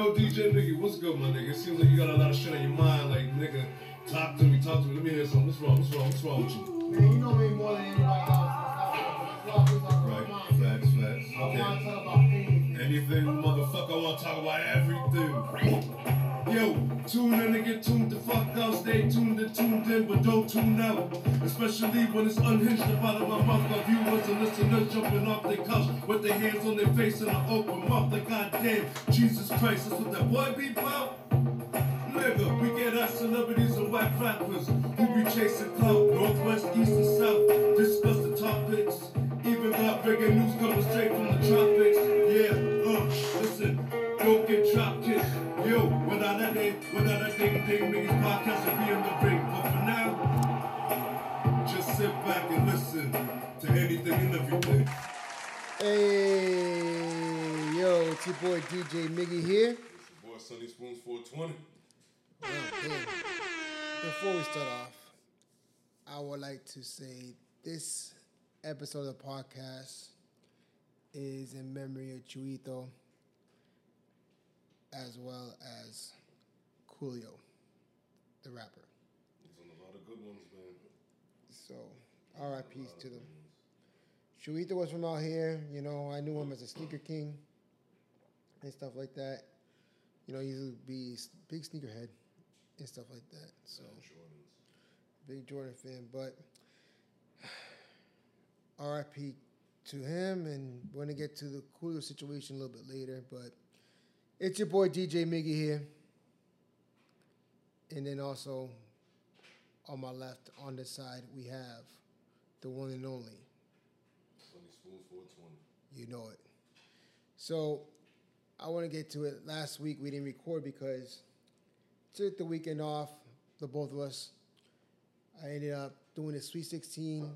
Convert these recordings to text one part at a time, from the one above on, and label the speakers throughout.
Speaker 1: Yo, DJ Nigga, what's good, my nigga? It seems like you got a lot of shit on your mind. Like, nigga, talk to me, talk to me. Let me hear something. What's wrong? What's wrong? What's wrong with you?
Speaker 2: Man, you know me more than anybody else. That's why we talk about
Speaker 1: Right. Facts, facts.
Speaker 2: I want to
Speaker 1: Okay.
Speaker 2: talk about anything.
Speaker 1: Anything, motherfucker, I want to talk about everything. Yo, tune in and get tuned the fuck out. Stay tuned and tuned in, but don't tune out. Especially when it's unhinged about my mouth. My viewers and listeners jumping off their couch with their hands on their face and an open mouth. Like, goddamn, Jesus Christ, that's what that boy be about. Nigga, we get our celebrities and white rappers who be chasing clout, northwest, east, and south. Discuss the topics. Even got bigger news coming straight from the tropics. Yeah, uh, listen, don't get kicked. Yo, without that day, without that ding ding, niggas podcast will be in the. But for now, just sit back and listen to anything and everything.
Speaker 3: Hey, yo, it's your boy DJ Miggy here.
Speaker 1: It's your Boy, Sunny Spoons 420.
Speaker 3: Oh. Before we start off, I would like to say this episode of the podcast is in memory of Chuito as well as Coolio, the rapper.
Speaker 1: There's been a lot of good ones, man.
Speaker 3: So, RIPs to them. Chuito was from out here, you know, I knew him as a sneaker king and stuff like that. You know, he used to be big sneakerhead and stuff like that. So, big Jordan fan, but RIP to him, and we're gonna get to the Coolio situation a little bit later. But it's your boy DJ Miggy here, and then also on my left on this side we have the one and only.
Speaker 1: Sunny Spoons 420.
Speaker 3: You know it. So I want to get to it. Last week we didn't record because took the weekend off, the both of us. I ended up doing the Sweet 16.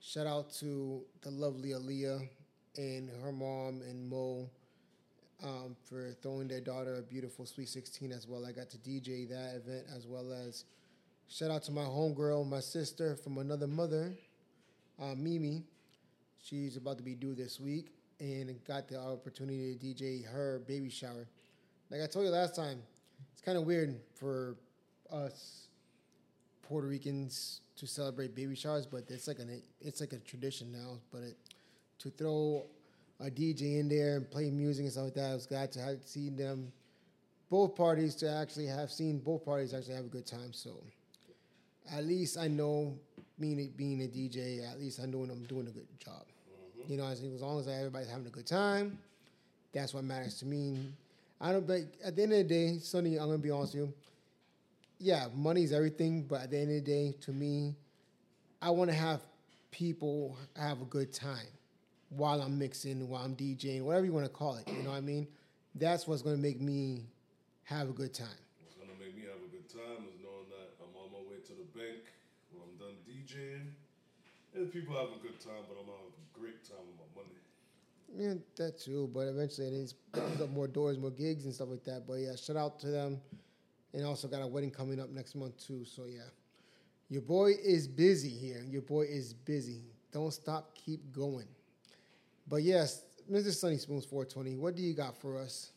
Speaker 3: Shout out to the lovely Aaliyah and her mom and Mo um, for throwing their daughter a beautiful Sweet 16 as well. I got to DJ that event as well as shout out to my homegirl, my sister from another mother, uh, Mimi. She's about to be due this week and got the opportunity to DJ her baby shower. Like I told you last time, it's kind of weird for us Puerto Ricans to celebrate baby showers, but it's like an it's like a tradition now. But it, to throw a DJ in there and play music and stuff like that, I was glad to have seen them both parties to actually have seen both parties actually have a good time. So at least I know being being a DJ, at least I know I'm doing a good job. Mm-hmm. You know, as, as long as everybody's having a good time, that's what matters to me. I don't. But at the end of the day, Sonny, I'm gonna be honest with you. Yeah, money's everything, but at the end of the day, to me, I want to have people have a good time while I'm mixing, while I'm DJing, whatever you want to call it. You know what I mean? That's what's gonna make me have a good time.
Speaker 1: What's gonna make me have a good time is knowing that I'm on my way to the bank when I'm done DJing. And people have a good time, but I'm gonna have a great time with my money.
Speaker 3: Yeah, that too. But eventually, it is opens up more doors, more gigs, and stuff like that. But yeah, shout out to them, and also got a wedding coming up next month too. So yeah, your boy is busy here. Your boy is busy. Don't stop. Keep going. But yes, Mr. Sunny Spoons 420. What do you got for us?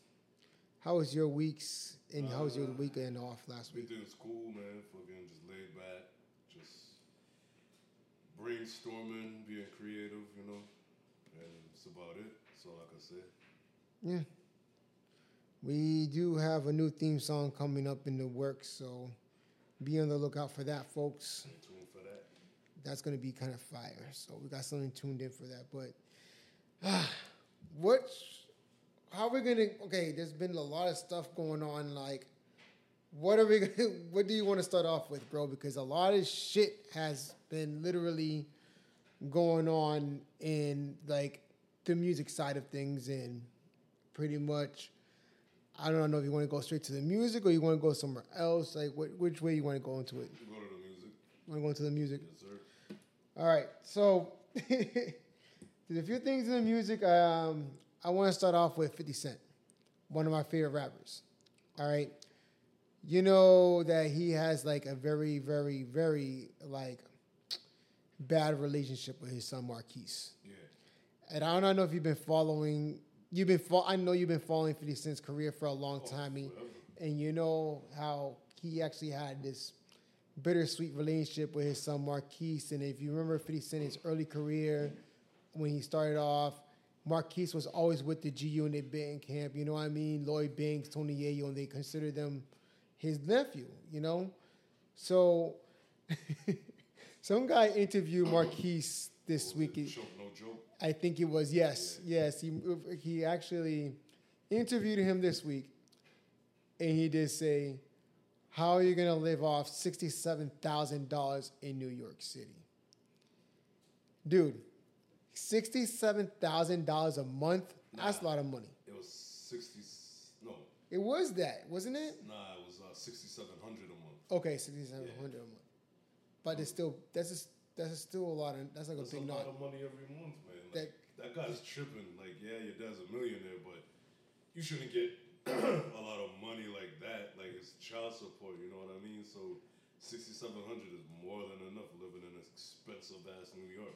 Speaker 3: How was your weeks and how was your uh, weekend off last week?
Speaker 1: Everything's cool, man. Fucking just laid back, just brainstorming, being creative, you know. And that's about it. That's all I can say.
Speaker 3: Yeah. We do have a new theme song coming up in the works, so be on the lookout for that, folks.
Speaker 1: Stay tuned for that.
Speaker 3: That's gonna be kind of fire. So we got something tuned in for that. But ah, what? How are we gonna? Okay, there's been a lot of stuff going on. Like, what are we? Gonna, what do you want to start off with, bro? Because a lot of shit has been literally going on in like the music side of things, and pretty much. I don't know if you want to go straight to the music or you want to go somewhere else. Like, what, which way you want to go into it?
Speaker 1: We go to the music.
Speaker 3: You want to go into the music?
Speaker 1: Yes, sir.
Speaker 3: All right, so there's a few things in the music. Um, I want to start off with 50 Cent, one of my favorite rappers. All right, you know that he has like a very, very, very like bad relationship with his son Marquise.
Speaker 1: Yeah.
Speaker 3: And I don't know if you've been following you've been fo- I know you've been following 50 Cent's career for a long
Speaker 1: Oh,
Speaker 3: time, and, and you know how he actually had this bittersweet relationship with his son Marquise. And if you remember 50 Cent his early career, when he started off, Marquise was always with the GU and they Unit band camp. You know what I mean? Lloyd Banks, Tony Yayo, and they considered them his nephew. You know, so some guy interviewed Marquise this oh, week.
Speaker 1: Joke, no joke.
Speaker 3: I think it was yes, yes. He he actually interviewed him this week, and he did say, "How are you gonna live off sixty-seven thousand dollars in New York City, dude? Sixty-seven thousand dollars a month. That's a lot of money.
Speaker 1: It was sixty. No,
Speaker 3: It was that, wasn't it?
Speaker 1: nah, it was uh, sixty-seven hundred a month.
Speaker 3: Okay, sixty-seven hundred a month. But it's still that's just that's still a lot of that's like a
Speaker 1: That's a
Speaker 3: big
Speaker 1: lot
Speaker 3: knot.
Speaker 1: of money every month, man.
Speaker 3: That-
Speaker 1: Like, that, guy's tripping. Like, yeah, your dad's a millionaire, but you shouldn't get a lot of money like that. Like, it's child support. You know what I mean? So, sixty-seven hundred is more than enough living in an expensive ass New York.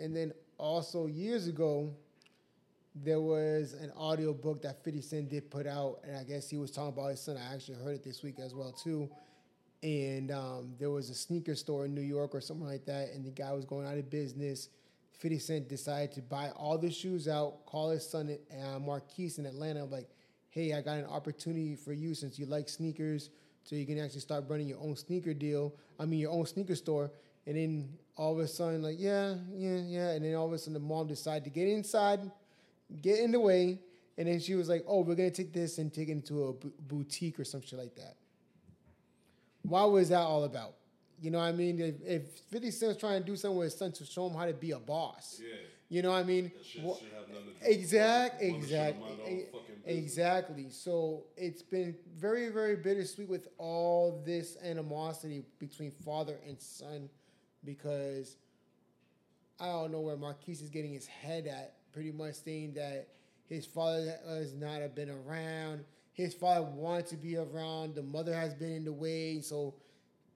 Speaker 3: And then also years ago, there was an audio book that 50 Cent did put out, and I guess he was talking about his son. I actually heard it this week as well too. And um, there was a sneaker store in New York or something like that, and the guy was going out of business. 50 Cent decided to buy all the shoes out, call his son uh, Marquise in Atlanta, like, hey, I got an opportunity for you since you like sneakers, so you can actually start running your own sneaker deal. I mean, your own sneaker store. And then all of a sudden, like, yeah, yeah, yeah. And then all of a sudden, the mom decided to get inside, get in the way. And then she was like, oh, we're going to take this and take it into a boutique or some shit like that. Why was that all about? You know what I mean? If, if 50 Cent's trying to do something with his son to show him how to be a boss,
Speaker 1: Yeah.
Speaker 3: you know what I mean?
Speaker 1: That shit
Speaker 3: Wha-
Speaker 1: should have nothing to do
Speaker 3: Exact,
Speaker 1: fucking- women should
Speaker 3: exact,
Speaker 1: mind their own fucking business.
Speaker 3: exactly. So it's been very, very bittersweet with all this animosity between father and son, because I don't know where Marquise is getting his head at. Pretty much saying that his father has not have been around. His father wanted to be around. The mother has been in the way, so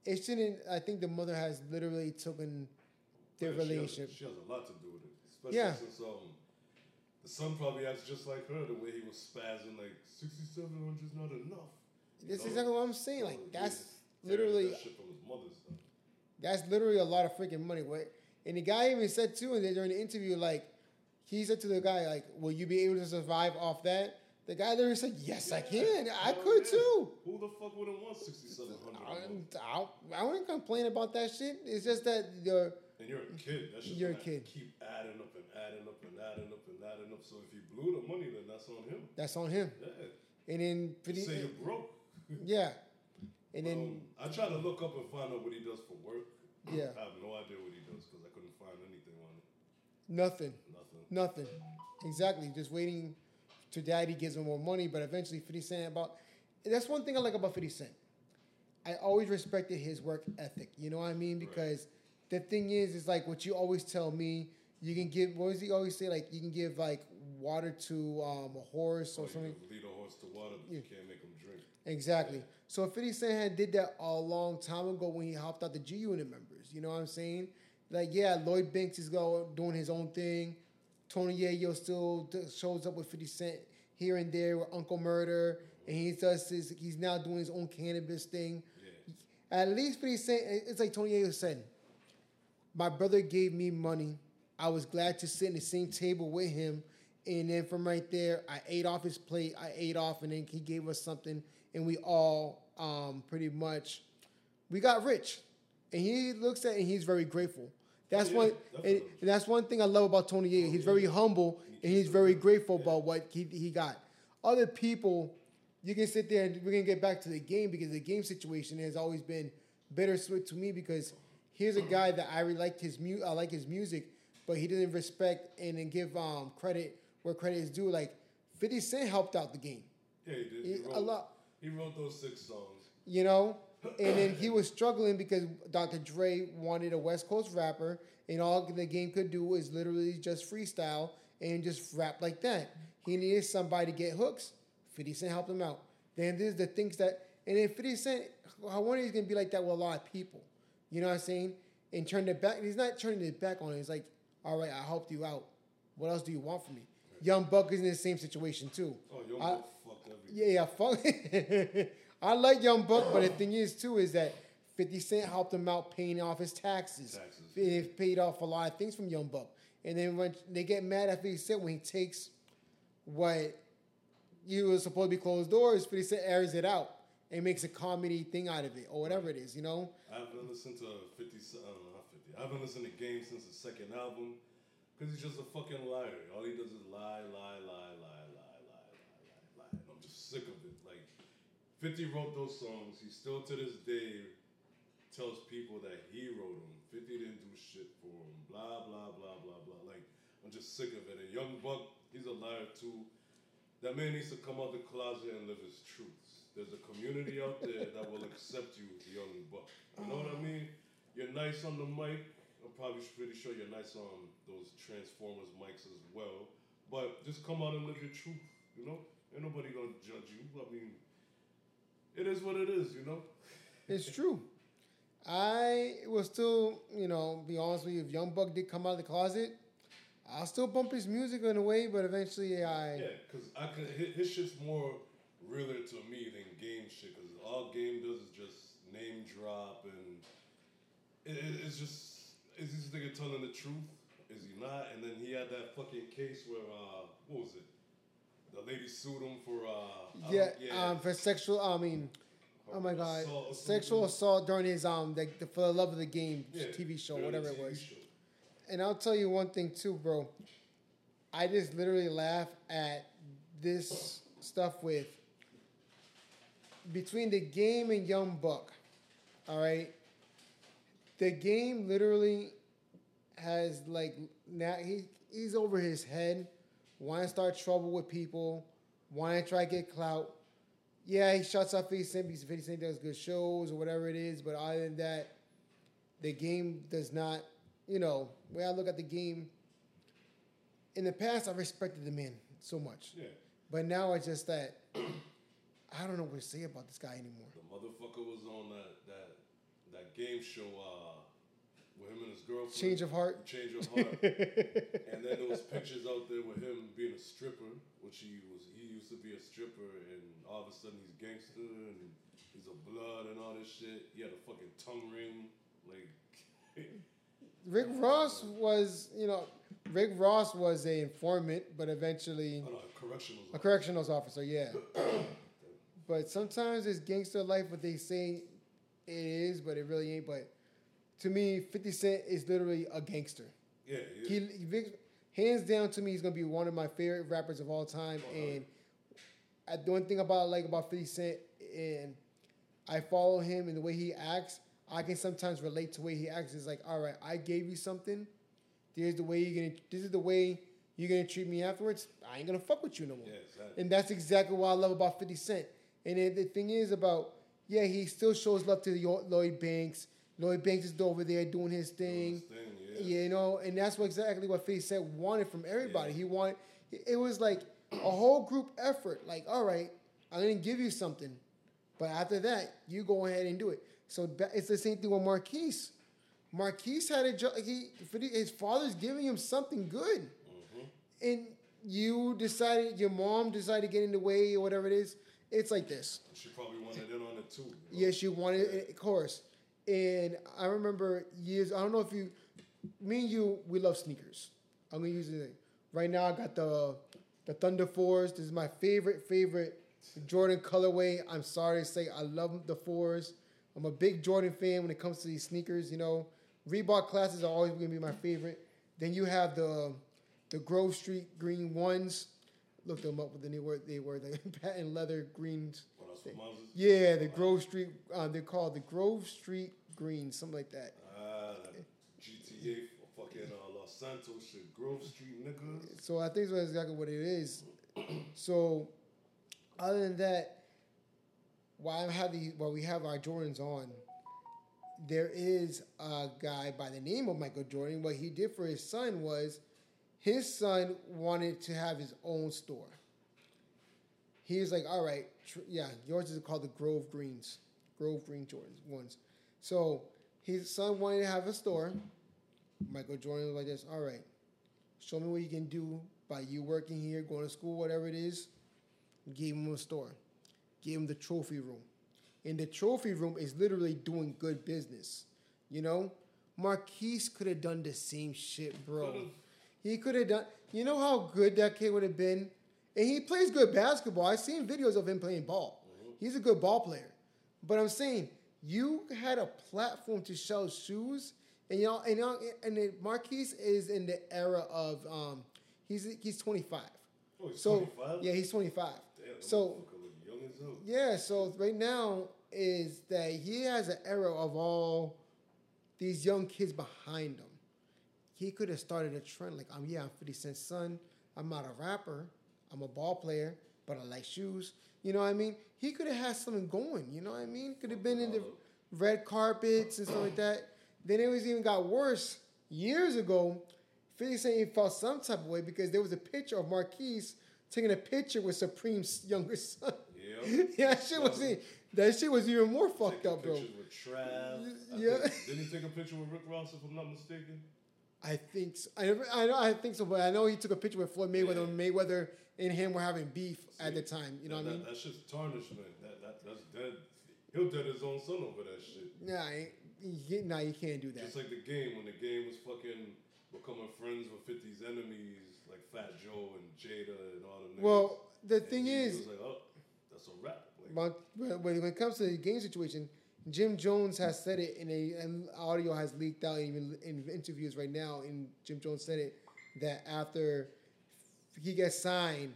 Speaker 3: it shouldn't. I think the mother has literally taken their
Speaker 1: Yeah, she has-
Speaker 3: relationship.
Speaker 1: She has, a lot to do with it, especially
Speaker 3: Yeah.
Speaker 1: since um, the son probably acts just like her. The way he was spazzing, like sixty-seven hundred is not enough. You
Speaker 3: This is
Speaker 1: know?
Speaker 3: exactly what I'm saying. Like that's literally
Speaker 1: that shit from his mother's.
Speaker 3: That's literally a lot of freaking money. What? And the guy even said too, and during the interview, like he said to the guy, like, "Will you be able to survive off that?" The guy literally said, "Yes, I can. I could
Speaker 1: yeah.
Speaker 3: too."
Speaker 1: Who the fuck wouldn't want sixty-seven hundred?
Speaker 3: I, I, I wouldn't complain about that shit. It's just that the
Speaker 1: And you're a kid. That shit's
Speaker 3: You're a kid.
Speaker 1: Keep adding up and adding up and adding up and adding up. So if he blew the money, then that's on him.
Speaker 3: that's on him.
Speaker 1: Yeah.
Speaker 3: And then pretty,
Speaker 1: Say you're broke.
Speaker 3: yeah, and then
Speaker 1: Um, I try to look up and find out what he does for work.
Speaker 3: Yeah.
Speaker 1: I have no idea what he does because I couldn't find anything on it.
Speaker 3: nothing.
Speaker 1: Nothing.
Speaker 3: Nothing. Exactly. Just waiting to daddy gives him more money, but eventually 50 Cent about that's one thing I like about 50 Cent. I always respected his work ethic. You know what I mean? Because the thing is, is like what you always tell me, you can give what does he always say? Like you can give like water to um, a horse
Speaker 1: Or you
Speaker 3: something.
Speaker 1: can lead a horse to water, but you can't make him drink.
Speaker 3: Exactly. So 50 Cent had did that a long time ago when he helped out the G Unit members. You know what I'm saying? Like, yeah, Lloyd Banks is go doing his own thing. Tony Yayo still shows up with 50 Cent here and there with Uncle Murder, and he does his. He's now doing his own cannabis thing.
Speaker 1: Yeah.
Speaker 3: At least 50 Cent, it's like Tony Yayo said. My brother gave me money. I was glad to sit in the same table with him. And then from right there, I ate off his plate. I ate off, and then he gave us something, and we all um, pretty much we got rich. And he looks at it and he's very grateful. That's
Speaker 1: yeah,
Speaker 3: one, and, and that's one thing I love about Tony Yayo. He's very humble and he's very grateful about what he, he got. Other people, you can sit there and we're gonna get back to the game because the game situation has always been bittersweet to me because here's a guy that I really liked his mu I like his music, but he didn't respect and then give um, credit where credit is due. Like 50 Cent helped out the game.
Speaker 1: Yeah, he did.
Speaker 3: He-
Speaker 1: He,
Speaker 3: a lot.
Speaker 1: He wrote those six songs.
Speaker 3: you know. And then he was struggling because Dr. Dre wanted a West Coast rapper, and all the game could do was literally just freestyle and just rap like that. He needed somebody to get hooks. 50 Cent helped him out. Then there's the things that, and then 50 Cent, I wonder he's gonna be like that with a lot of people. You know what I'm saying? And turn their back, he's not turning his back on it. He's like, all right, I helped you out. What else do you want from me? Young Buck is in the same situation too.
Speaker 1: Oh, Young
Speaker 3: I-
Speaker 1: Buck fucked everything.
Speaker 3: Yeah, yeah, fuck. I like Young Buck, but the thing is too is that Fifty Cent helped him out paying off his taxes.
Speaker 1: Taxes.
Speaker 3: He paid off a lot of things from Young Buck, and then when they get mad at Fifty Cent when he takes what you was supposed to be closed doors, Fifty Cent airs it out and makes a comedy thing out of it or whatever it is, you know.
Speaker 1: I haven't listened to 50, Ce- uh, not 50. I haven't listened to Game since the second album because he's just a fucking liar. All he does is lie, lie, lie, lie, lie, lie, lie. And I'm just sick of it. Like, 50 wrote those songs. He still to this day tells people that he wrote them. 50 didn't do shit for him. Blah, blah, blah, blah, blah. Like, I'm just sick of it. And Young Buck, he's a liar too. That man needs to come out the closet and live his truths. There's a community out there that will accept you, Young Buck. You know what I mean? You're nice on the mic. I'm probably pretty sure you're nice on those Transformers mics as well. But just come out and live your truth. You know, ain't nobody gonna judge you. I mean, it is what it is. You know.
Speaker 3: It's true. I will still, you know, be honest with you. If Young Buck did come out of the closet, I'll still bump his music in a way, but eventually I.
Speaker 1: Yeah, because I could his, his shit's more realer to me than game shit. Because all game does is just name drop and it, it, it's just is this nigga telling the truth? Is he not? And then he had that fucking case where uh what was it? The lady sued him for uh I
Speaker 3: Yeah, um, for sexual. I mean, oh my god,
Speaker 1: Assault
Speaker 3: sexual assault during his um, the, the, for the love of the game
Speaker 1: Yeah,
Speaker 3: TV show, whatever it was.
Speaker 1: show.
Speaker 3: And I'll tell you one thing too, bro. I just literally laugh at this stuff with between the game and Young Buck. All right, the game literally has like now he he's over his head, want to start trouble with people, want to try to get clout. Yeah, he shuts up 50 Cent because 50 Cent does good shows or whatever it is, but other than that, the game does not, you know, when I look at the game, in the past I respected the man so much.
Speaker 1: Yeah.
Speaker 3: But now it's just that I don't know what to say about this guy anymore.
Speaker 1: The motherfucker was on that that that game show uh with him and his girlfriend.
Speaker 3: Change of heart.
Speaker 1: Change of heart. and then there was pictures out there with him being a stripper, which he was. He used to be a stripper, and all of a sudden he's gangster and he's a blood and all this shit. He had a fucking tongue ring, like.
Speaker 3: Rick Ross was, you know, Rick Ross was a informant, but eventually
Speaker 1: I don't know, correctional.
Speaker 3: a correctional officer, yeah. but sometimes it's gangster life what they say it is, but it really ain't. But to me, 50 Cent is literally a gangster.
Speaker 1: Yeah, yeah.
Speaker 3: He, hands down to me, he's gonna be one of my favorite rappers of all time. And I, the one thing about like about 50 Cent, and I follow him and the way he acts, I can sometimes relate to the way he acts. It's like, all right, I gave you something. There's the way you're gonna. This is the way you're gonna treat me afterwards. I ain't gonna fuck with you no more.
Speaker 1: Yeah, exactly.
Speaker 3: And that's exactly what I love about 50 Cent. And the thing is about, yeah, he still shows love to Lloyd Banks. Lloyd Banks is over there doing his thing.
Speaker 1: His thing, yeah.
Speaker 3: You know, and that's what exactly what 50 Cent wanted from everybody. He wanted, it was like a whole group effort. Like, all right, I'm to give you something. But after that, you go ahead and do it. So it's the same thing with Marquise. Marquise had a job. He, his father's giving him something good mm-hmm. and you decided, your mom decided to get in the way or whatever it is, it's like this.
Speaker 1: She probably wanted in on it too. you know?
Speaker 3: Yes, you wanted it, of course. And I remember years, I don't know if you, me and you, we love sneakers. I'm gonna use it. Right now, I got the the Thunder Fours. This is my favorite, favorite Jordan colorway. I'm sorry to say, I love the fours. I'm a big Jordan fan when it comes to these sneakers. You know, Reebok classes are always gonna be my favorite. Then you have the the Grove Street green ones. Look them up. What they were they were the patent leather greens.
Speaker 1: Well, that's what mine was.
Speaker 3: Yeah, the Grove Street. Uh, they're called the Grove Street Greens, something like that.
Speaker 1: Ah, GTA, fucking uh, Los Santos shit, Grove Street niggas.
Speaker 3: So I think that's exactly what it is. So, other than that, while I have the while we have our Jordans on, there is a guy by the name of Michael Jordan. What he did for his son was, his son wanted to have his own store. He was like, "All right, tr- yeah, yours is called the Grove Greens, Grove Green Jordans ones." So his son wanted to have a store. Michael Jordan was like this, "All right, show me what you can do by you working here, going to school, whatever it is. Gave him a store. Gave him the trophy room. And the trophy room is literally doing good business. You know? Marquise could have done the same shit, bro. He could have done. You know how good that kid would have been? And he plays good basketball. I've seen videos of him playing ball. He's a good ball player. But I'm saying, you had a platform to sell shoes, and y'all, and y'all, and Marquise is in the era of, um, he's he's 25.
Speaker 1: Oh, he's
Speaker 3: So
Speaker 1: 25?
Speaker 3: yeah, he's 25.
Speaker 1: Damn,
Speaker 3: so
Speaker 1: young as hell.
Speaker 3: yeah, so right now is that he has an era of all these young kids behind him. He could have started a trend like, um, yeah, I'm 50 Cent's son. I'm not a rapper. I'm a ball player, but I like shoes. You know what I mean? He could have had something going. You know what I mean? Could have been in the red carpets and stuff like that. Then it was even got worse years ago. 50 Cent he felt some type of way because there was a picture of Marquise taking a picture with Supreme's younger son.
Speaker 1: Yeah.
Speaker 3: yeah, that shit was that shit was even more fucked
Speaker 1: Taking
Speaker 3: up, bro.
Speaker 1: with Trav.
Speaker 3: Yeah.
Speaker 1: think- didn't he take a picture with Rick Ross, if I'm not mistaken?
Speaker 3: I think so. I, I know I think so, but I know he took a picture with Floyd Mayweather.
Speaker 1: Yeah.
Speaker 3: Mayweather and him were having beef at the time. You know
Speaker 1: that,
Speaker 3: what I mean?
Speaker 1: That, that shit's tarnishment. That, that that's dead. He'll dead his own son over that shit.
Speaker 3: Nah, you, nah, you can't do that.
Speaker 1: Just like the game when the game was fucking becoming friends with 50's enemies, like Fat Joe and Jada and all them. niggas.
Speaker 3: well, the
Speaker 1: And
Speaker 3: thing is,
Speaker 1: was like, oh, that's a wrap. Like,
Speaker 3: But but when it comes to the game situation, Jim Jones has said it in a and audio has leaked out even in interviews right now. And Jim Jones said it that after he gets signed,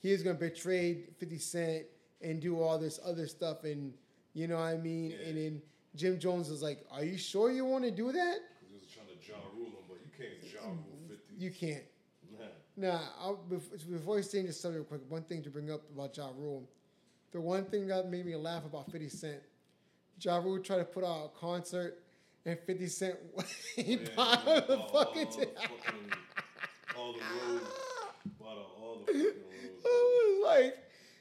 Speaker 3: he is going to betray Fifty Cent and do all this other stuff, and you know what I mean.
Speaker 1: Yeah.
Speaker 3: And then Jim Jones is like, "Are you sure you want to do that?
Speaker 1: He was trying to Ja Rule him, but you can't Ja Rule 50.
Speaker 3: You can't."
Speaker 1: Nah.
Speaker 3: Nah, I'll, bef- before I change the subject real quick, one thing to bring up about Ja Rule. The one thing that made me laugh about 50 Cent, Ja Rule tried to put out a concert and 50 Cent, he oh,
Speaker 1: Yeah,
Speaker 3: bought
Speaker 1: yeah,
Speaker 3: the
Speaker 1: all-
Speaker 3: fucking
Speaker 1: oh,
Speaker 3: all,
Speaker 1: the fucking, all the roads. Bought out all the fucking roads.
Speaker 3: I was like,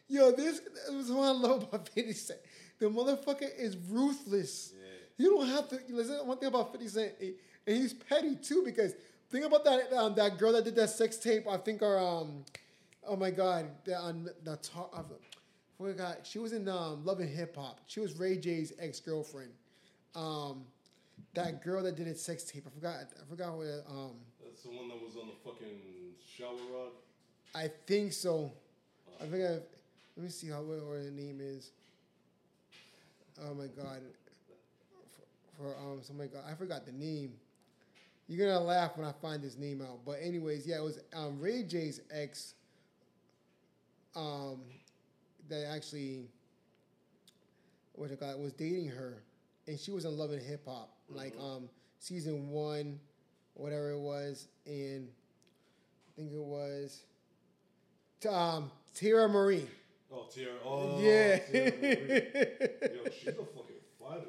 Speaker 3: yo, this, this was what I love about 50 Cent. The motherfucker is ruthless.
Speaker 1: Yeah.
Speaker 3: You don't have to. Listen, one thing about 50 Cent, and he's petty too, because think about that um, that girl that did that sex tape. I think, or um, oh my god, the um, the I forgot. She was in um, Love and Hip Hop. She was Ray J's ex girlfriend. Um, that girl that did it sex tape. I forgot. I forgot what. Um,
Speaker 1: That's the one that was on the fucking shower rod.
Speaker 3: I think so. I think I. Let me see how what her name is. Oh my god. For, for um, so my god, I forgot the name. You're gonna laugh when I find this name out. But anyways, yeah, it was um, Ray J's ex. Um, that actually, what I got was dating her, and she was in Love and Hip Hop, like um season one, whatever it was, and I think it was um Teairra Mari.
Speaker 1: Oh, Teairra. Oh,
Speaker 3: yeah.
Speaker 1: Marie. Yo, she's a fucking fighter.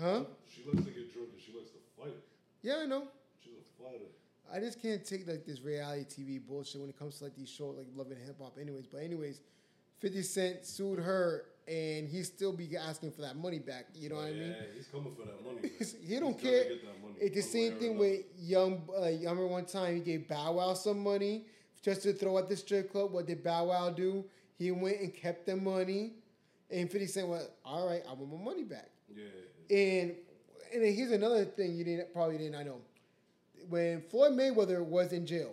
Speaker 3: huh?
Speaker 1: She looks like a drunk and she likes to fight.
Speaker 3: Yeah, I know.
Speaker 1: She's a fighter.
Speaker 3: I just can't take like this reality TV bullshit when it comes to like these shows like Love and Hip Hop. Anyways, but anyways, Fifty Cent sued her, and he still be asking for that money back. You know what I mean?
Speaker 1: yeah, he's coming for that money.
Speaker 3: He don't
Speaker 1: He's
Speaker 3: care.
Speaker 1: get that money
Speaker 3: It's the same thing with Young. Uh, I remember one time he gave Bow Wow some money just to throw at the strip club. What did Bow Wow do? He went and kept the money, and Fifty Cent went, "All right, I want my money back."
Speaker 1: Yeah.
Speaker 3: And and then here's another thing you didn't probably didn't I know. When Floyd Mayweather was in jail,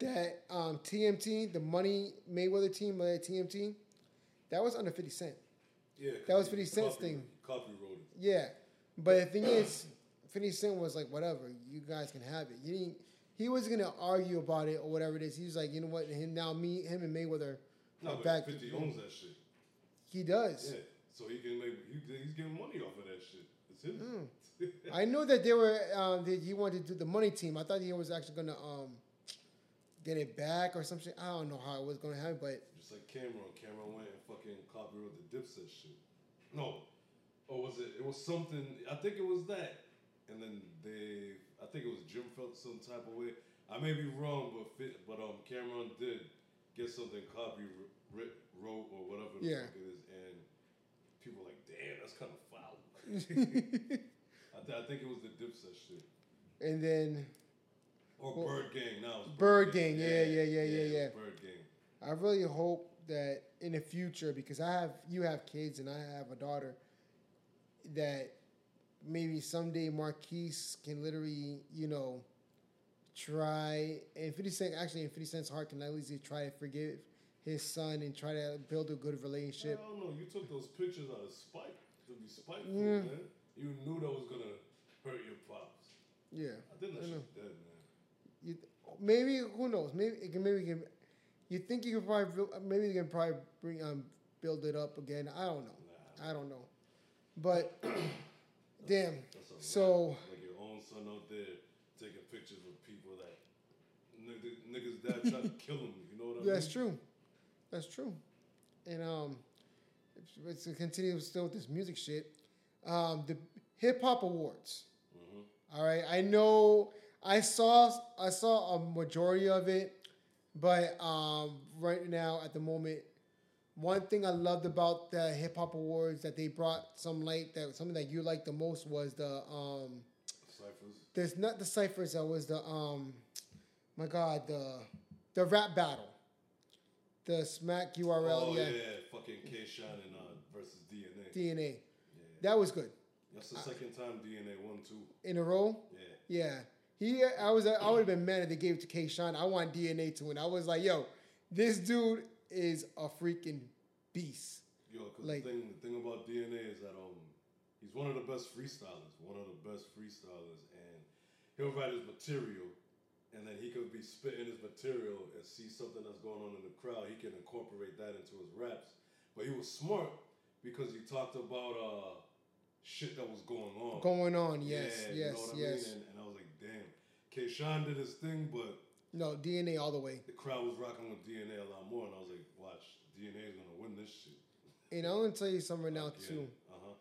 Speaker 3: that um, TMT, the Money Mayweather team, uh, TMT, that was under Fifty Cent.
Speaker 1: Yeah.
Speaker 3: That was 50
Speaker 1: 'cause he
Speaker 3: Cent's
Speaker 1: copy-
Speaker 3: thing.
Speaker 1: Copy.
Speaker 3: Yeah, but the thing is, Fifty Cent was like, "Whatever, you guys can have it." You didn't. He was gonna argue about it or whatever it is. He was like, "You know what? Him now, me, him, and Mayweather
Speaker 1: No, but
Speaker 3: back."
Speaker 1: 50 owns that shit.
Speaker 3: He does.
Speaker 1: Yeah. So he can make, he, he's getting money off of that shit. It's his.
Speaker 3: Hmm. I know that they were um, that he wanted to do the money team. I thought he was actually gonna um, get it back or something. I don't know how it was gonna happen, but
Speaker 1: Just like Cam'ron. Cam'ron went and fucking copyrighted the Dipset shit. No. Or was it? It was something. I think it was that. And then they. I think it was Jim felt some type of way. I may be wrong, but fit, but um Cam'ron did get something copyright wrote or whatever the
Speaker 3: Yeah.
Speaker 1: fuck it is, and people were like, damn, that's kind of foul. I, th- I think it was the Dipset shit.
Speaker 3: and then
Speaker 1: Or
Speaker 3: Well,
Speaker 1: Bird Gang now. it's
Speaker 3: Bird Gang, yeah, yeah, yeah, yeah,
Speaker 1: it's
Speaker 3: yeah.
Speaker 1: Bird Gang.
Speaker 3: I really hope that in the future, because I have you have kids and I have a daughter, that maybe someday Marquise can literally, you know, try and Fifty Cent actually in Fifty Cent's heart can at least try to forgive his son and try to build a good relationship.
Speaker 1: I don't know. You took those pictures out of spite to be spiteful,
Speaker 3: Yeah.
Speaker 1: man. You knew that was gonna hurt your pops.
Speaker 3: Yeah,
Speaker 1: I think that shit's dead, man.
Speaker 3: you, maybe who knows? Maybe it can. Maybe it can. You think you can probably build- maybe you can probably bring um build it up again. I don't know.
Speaker 1: Nah,
Speaker 3: I don't know, but damn. So
Speaker 1: like your own son out there taking pictures with people that niggas, dad tried to kill him. You know what I mean?
Speaker 3: that's true. That's true. And um, it's, it's continue still with this music shit. Um, the hip hop awards.
Speaker 1: Mhm.
Speaker 3: All right, I know I saw I saw a majority of it, but um, right now at the moment, one thing I loved about the hip hop awards that they brought some light that something that you liked the most was the um,
Speaker 1: Ciphers.
Speaker 3: there's not the ciphers that was the um, my god the the rap battle, the smack URL
Speaker 1: Oh yeah,
Speaker 3: yeah,
Speaker 1: fucking K Shine and uh, versus DNA.
Speaker 3: DNA
Speaker 1: yeah.
Speaker 3: that was good
Speaker 1: That's the second time DNA won too.
Speaker 3: in a row.
Speaker 1: Yeah.
Speaker 3: Yeah. He, I was, I would have been mad if they gave it to K. Shine. I want DNA to win. I was like, yo, this dude is a freaking beast.
Speaker 1: Yo, cause
Speaker 3: Like-
Speaker 1: the thing, the thing about DNA is that um, he's one of the best freestylers, one of the best freestylers, and he'll write his material, and then he could be spitting his material and see something that's going on in the crowd. He can incorporate that into his raps. But he was smart because he talked about uh shit that was going on.
Speaker 3: Going on, yes,
Speaker 1: Yeah, you
Speaker 3: yes,
Speaker 1: know what I
Speaker 3: yes.
Speaker 1: mean? And, and I was like, damn. K. Shine did his thing, but
Speaker 3: No, DNA all the way.
Speaker 1: the crowd was rocking with DNA a lot more, and I was like, watch, DNA is gonna win this shit.
Speaker 3: And I'm gonna tell you something right now too.
Speaker 1: Uh huh.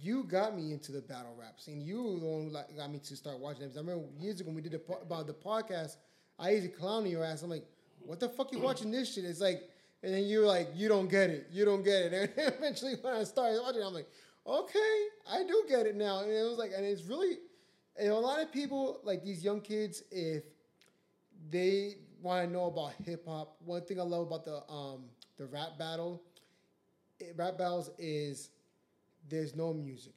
Speaker 3: You got me into the battle rap scene. You were the one who got me to start watching them. I remember years ago when we did the po- about the podcast. I used to clown your ass. I'm like, what the fuck you watching this shit? It's like, and then you're like, you don't get it. You don't get it. And eventually, when I started watching, I'm like, okay, I do get it now. And it was like, and it's really, and a lot of people like these young kids, if they want to know about hip hop, one thing I love about the um the rap battle, eh, rap battles is there's no music.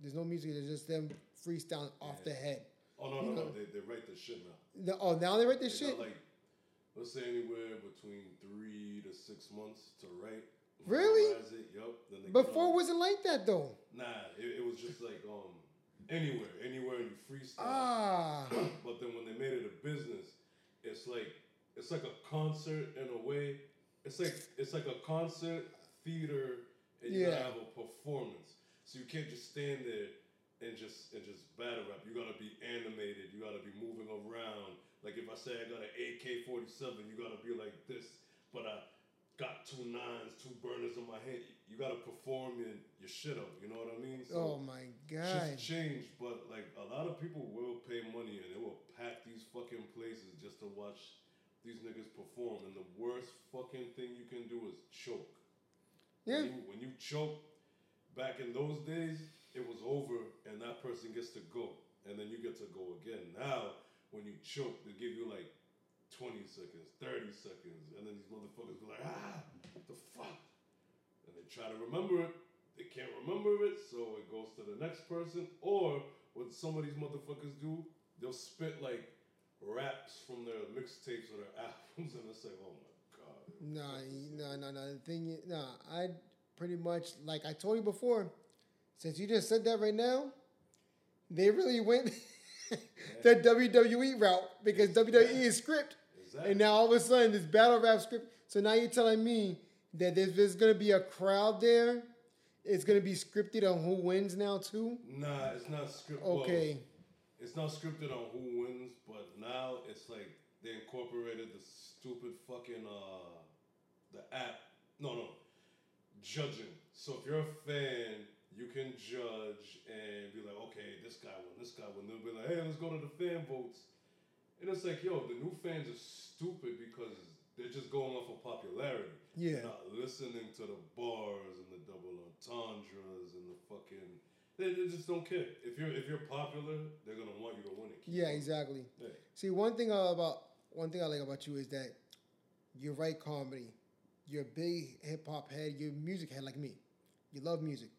Speaker 3: There's no music. There's just them freestyling off the head.
Speaker 1: Oh no, no, no! They, they write the shit now.
Speaker 3: The- oh, now they write
Speaker 1: They
Speaker 3: this shit.
Speaker 1: got like, let's say anywhere between three to six months to write.
Speaker 3: Really?
Speaker 1: It. Yup. Then they
Speaker 3: Before
Speaker 1: go-
Speaker 3: it wasn't like that though.
Speaker 1: Nah, it, it was just like um anywhere, anywhere you freestyle.
Speaker 3: Ah,
Speaker 1: But then when they made it a business, it's like it's like a concert in a way. It's like it's like a concert theater, and you
Speaker 3: Yeah.
Speaker 1: gotta have a performance. So you can't just stand there and just and just battle rap. You gotta be animated. You gotta be moving around. Like if I say I got an AK forty seven, you gotta be like this. But I got two nines, two burners in my hand. You gotta perform your, your shit up. You know what I mean?
Speaker 3: oh my god.
Speaker 1: Shit's changed, but like a lot of people will pay money and they will pack these fucking places just to watch these niggas perform. And the worst fucking thing you can do is choke.
Speaker 3: Yeah.
Speaker 1: When you, when you choke, back in those days, it was over and that person gets to go. And then you get to go again. Now, when you choke, they give you like 20 seconds, 30 seconds. And then these motherfuckers be like, ah, what the fuck? And they try to remember it. They can't remember it, so it goes to the next person. Or what some of these motherfuckers do, they'll spit like raps from their mixtapes or their albums, and it's like, oh my god.
Speaker 3: Nah, no, no, no. The thing, is, nah, I pretty much like I told you before. Since you just said that right now, they really went the WWE route because WWE is script,
Speaker 1: Exactly.
Speaker 3: and now all of a sudden this battle rap script. So now you're telling me that there's, there's gonna be a crowd there. It's gonna be scripted on who wins now too.
Speaker 1: Nah, it's not scripted.
Speaker 3: Okay.
Speaker 1: it's not scripted on who wins, but now it's like they incorporated the stupid fucking uh the app. No, no, judging. So if you're a fan, you can judge and be like, okay, this guy won, this guy won. They'll be like, hey, let's go to the fan votes. And it's like, yo, the new fans are stupid because they're just going off of popularity.
Speaker 3: Yeah.
Speaker 1: Not listening to the bars and the double entendres and the fucking They, they just don't care. If you're if you're popular, they're gonna want you to win it.
Speaker 3: Yeah, exactly.
Speaker 1: Yeah.
Speaker 3: See, one thing about one thing I like about you is that you write comedy. You're a big hip hop head. You're a music head like me. You love music.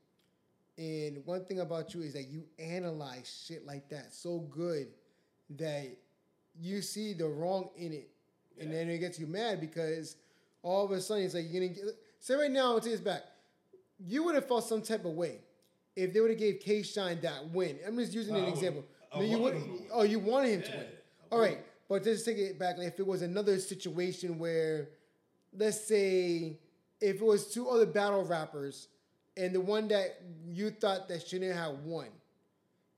Speaker 3: And one thing about you is that you analyze shit like that so good that you see the wrong in it, and
Speaker 1: Yeah.
Speaker 3: then it gets you mad because all of a sudden it's like you're gonna get. Say right now, I'll take this back. You would have felt some type of way if they would have gave K Shine that win. I'm just using an example.
Speaker 1: I
Speaker 3: No, you would-
Speaker 1: him to win.
Speaker 3: Oh, you wanted him to win. All right, but just take it back. Like if it was another situation where, let's say, if it was two other battle rappers, and the one that you thought that shouldn't have won,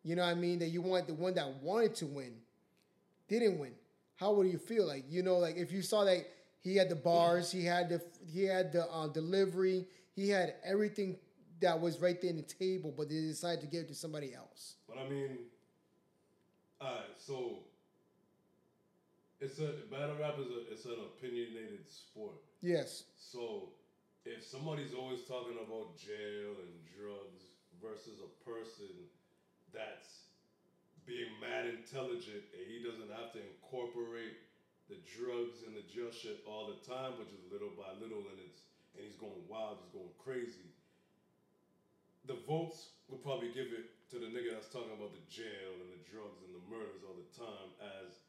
Speaker 3: you know what I mean? That you want the one that wanted to win, didn't win. How would you feel? Like you know, like if you saw that he had the bars, he had the he had the uh, delivery, he had everything that was right there in the table, but they decided to give it to somebody else.
Speaker 1: But I mean, alright, so it's a battle rap is a it's an opinionated sport.
Speaker 3: Yes.
Speaker 1: So if somebody's always talking about jail and drugs versus a person that's being mad intelligent and he doesn't have to incorporate the drugs and the jail shit all the time, which is little by little, and it's and he's going wild, he's going crazy. The votes will probably give it to the nigga that's talking about the jail and the drugs and the murders all the time, as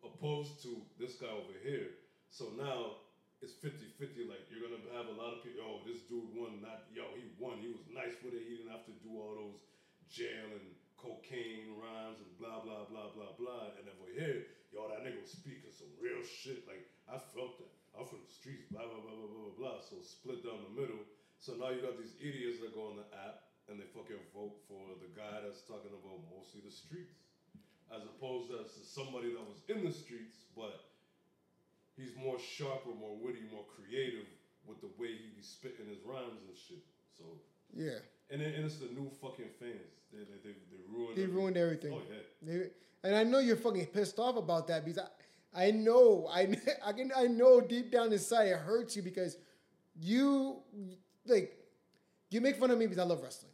Speaker 1: opposed to this guy over here. So now it's 50 50. Like, you're gonna have a lot of people, oh, this dude won, not, yo, he won, he was nice with it, he didn't have to do all those jail and cocaine rhymes and blah, blah, blah, blah, blah. And over here, yo, that nigga was speaking some real shit. Like, I felt that. I'm from the streets, blah, blah, blah, blah, blah, blah, blah. So split down the middle. So now you got these idiots that go on the app and they fucking vote for the guy that's talking about mostly the streets. As opposed to somebody that was in the streets, but he's more sharper, more witty, more creative with the way he be spitting his rhymes and shit. So,
Speaker 3: Yeah.
Speaker 1: And, then, and it's the new fucking fans. They, they, they, they ruined
Speaker 3: They
Speaker 1: everything.
Speaker 3: ruined everything.
Speaker 1: Oh, yeah.
Speaker 3: They- and I know you're fucking pissed off about that because I, I know, I, I can, I know deep down inside it hurts you because you, like, you make fun of me because I love wrestling,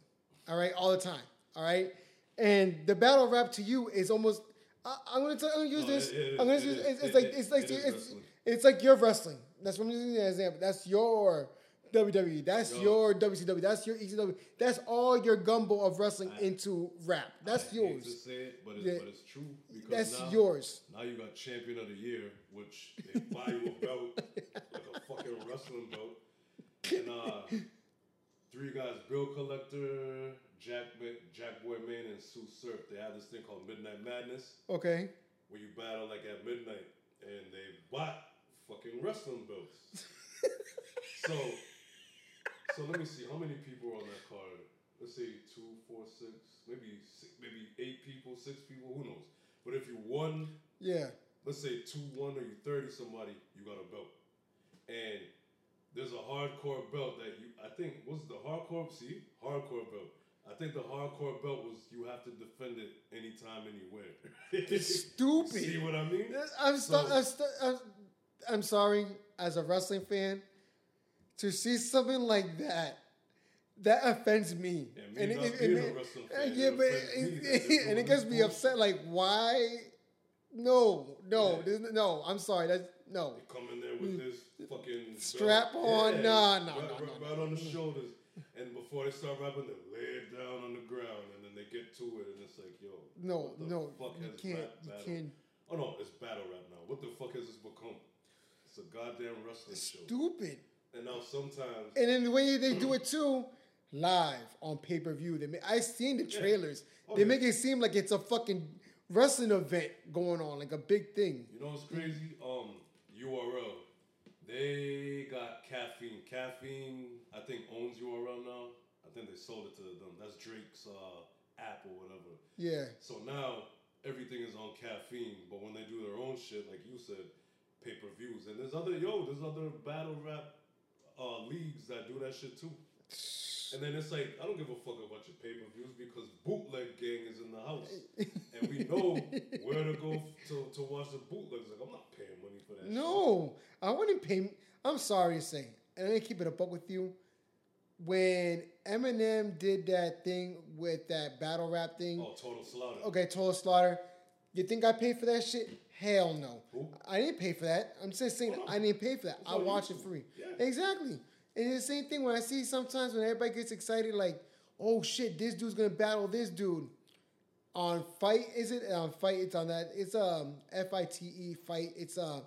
Speaker 3: all right, all the time, all right, and the battle rap to you is almost. I, I'm gonna tell. I'm gonna use
Speaker 1: No,
Speaker 3: this.
Speaker 1: it-
Speaker 3: I'm gonna
Speaker 1: it
Speaker 3: use. It's, it's
Speaker 1: it-
Speaker 3: like
Speaker 1: it-
Speaker 3: it's like it's, it's like your wrestling. That's what I'm using as an example. That's your WWE. That's
Speaker 1: Yo.
Speaker 3: your WCW. That's your ECW. That's all your gumbo of wrestling
Speaker 1: I-
Speaker 3: into rap. That's
Speaker 1: I hate
Speaker 3: yours.
Speaker 1: to say it, but it's,
Speaker 3: Yeah.
Speaker 1: but it's true. Because
Speaker 3: That's
Speaker 1: now,
Speaker 3: yours.
Speaker 1: Now you got champion of the year, which they buy you a belt, like a fucking wrestling belt. And uh, three guys, Bill Collector, Jack Jack Boy Main, and Sue Surf. They have this thing called Midnight Madness,
Speaker 3: Okay.
Speaker 1: where you battle like at midnight, and they bought fucking wrestling belts. so, so let me see how many people are on that card. Let's say two, four, six, maybe six, maybe eight people, six people. Who knows? But if you won
Speaker 3: Yeah.
Speaker 1: let's say two one or you thirty somebody, you got a belt. And there's a hardcore belt that you I think was the hardcore see hardcore belt. I think the hardcore belt was you have to defend it anytime, anywhere.
Speaker 3: It's stupid.
Speaker 1: See what I mean?
Speaker 3: I'm,
Speaker 1: So-
Speaker 3: I'm, stu- I'm, I'm sorry, as a wrestling fan, to see something like that. That offends me.
Speaker 1: Yeah, me not being a wrestling fan,
Speaker 3: yeah, but
Speaker 1: offends me that they're
Speaker 3: it, and it gets me upset. Like, why? No, no,
Speaker 1: Yeah.
Speaker 3: no. I'm sorry. That's no.
Speaker 1: They come in there with this fucking
Speaker 3: Mm. Strap
Speaker 1: belt.
Speaker 3: on? Nah, nah,
Speaker 1: right,
Speaker 3: nah,
Speaker 1: right,
Speaker 3: nah,
Speaker 1: right on the shoulders. And before they start rapping, they lay it down on the ground, and then they get to it, and it's like, yo,
Speaker 3: No,
Speaker 1: what the
Speaker 3: no,
Speaker 1: fuck
Speaker 3: you
Speaker 1: has
Speaker 3: can't, you can't.
Speaker 1: Oh no, it's battle rap now. What the fuck has this become? It's a goddamn wrestling show.
Speaker 3: Stupid.
Speaker 1: And now sometimes
Speaker 3: And then the way they do it too, live on pay per view. They I seen the trailers.
Speaker 1: Oh,
Speaker 3: they
Speaker 1: yeah.
Speaker 3: make it seem like it's a fucking wrestling event going on, like a big thing.
Speaker 1: you know what's crazy? Um, URL. They got caffeine. Caffeine, I think owns URL now. I think they sold it to them. That's Drake's uh, app or whatever.
Speaker 3: Yeah,
Speaker 1: So now everything is on caffeine, but when they do their own shit, like you said, pay per views, and there's other yo, there's other battle rap uh, leagues that do that shit too. And then it's like I don't give a fuck about your pay per views because bootleg gang is in the house, and we know where to go f- to, to watch the bootlegs. Like I'm not paying money for that. shit.
Speaker 3: no, I wouldn't pay. I'm sorry to say, and I keep it a buck with you. when Eminem did that thing with that battle rap thing.
Speaker 1: Oh, total slaughter.
Speaker 3: Okay, Total Slaughter. You think I paid for that shit? Hell no.
Speaker 1: Who?
Speaker 3: I didn't pay for that. I'm just saying
Speaker 1: Oh.
Speaker 3: I didn't pay for that. I watch it free.
Speaker 1: Yeah.
Speaker 3: Exactly. And it's the same thing when I see sometimes when everybody gets excited, like, oh shit, this dude's gonna battle this dude. On fight, is it on fight? It's on that. It's um F I T E fight. It's a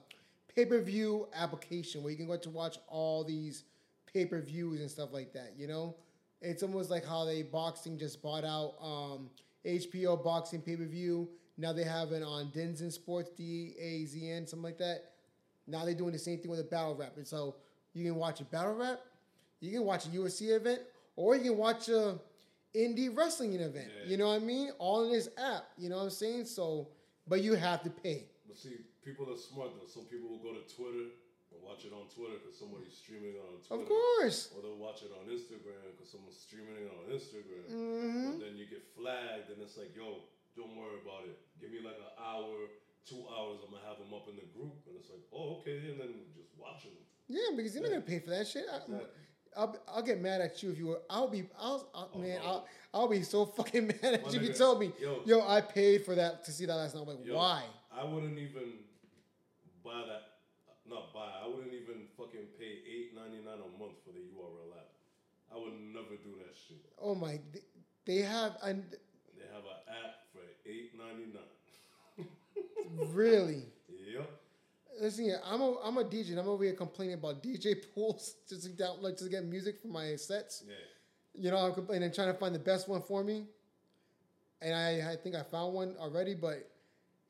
Speaker 3: pay per view application where you can go to watch all these pay per views and stuff like that. You know, it's almost like how they boxing just bought out um HBO boxing pay per view. Now they have it on Denzen Sports D A Z N something like that. Now they're doing the same thing with a battle rap, and so you can watch a battle rap, you can watch a UFC event, or you can watch a indie wrestling event.
Speaker 1: Yeah.
Speaker 3: You know what I mean? All in this app. You know what I'm saying? So, but you have to pay.
Speaker 1: But see, people are smart though. Some people will go to Twitter and watch it on Twitter because somebody's streaming it on Twitter.
Speaker 3: Of course.
Speaker 1: Or they'll watch it on Instagram because someone's streaming it on Instagram.
Speaker 3: Mm-hmm.
Speaker 1: But then you get flagged and it's like, yo, don't worry about it. Give me like an hour, two hours. I'm gonna have them up in the group, and it's like, oh, okay, and then just watching them.
Speaker 3: Yeah, because you're not gonna pay for that shit. I,
Speaker 1: Exactly.
Speaker 3: I'll, I'll get mad at you if you were. I'll be. I'll, I'll
Speaker 1: Oh,
Speaker 3: man.
Speaker 1: no.
Speaker 3: I'll, I'll be so fucking mad at
Speaker 1: My
Speaker 3: you if you tell me,
Speaker 1: yo.
Speaker 3: yo, I paid for that to see that last night. I'm like,
Speaker 1: Yo,
Speaker 3: why?
Speaker 1: I wouldn't even buy that. Not buy. I wouldn't even fucking pay eight ninety nine a month for the URL app. I would never do that shit.
Speaker 3: Oh my! They have. And
Speaker 1: They have an app for eight ninety nine.
Speaker 3: really.
Speaker 1: Yep.
Speaker 3: Listen here, I'm a I'm a DJ. and I'm over here complaining about DJ pools just to down, like to get music for my sets.
Speaker 1: Yeah.
Speaker 3: You know, I'm complaining and trying to find the best one for me. And I, I think I found one already, but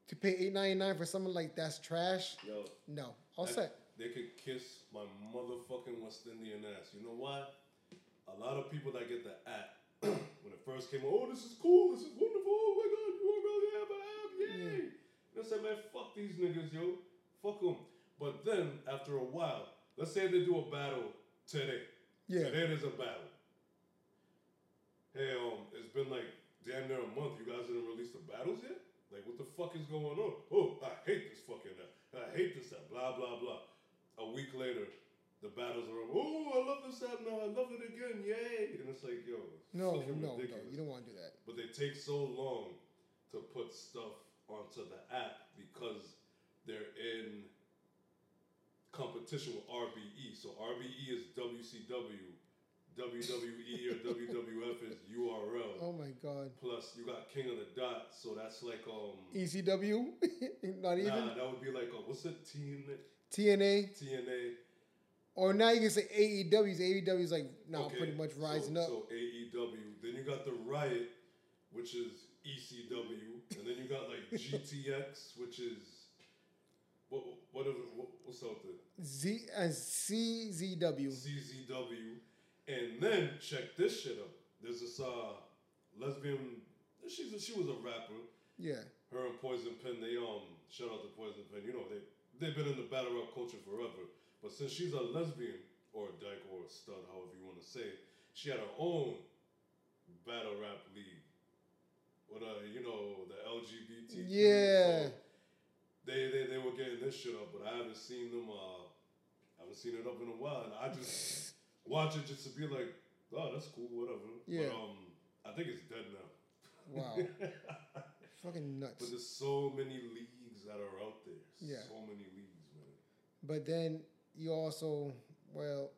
Speaker 3: to pay eight ninety nine for something like that's trash,
Speaker 1: Yo.
Speaker 3: no. All
Speaker 1: that-
Speaker 3: set.
Speaker 1: They could kiss my motherfucking West Indian ass. You know why? A lot of people that get the app when it first came, oh, this is cool, this is wonderful. Oh my god, you really have an app, yay! And I said, man, fuck these niggas, yo. Fuck them. But then, after a while, let's say they do a battle today.
Speaker 3: Yeah.
Speaker 1: Today there's a battle. Hey, um, it's been like damn near a month. You guys didn't release the battles yet? Like, what the fuck is going on? Oh, I hate this fucking app. I hate this app. Blah, blah, blah. A week later, the battles are, oh, I love this app now. I love it again. Yay. And it's like, yo, it's
Speaker 3: No, no, no. You don't want to do that.
Speaker 1: But they take so long to put stuff onto the app because they're in competition with RBE. So RBE is WCW, WWE or WWF is URL.
Speaker 3: Oh my god.
Speaker 1: Plus, you got King of the Dot, so that's like um.
Speaker 3: ECW? Not even?
Speaker 1: Nah, that would be like uh, what's it? TNA,
Speaker 3: TNA?
Speaker 1: TNA.
Speaker 3: Or now you can say AEW's. AEW's like now
Speaker 1: Okay,
Speaker 3: pretty much rising
Speaker 1: so,
Speaker 3: up.
Speaker 1: So AEW. Then you got the Riot, which is ECW, and then you got like GTX, which is what what, what what's out there?
Speaker 3: Z and CZW.
Speaker 1: CZW, and then check this shit up. There's this uh lesbian. She's a, she was a rapper.
Speaker 3: Yeah.
Speaker 1: Her and Poison Pen. They um shout out to Poison Pen. You know they they've been in the battle rap culture forever. But since she's a lesbian or a dyke or a stud, however you want to say, it, she had her own battle rap league. With uh, you know, the LGBT.
Speaker 3: Yeah.
Speaker 1: they, they they were getting this shit up, but I haven't seen them. Uh, I haven't seen it up in a while, and I just watch it just to be like, oh, that's cool, whatever.
Speaker 3: Yeah.
Speaker 1: But um, I think it's dead now.
Speaker 3: Wow. Fucking nuts.
Speaker 1: But there's so many leagues that are out there.
Speaker 3: Yeah.
Speaker 1: So many leagues, man.
Speaker 3: But then you also, well,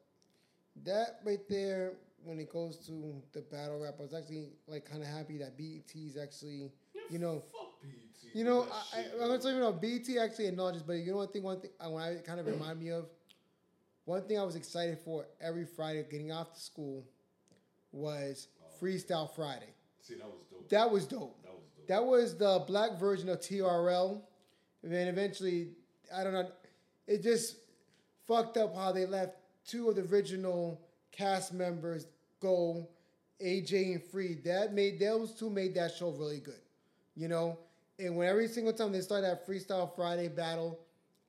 Speaker 3: that right there, when it goes to the battle rap, I was actually like kind of happy that BET's actually, you know, you know, I,
Speaker 1: shit,
Speaker 3: I, I'm
Speaker 1: man.
Speaker 3: gonna tell you, know, BET actually acknowledges, but you know one thing, one thing, uh, I, when I kind of remind me of, one thing I was excited for every Friday getting off to school was oh. Freestyle Friday.
Speaker 1: See, that was dope.
Speaker 3: That was dope.
Speaker 1: That was dope.
Speaker 3: That was the black version of TRL. And then eventually, I don't know, it just fucked up how they left two of the original cast members go, AJ and Free. That made those two made that show really good. You know? And when every single time they started that Freestyle Friday battle,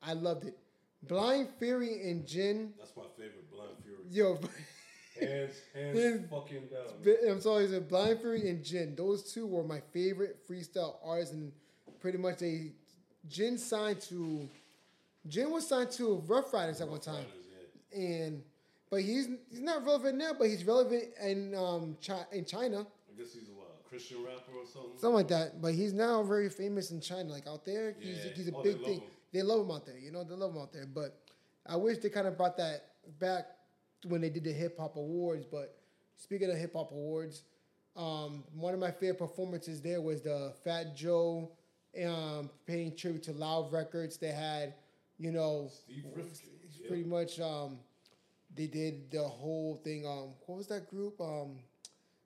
Speaker 3: I loved it. Blind Fury and Jin,
Speaker 1: That's my favorite Blind Fury.
Speaker 3: yo,
Speaker 1: Hands, hands fucking down.
Speaker 3: I'm sorry, it's Blind Fury and Jin. Those two were my favorite freestyle artists, and pretty much they Jin signed to Jin was signed to Ruff Ryders at one time,
Speaker 1: Ryders, yeah.
Speaker 3: and but he's he's not relevant now. But he's relevant in um Chi- in China,
Speaker 1: I guess he's a what, Christian rapper or something.
Speaker 3: something like that. But he's now very famous in China, like out there. He's
Speaker 1: Yeah.
Speaker 3: he's a
Speaker 1: Oh,
Speaker 3: big
Speaker 1: love
Speaker 3: thing.
Speaker 1: him.
Speaker 3: They love him out there. You know, they love him out there. But I wish they kind of brought that back when they did the hip hop awards. But speaking of hip hop awards, um, one of my favorite performances there was the Fat Joe um, paying tribute to Loud Records. They had, you know,
Speaker 1: Steve Rifkind,
Speaker 3: it's
Speaker 1: yeah.
Speaker 3: pretty much um, they did the whole thing. Um, what was that group? Um,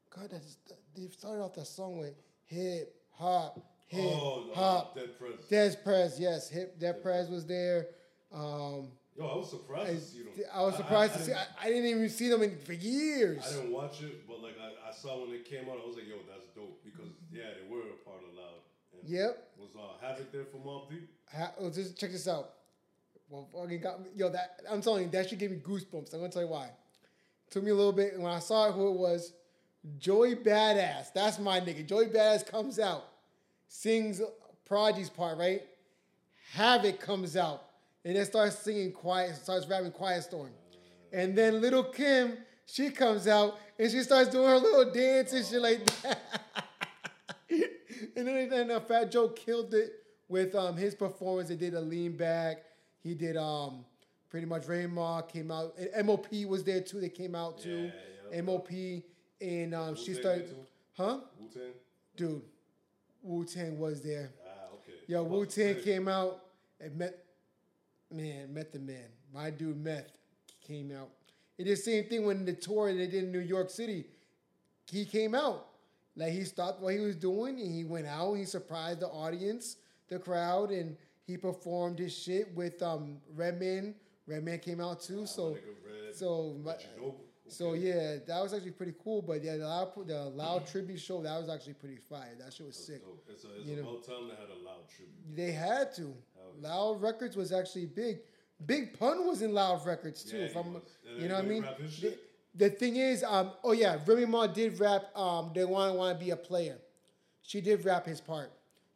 Speaker 3: God, that's, they started off that song with hip hop, hip
Speaker 1: oh,
Speaker 3: hop.
Speaker 1: Dead Prez.
Speaker 3: Dead Prez, yes, hip. Dead Prez was there. Um,
Speaker 1: Yo, I was surprised
Speaker 3: I,
Speaker 1: to see them.
Speaker 3: I was surprised to see. I, I didn't even see them in, for years.
Speaker 1: I didn't watch it, but like I, I saw when it came out, I was like, yo, that's dope because yeah, they were a part of Loud.
Speaker 3: Yep.
Speaker 1: Was uh, Havoc there for Mobb Deep?
Speaker 3: Ha- oh, just check this out. Well, fucking got me. Yo, that I'm telling you, that should give me goosebumps. I'm gonna tell you why. Took me a little bit, and when I saw who it was, Joey Badass. That's my nigga. Joey Badass comes out, sings Prodigy's part, right? Havoc comes out, and then starts singing quiet, starts rapping Quiet Storm. And then Little Kim, she comes out and she starts doing her little dance and shit like that. and then, then uh, Fat Joe killed it with um, his performance. They did a lean back. He did um, pretty much Remy Ma came out. And MOP was there too. They came out too.
Speaker 1: Yeah, yeah.
Speaker 3: MOP and um, she started, huh?
Speaker 1: Wu Tang.
Speaker 3: Dude, Wu Tang was there.
Speaker 1: Ah, okay.
Speaker 3: Yo, Wu Tang came out and met, man, met the man. My dude Meth came out. It did the same thing when the tour they did in New York City. He came out. Like he stopped what he was doing and he went out. He surprised the audience, the crowd, and he performed his shit with um Redman. Redman came out too. So,
Speaker 1: Red,
Speaker 3: so,
Speaker 1: Red
Speaker 3: so yeah, that was actually pretty cool. But yeah, the loud, the loud tribute show that was actually pretty fire. That shit was
Speaker 1: That's
Speaker 3: sick.
Speaker 1: dope. It's, a, it's
Speaker 3: You know.
Speaker 1: about time they had a loud tribute.
Speaker 3: They had to.
Speaker 1: Yeah.
Speaker 3: Loud Records was actually big. Big Pun was in Loud Records too.
Speaker 1: Yeah,
Speaker 3: if I'm, you know what I mean. The, the thing is, um, oh yeah, Remy Ma did rap. Um, they want to want to be a player. She did rap his part,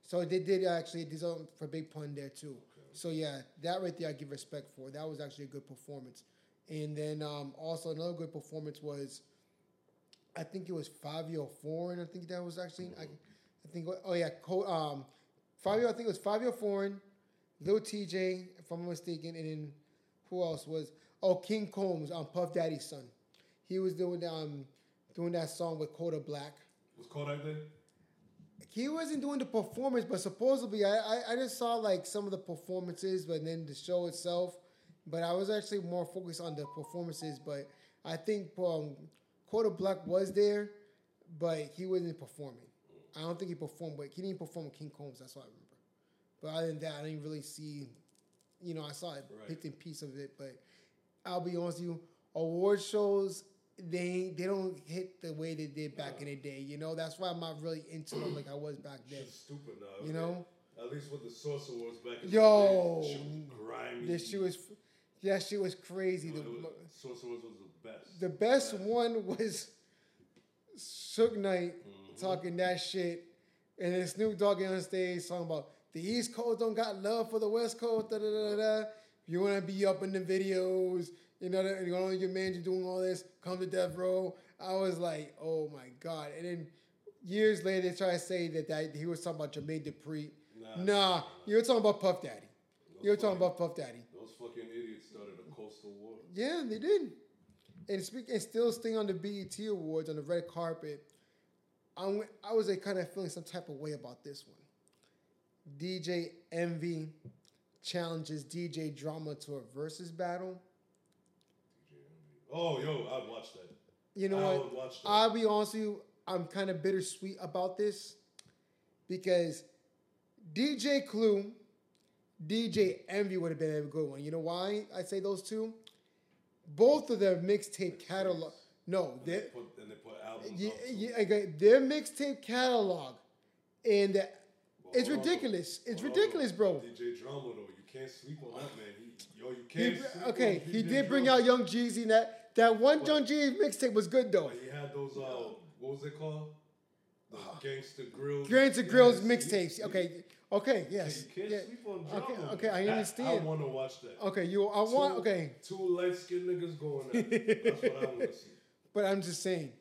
Speaker 3: so they did actually something for Big Pun there too. So yeah, that right there I give respect for. That was actually a good performance. And then um, also another good performance was, I think it was Fivio Foreign. I think that was actually I, I think oh yeah, um, Fivio. I think it was Fivio Foreign, Lil Tjay, if I'm not mistaken, and then who else was? Oh, King Combs, um, Puff Daddy's son. He was doing um doing that song with Kodak Black.
Speaker 1: Was Kodak there?
Speaker 3: He wasn't doing the performance, but supposedly I, I I just saw like some of the performances, but then the show itself. But I was actually more focused on the performances. But I think um, Kodak Black was there, but he wasn't performing. I don't think he performed, but he didn't perform with King Combs. That's what I remember. But other than that, I didn't really see. You know, I saw a
Speaker 1: Right.
Speaker 3: picked in piece of it, but I'll be honest with you, award shows they they don't hit the way they did back in the day. You know, that's why I'm not really into them like I was back then.
Speaker 1: Shit's stupid now.
Speaker 3: You know?
Speaker 1: At least with the Source Awards back in
Speaker 3: Yo,
Speaker 1: the day, grimy.
Speaker 3: This shit was, that shit was crazy. The,
Speaker 1: was- Source Awards was the best.
Speaker 3: the best
Speaker 1: Best.
Speaker 3: one was Suge Knight
Speaker 1: Mm-hmm.
Speaker 3: talking that shit, and then Snoop Dogg on stage talking about the East Coast don't got love for the West Coast. Da da da da. You want to be up in the videos, you know, that- you know your man, you doing all this. Come to Death Row. I was like, oh my god. And then years later, they try to say that, that he was talking about Jermaine Dupri.
Speaker 1: Nah,
Speaker 3: Nah, you were talking about Puff Daddy. You were talking about Puff Daddy.
Speaker 1: Those fucking idiots started a coastal war.
Speaker 3: Yeah, they did. And speak and still staying on the BET Awards on the red carpet. I went, I was like, kind of feeling some type of way about this one. DJ Envy challenges DJ Drama to a versus battle.
Speaker 1: Oh, yo, I'd watch that.
Speaker 3: You know
Speaker 1: I
Speaker 3: what?
Speaker 1: would watch that.
Speaker 3: I'll be honest with you, I'm kind of bittersweet about this because DJ Clue, DJ Envy would have been a good one. You know why I say those two? Both of their mixtape catalog. No,
Speaker 1: they
Speaker 3: they
Speaker 1: put, and they put albums
Speaker 3: yeah, yeah, okay, their mixtape catalog, and the-
Speaker 1: But
Speaker 3: it's
Speaker 1: hold on,
Speaker 3: ridiculous. It's
Speaker 1: Hold on,
Speaker 3: ridiculous, bro.
Speaker 1: DJ Drama though, you can't sleep on that man. He, yo, you can't. sleep
Speaker 3: okay,
Speaker 1: on
Speaker 3: he
Speaker 1: DJ
Speaker 3: did bring
Speaker 1: Drama.
Speaker 3: out Young Jeezy. and That that one
Speaker 1: But-
Speaker 3: Young Jeezy mixtape was good though.
Speaker 1: But he had those. Uh, what was it called? The Gangsta Grillz.
Speaker 3: Gangsta Grillz
Speaker 1: Yes,
Speaker 3: mixtapes.
Speaker 1: he-
Speaker 3: Okay, Okay, yes.
Speaker 1: You can't
Speaker 3: yeah.
Speaker 1: sleep on
Speaker 3: Okay,
Speaker 1: drama.
Speaker 3: okay, I understand.
Speaker 1: I want to watch that.
Speaker 3: Okay, you. I want.
Speaker 1: Two-
Speaker 3: Okay,
Speaker 1: Two light skinned niggas going at it. That's what I want to see.
Speaker 3: but I'm just saying,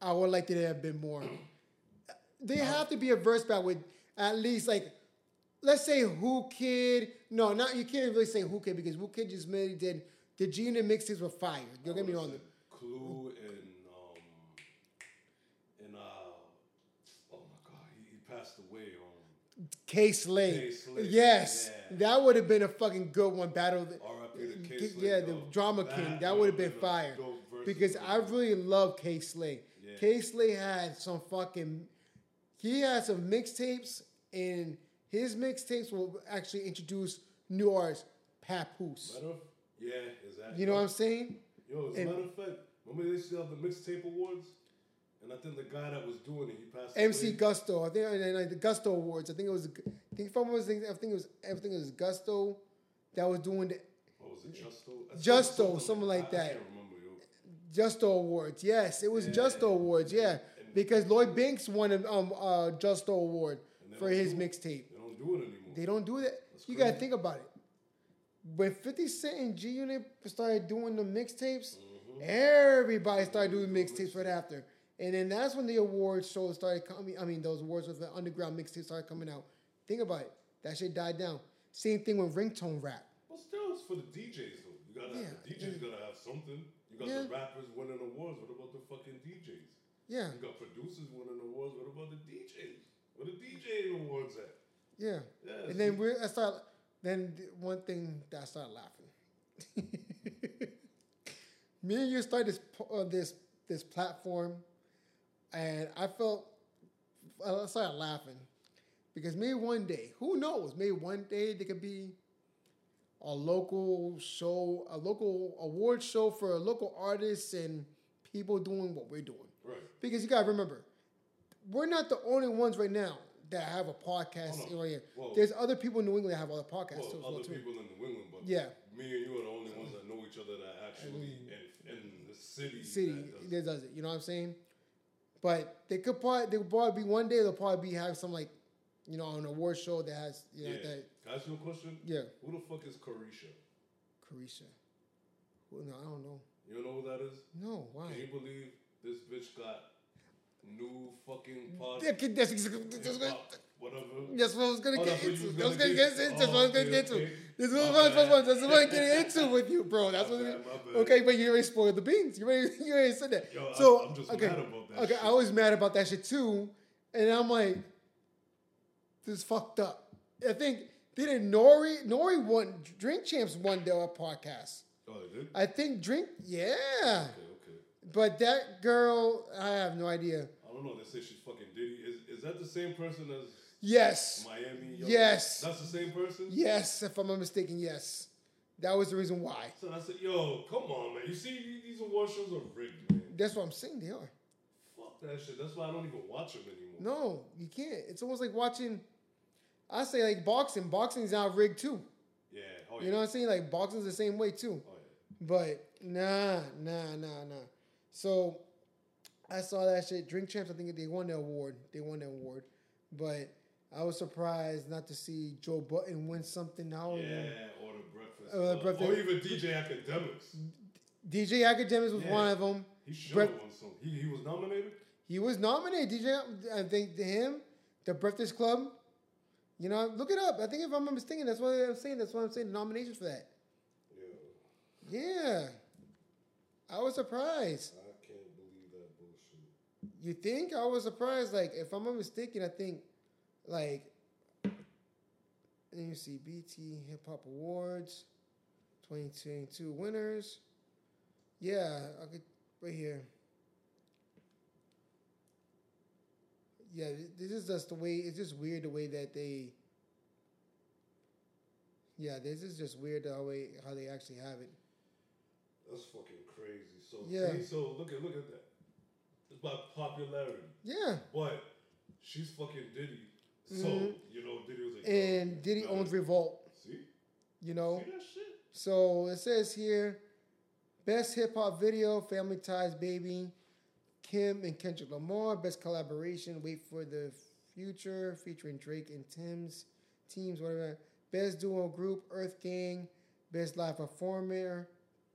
Speaker 3: I would like to have been more. They have to be a verse battle with at least like, let's say Whoo Kid. No, not you can't really say Whoo Kid because Whoo Kid just really did the G Unit mixtapes were fire. Don't get me wrong.
Speaker 1: Listen, Clue and um and uh oh my god, he, he passed away. Um,
Speaker 3: Kay Slay.
Speaker 1: K. Slay,
Speaker 3: Yes,
Speaker 1: yeah.
Speaker 3: that would have been a fucking good one. Battle.
Speaker 1: R.I.P. to.
Speaker 3: G-
Speaker 1: Slay,
Speaker 3: yeah, the
Speaker 1: dog.
Speaker 3: drama king. That
Speaker 1: would
Speaker 3: would have been fire. Because I really love Kay Slay.
Speaker 1: Yeah.
Speaker 3: K Slay had some fucking. He had some mixtapes, and his mixtapes will actually introduce new artists. Papoose.
Speaker 1: Matter of, yeah, exactly.
Speaker 3: You know what I'm saying?
Speaker 1: Yo, as a
Speaker 3: and-
Speaker 1: matter of fact, remember they used to have the mixtape awards, and I think the guy that was doing it, he passed.
Speaker 3: MC
Speaker 1: away.
Speaker 3: Gusto. I think and like the Gusto Awards. I think it was. I think if I was thinking, I think it was. I think it was Gusto that was doing the
Speaker 1: What was it, Justo? I
Speaker 3: Justo,
Speaker 1: think
Speaker 3: something like
Speaker 1: I-
Speaker 3: that.
Speaker 1: I can't remember, yo.
Speaker 3: Justo Awards. Yes, it was
Speaker 1: Yeah.
Speaker 3: Justo Awards. Yeah,
Speaker 1: And-
Speaker 3: because Lloyd Banks won a um, uh, Justo Award for his mixtape.
Speaker 1: They don't do it anymore.
Speaker 3: They don't do that.
Speaker 1: That's
Speaker 3: you gotta think about it. When 50 Cent and G Unit started doing the mixtapes,
Speaker 1: Mm-hmm.
Speaker 3: everybody started doing mixtapes right after. And then that's when the awards shows started coming. I mean, those awards with the underground mixtapes started coming out. Think about it. That shit died down. Same thing with ringtone rap.
Speaker 1: Well, still, it's for the DJs though. You gotta,
Speaker 3: Yeah,
Speaker 1: the DJs gotta have something. You got
Speaker 3: Yeah.
Speaker 1: the rappers winning awards. What about the fucking DJs?
Speaker 3: Yeah,
Speaker 1: You got producers winning awards. What about the DJs? Where the DJ awards at?
Speaker 3: Yeah.
Speaker 1: Yeah,
Speaker 3: And then we I start. Then one thing that I started laughing. Me and you started this uh, this this platform, and I felt I started laughing because maybe one day, who knows? Maybe one day there could be a local show, a local award show for local artists and people doing what we're doing.
Speaker 1: Right.
Speaker 3: Because you gotta remember, we're not the only ones right now that have a podcast
Speaker 1: Oh,
Speaker 3: here.
Speaker 1: Whoa.
Speaker 3: There's other people in New England that have other podcasts
Speaker 1: Well,
Speaker 3: well,
Speaker 1: other
Speaker 3: too.
Speaker 1: people in New England, but
Speaker 3: Yeah.
Speaker 1: me and you are the only ones that know each other that actually in, in the city.
Speaker 3: City
Speaker 1: that does
Speaker 3: that does it. You know what I'm saying? But they could probably they could probably be one day they'll probably be have some like, you know, an award show that has you know
Speaker 1: Yeah.
Speaker 3: that.
Speaker 1: Can I ask you a question?
Speaker 3: Yeah,
Speaker 1: Who the fuck is Caresha?
Speaker 3: Caresha. Well, no, I don't know.
Speaker 1: You know who that is?
Speaker 3: No, why?
Speaker 1: Can you believe this bitch got new fucking mm. pod?
Speaker 3: Yeah, kid, that's, that's, that's,
Speaker 1: whatever.
Speaker 3: that's what I was gonna
Speaker 1: Oh,
Speaker 3: get into. I was
Speaker 1: gonna get
Speaker 3: into.
Speaker 1: into.
Speaker 3: That's what I was gonna get to.
Speaker 1: Oh, okay.
Speaker 3: This is
Speaker 1: My
Speaker 3: what I was
Speaker 1: bad.
Speaker 3: that's what I'm getting into with you, bro. That's
Speaker 1: My
Speaker 3: what.
Speaker 1: bad.
Speaker 3: Okay, but you already spoiled the beans. You already, you already said that.
Speaker 1: Yo,
Speaker 3: so
Speaker 1: I'm just
Speaker 3: okay,
Speaker 1: mad about that
Speaker 3: okay,
Speaker 1: shit.
Speaker 3: I was mad about that shit too, and I'm like, this is fucked up. I think didn't Nori Nori won Drink Champs won their podcast.
Speaker 1: Oh, they did?
Speaker 3: I think Drink, yeah,
Speaker 1: Okay, okay.
Speaker 3: but that girl, I have no idea.
Speaker 1: I don't know. They say she's fucking Diddy. Is, is that the same person as
Speaker 3: Yes,
Speaker 1: Miami? Yo,
Speaker 3: Yes.
Speaker 1: That's the same person?
Speaker 3: yes, if I'm not mistaken, yes, that was the reason why.
Speaker 1: So I said, yo, come on, man. You see, these award shows are rigged, man.
Speaker 3: That's what I'm saying. They are.
Speaker 1: Fuck that shit. That's why I don't even watch them anymore.
Speaker 3: No, you can't. It's almost like watching. I say like boxing. Boxing's now rigged too.
Speaker 1: Yeah. Oh,
Speaker 3: You know what I'm saying? Like boxing's the same way too.
Speaker 1: Oh, yeah.
Speaker 3: But nah, nah, nah, nah. So I saw that shit. Drink Champs, I think they won the award. They won the award. But I was surprised not to see Joe Budden win something. Now
Speaker 1: Yeah, or the breakfast.
Speaker 3: Uh,
Speaker 1: Club.
Speaker 3: Breakfast-
Speaker 1: Or even DJ Akademiks.
Speaker 3: DJ Akademiks was
Speaker 1: Yeah.
Speaker 3: one of them.
Speaker 1: He should have won some. He, he was nominated?
Speaker 3: He was nominated. DJ, I think to him, the Breakfast Club. You know, look it up. I think if I'm mistaken, that's what I'm saying. That's what I'm saying. The Nominations for that.
Speaker 1: Yeah.
Speaker 3: Yeah, I was surprised.
Speaker 1: I can't believe that bullshit.
Speaker 3: You think I was surprised? Like, if I'm not mistaken, I think, like, let me see, BET Hip Hop Awards, 2022 winners. Yeah, I could right here. Yeah, this is just the way. It's just weird the way that they. Yeah, this is just weird the way how they actually have it.
Speaker 1: That's fucking crazy. So
Speaker 3: Yeah.
Speaker 1: so look at look at that. It's by popularity.
Speaker 3: Yeah,
Speaker 1: But she's fucking Diddy. So,
Speaker 3: Mhm.
Speaker 1: you know, Diddy was like
Speaker 3: and Diddy owns Revolt.
Speaker 1: See?
Speaker 3: You know.
Speaker 1: See that shit?
Speaker 3: So it says here, best hip hop video, Family Ties, Baby, Keem and Kendrick Lamar. Best collaboration, Wait for the Future, featuring Drake and Tim's. teams, whatever. Best duo group, Earth Gang. Best live performer,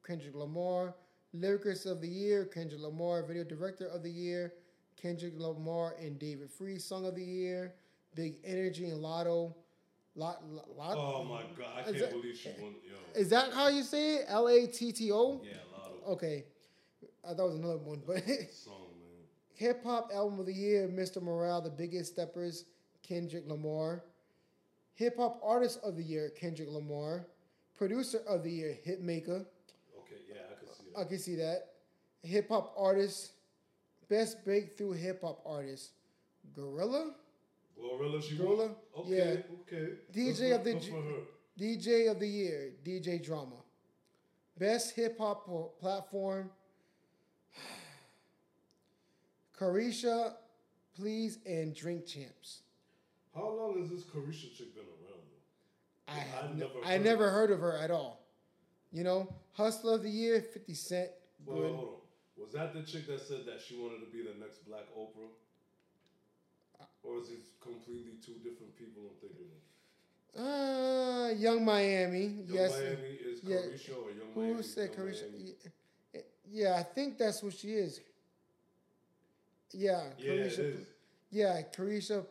Speaker 3: Kendrick Lamar. Lyricist of the year, Kendrick Lamar. Video director of the year, Kendrick Lamar and David Free. Song of the year, Big Energy and Latto. Lot, lot,
Speaker 1: Oh my god, I can't
Speaker 3: that-
Speaker 1: believe she won. Yo,
Speaker 3: Is that how you say it? L A T T O?
Speaker 1: yeah, Latto.
Speaker 3: Okay. I thought it was another one, but
Speaker 1: Song, man.
Speaker 3: Hip Hop Album of the Year, Mr. Morale, The Biggest Steppers, Kendrick Lamar. Hip Hop Artist of the Year, Kendrick Lamar. Producer of the Year, Hitmaker.
Speaker 1: I can see that.
Speaker 3: I can see that. Hip Hop Artist, Best Breakthrough Hip Hop Artist, Gorilla.
Speaker 1: Glorilla, she
Speaker 3: Gorilla?
Speaker 1: Okay,
Speaker 3: Yeah.
Speaker 1: okay.
Speaker 3: DJ of the
Speaker 1: for- good for her.
Speaker 3: DJ of the Year, DJ Drama. Best Hip Hop po- Platform, Caresha, Please, and Drink Champs.
Speaker 1: How long has this Caresha chick been around?
Speaker 3: I have
Speaker 1: never
Speaker 3: I
Speaker 1: heard
Speaker 3: never heard of her at all. You know, Hustler of the Year, 50 Cent.
Speaker 1: Well,
Speaker 3: Good.
Speaker 1: hold on. Was that the chick that said that she wanted to be the next Black Oprah? Or is it completely two different people I'm thinking of?
Speaker 3: Uh, Young Miami.
Speaker 1: Young
Speaker 3: yes.
Speaker 1: Miami is
Speaker 3: yeah.
Speaker 1: Caresha or Young
Speaker 3: Who
Speaker 1: Miami?
Speaker 3: said
Speaker 1: Young Caresha?
Speaker 3: Yeah, yeah, I think that's who she is. Yeah,
Speaker 1: Yeah,
Speaker 3: Caresha.
Speaker 1: is.
Speaker 3: Yeah, Caresha.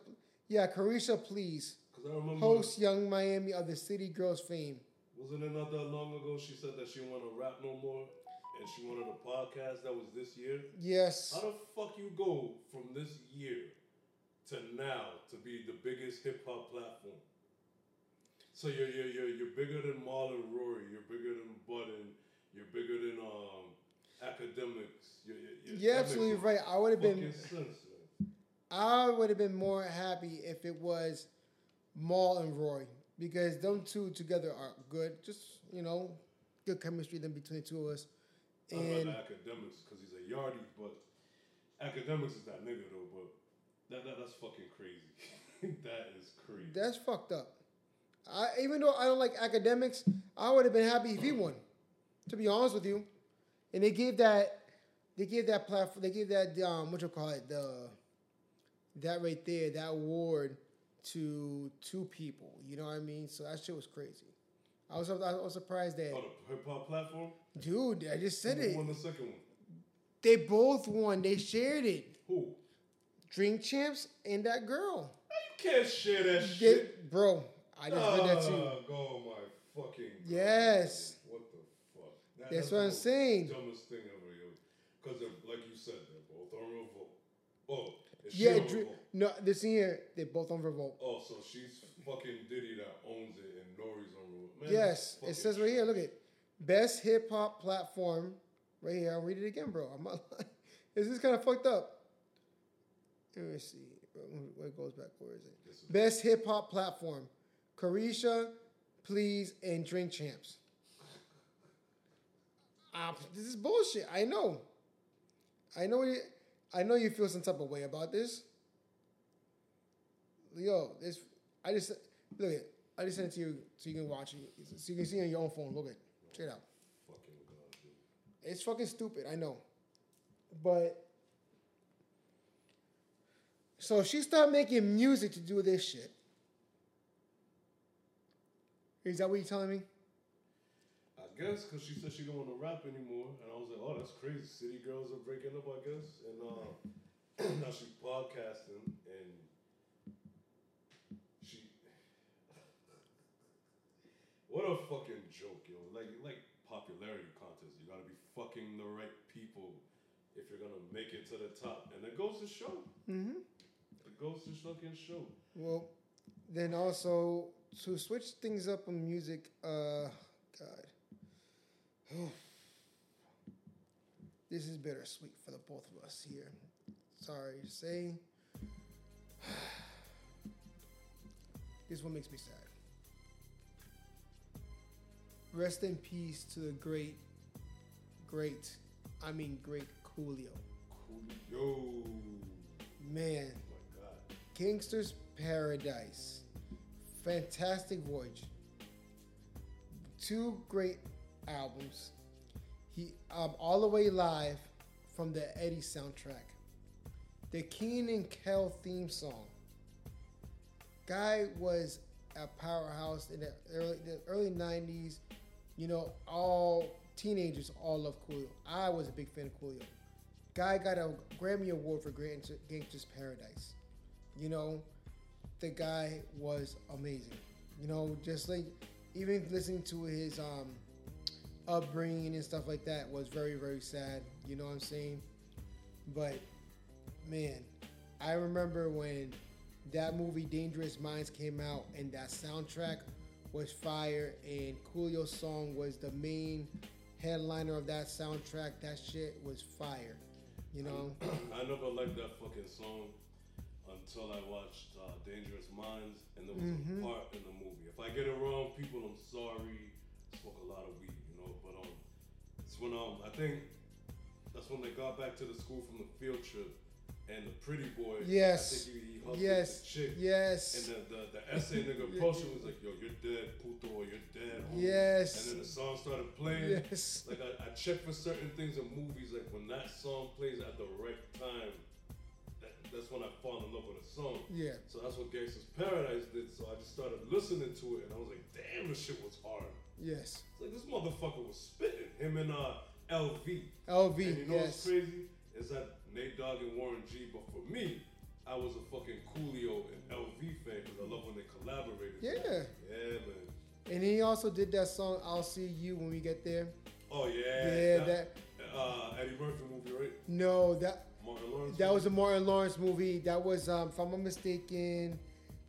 Speaker 3: Yeah, Caresha, please.
Speaker 1: Because I remember,
Speaker 3: Host Young Miami of the City Girls fame.
Speaker 1: Wasn't it not that long ago she said that she didn't want to rap no more? And she wanted a podcast that was this year?
Speaker 3: Yes.
Speaker 1: How the fuck you go from this year to now to be the biggest hip hop platform? So you're you're you're, you're bigger than Mal and Rory. You're bigger than Budden. You're bigger than um Akademiks. You're, you're,
Speaker 3: You're absolutely right. I would have been.
Speaker 1: sense.
Speaker 3: I would have been more happy if it was Maul and Roy because them two together are good. Just you know, good chemistry then between the two of us. And
Speaker 1: Akademiks because he's a yardie, but Akademiks is that nigga though. But that, that that's fucking crazy. that is crazy.
Speaker 3: that's fucked up. I even though I don't like Akademiks, I would have been happy if he won. To be honest with you, and they gave that, they gave that platform, they gave that um, what you call it, the, that right there, that award to two people. You know what I mean? So that shit was crazy. I was I was surprised that,
Speaker 1: oh, the hip hop platform.
Speaker 3: dude. I just said
Speaker 1: Who
Speaker 3: it.
Speaker 1: won the second one?
Speaker 3: They both won. They shared it.
Speaker 1: Who?
Speaker 3: Drink champs and that girl.
Speaker 1: You can't share that
Speaker 3: They,
Speaker 1: shit.
Speaker 3: bro, I just heard that too.
Speaker 1: Oh my fucking. God.
Speaker 3: Yes.
Speaker 1: What the fuck? That-
Speaker 3: That's
Speaker 1: the
Speaker 3: what I'm saying.
Speaker 1: Dumbest thing ever, yo. Because like you said, they're both on revolt. Oh,
Speaker 3: Yeah,
Speaker 1: on
Speaker 3: Dr-
Speaker 1: revolt?
Speaker 3: No, this here they both on revolt.
Speaker 1: Oh, so she's fucking Diddy that owns it, and Nori's on revolt. Man,
Speaker 3: Yes, it says right here. Look at best hip hop platform. Right here, I'll read it again, bro. I'm not lying. This is kind of fucked up. Let me see. Where it goes back? Where is it? Best hip hop platform: Caresha, Please, and Drink Champs. Ah, this is bullshit. I know. I know. You, I know you feel some type of way about this. Yo, this. I just look at. It. I just sent it to you so you can watch it, so you can see it on your own phone. Look at. Check it out.
Speaker 1: Fucking god, dude.
Speaker 3: It's fucking stupid, I know. But so she started making music to do this shit. Is that what you're telling me?
Speaker 1: I guess because she said she don't want to rap anymore, and I was like, oh, that's crazy. City girls are breaking up, I guess, and uh, now she's podcasting, and she. What a fucking joke, yo! Like like popularity contest, you gotta be fucking the right people if you're gonna make it to the top, and it goes to show.
Speaker 3: Mm-hmm.
Speaker 1: It goes to fucking show.
Speaker 3: Well, then also to switch things up on music, uh, God. this is bittersweet for the both of us here. Sorry to say. this one makes me sad. Rest in peace to the great, great, I mean great Coolio.
Speaker 1: Coolio.
Speaker 3: Man,
Speaker 1: Oh my god.
Speaker 3: Gangster's Paradise. Fantastic Voyage. Two great albums. He um, all the way live from the Eddie soundtrack. The Kenan and Kel theme song. Guy was a powerhouse in the early the early '90s. You know, all teenagers all love Coolio. I was a big fan of Coolio. Guy got a Grammy Award for Gangster's Paradise. You know, the guy was amazing. You know, just like even listening to his um, upbringing and stuff like that was very very sad. You know what I'm saying? But man, I remember when that movie Dangerous Minds came out and that soundtrack was fire and Coolio's song was the main headliner of that soundtrack. That shit was fire. You know?
Speaker 1: I never liked that fucking song until I watched uh, Dangerous Minds, and there was
Speaker 3: Mhm.
Speaker 1: a part in the movie. If I get it wrong, people, I'm sorry. Spoke a lot of weed, you know. But um, it's when um, I think that's when they got back to the school from the field trip, and the pretty boy.
Speaker 3: Yes.
Speaker 1: I think he, he hugged
Speaker 3: Yes.
Speaker 1: the chick.
Speaker 3: Yes.
Speaker 1: And the, the, the essay nigga him was like, yo, you're dead, puto, or you're dead. homie."
Speaker 3: Yes.
Speaker 1: And then the song started playing.
Speaker 3: Yes.
Speaker 1: Like I, I check for certain things in movies. Like when that song plays at the right time, that, that's when I fall in love with a song.
Speaker 3: Yeah.
Speaker 1: So that's what Gangsta's Paradise did. So I just started listening to it, and I was like, damn, this shit was hard.
Speaker 3: Yes.
Speaker 1: It's like this motherfucker was spitting. Him and uh LV.
Speaker 3: LV.
Speaker 1: And you know what's
Speaker 3: yes.
Speaker 1: crazy is that Nate Dogg and Warren G. But for me, I was a fucking Coolio and LV fan because I love when they collaborated.
Speaker 3: Yeah.
Speaker 1: Yeah, man.
Speaker 3: And he also did that song "I'll See You When We Get There."
Speaker 1: Oh yeah.
Speaker 3: Yeah, that.
Speaker 1: uh, Eddie Murphy movie, right?
Speaker 3: No, that
Speaker 1: Martin Lawrence.
Speaker 3: that
Speaker 1: movie?
Speaker 3: was a Martin Lawrence movie. That was, um, if I'm not mistaken,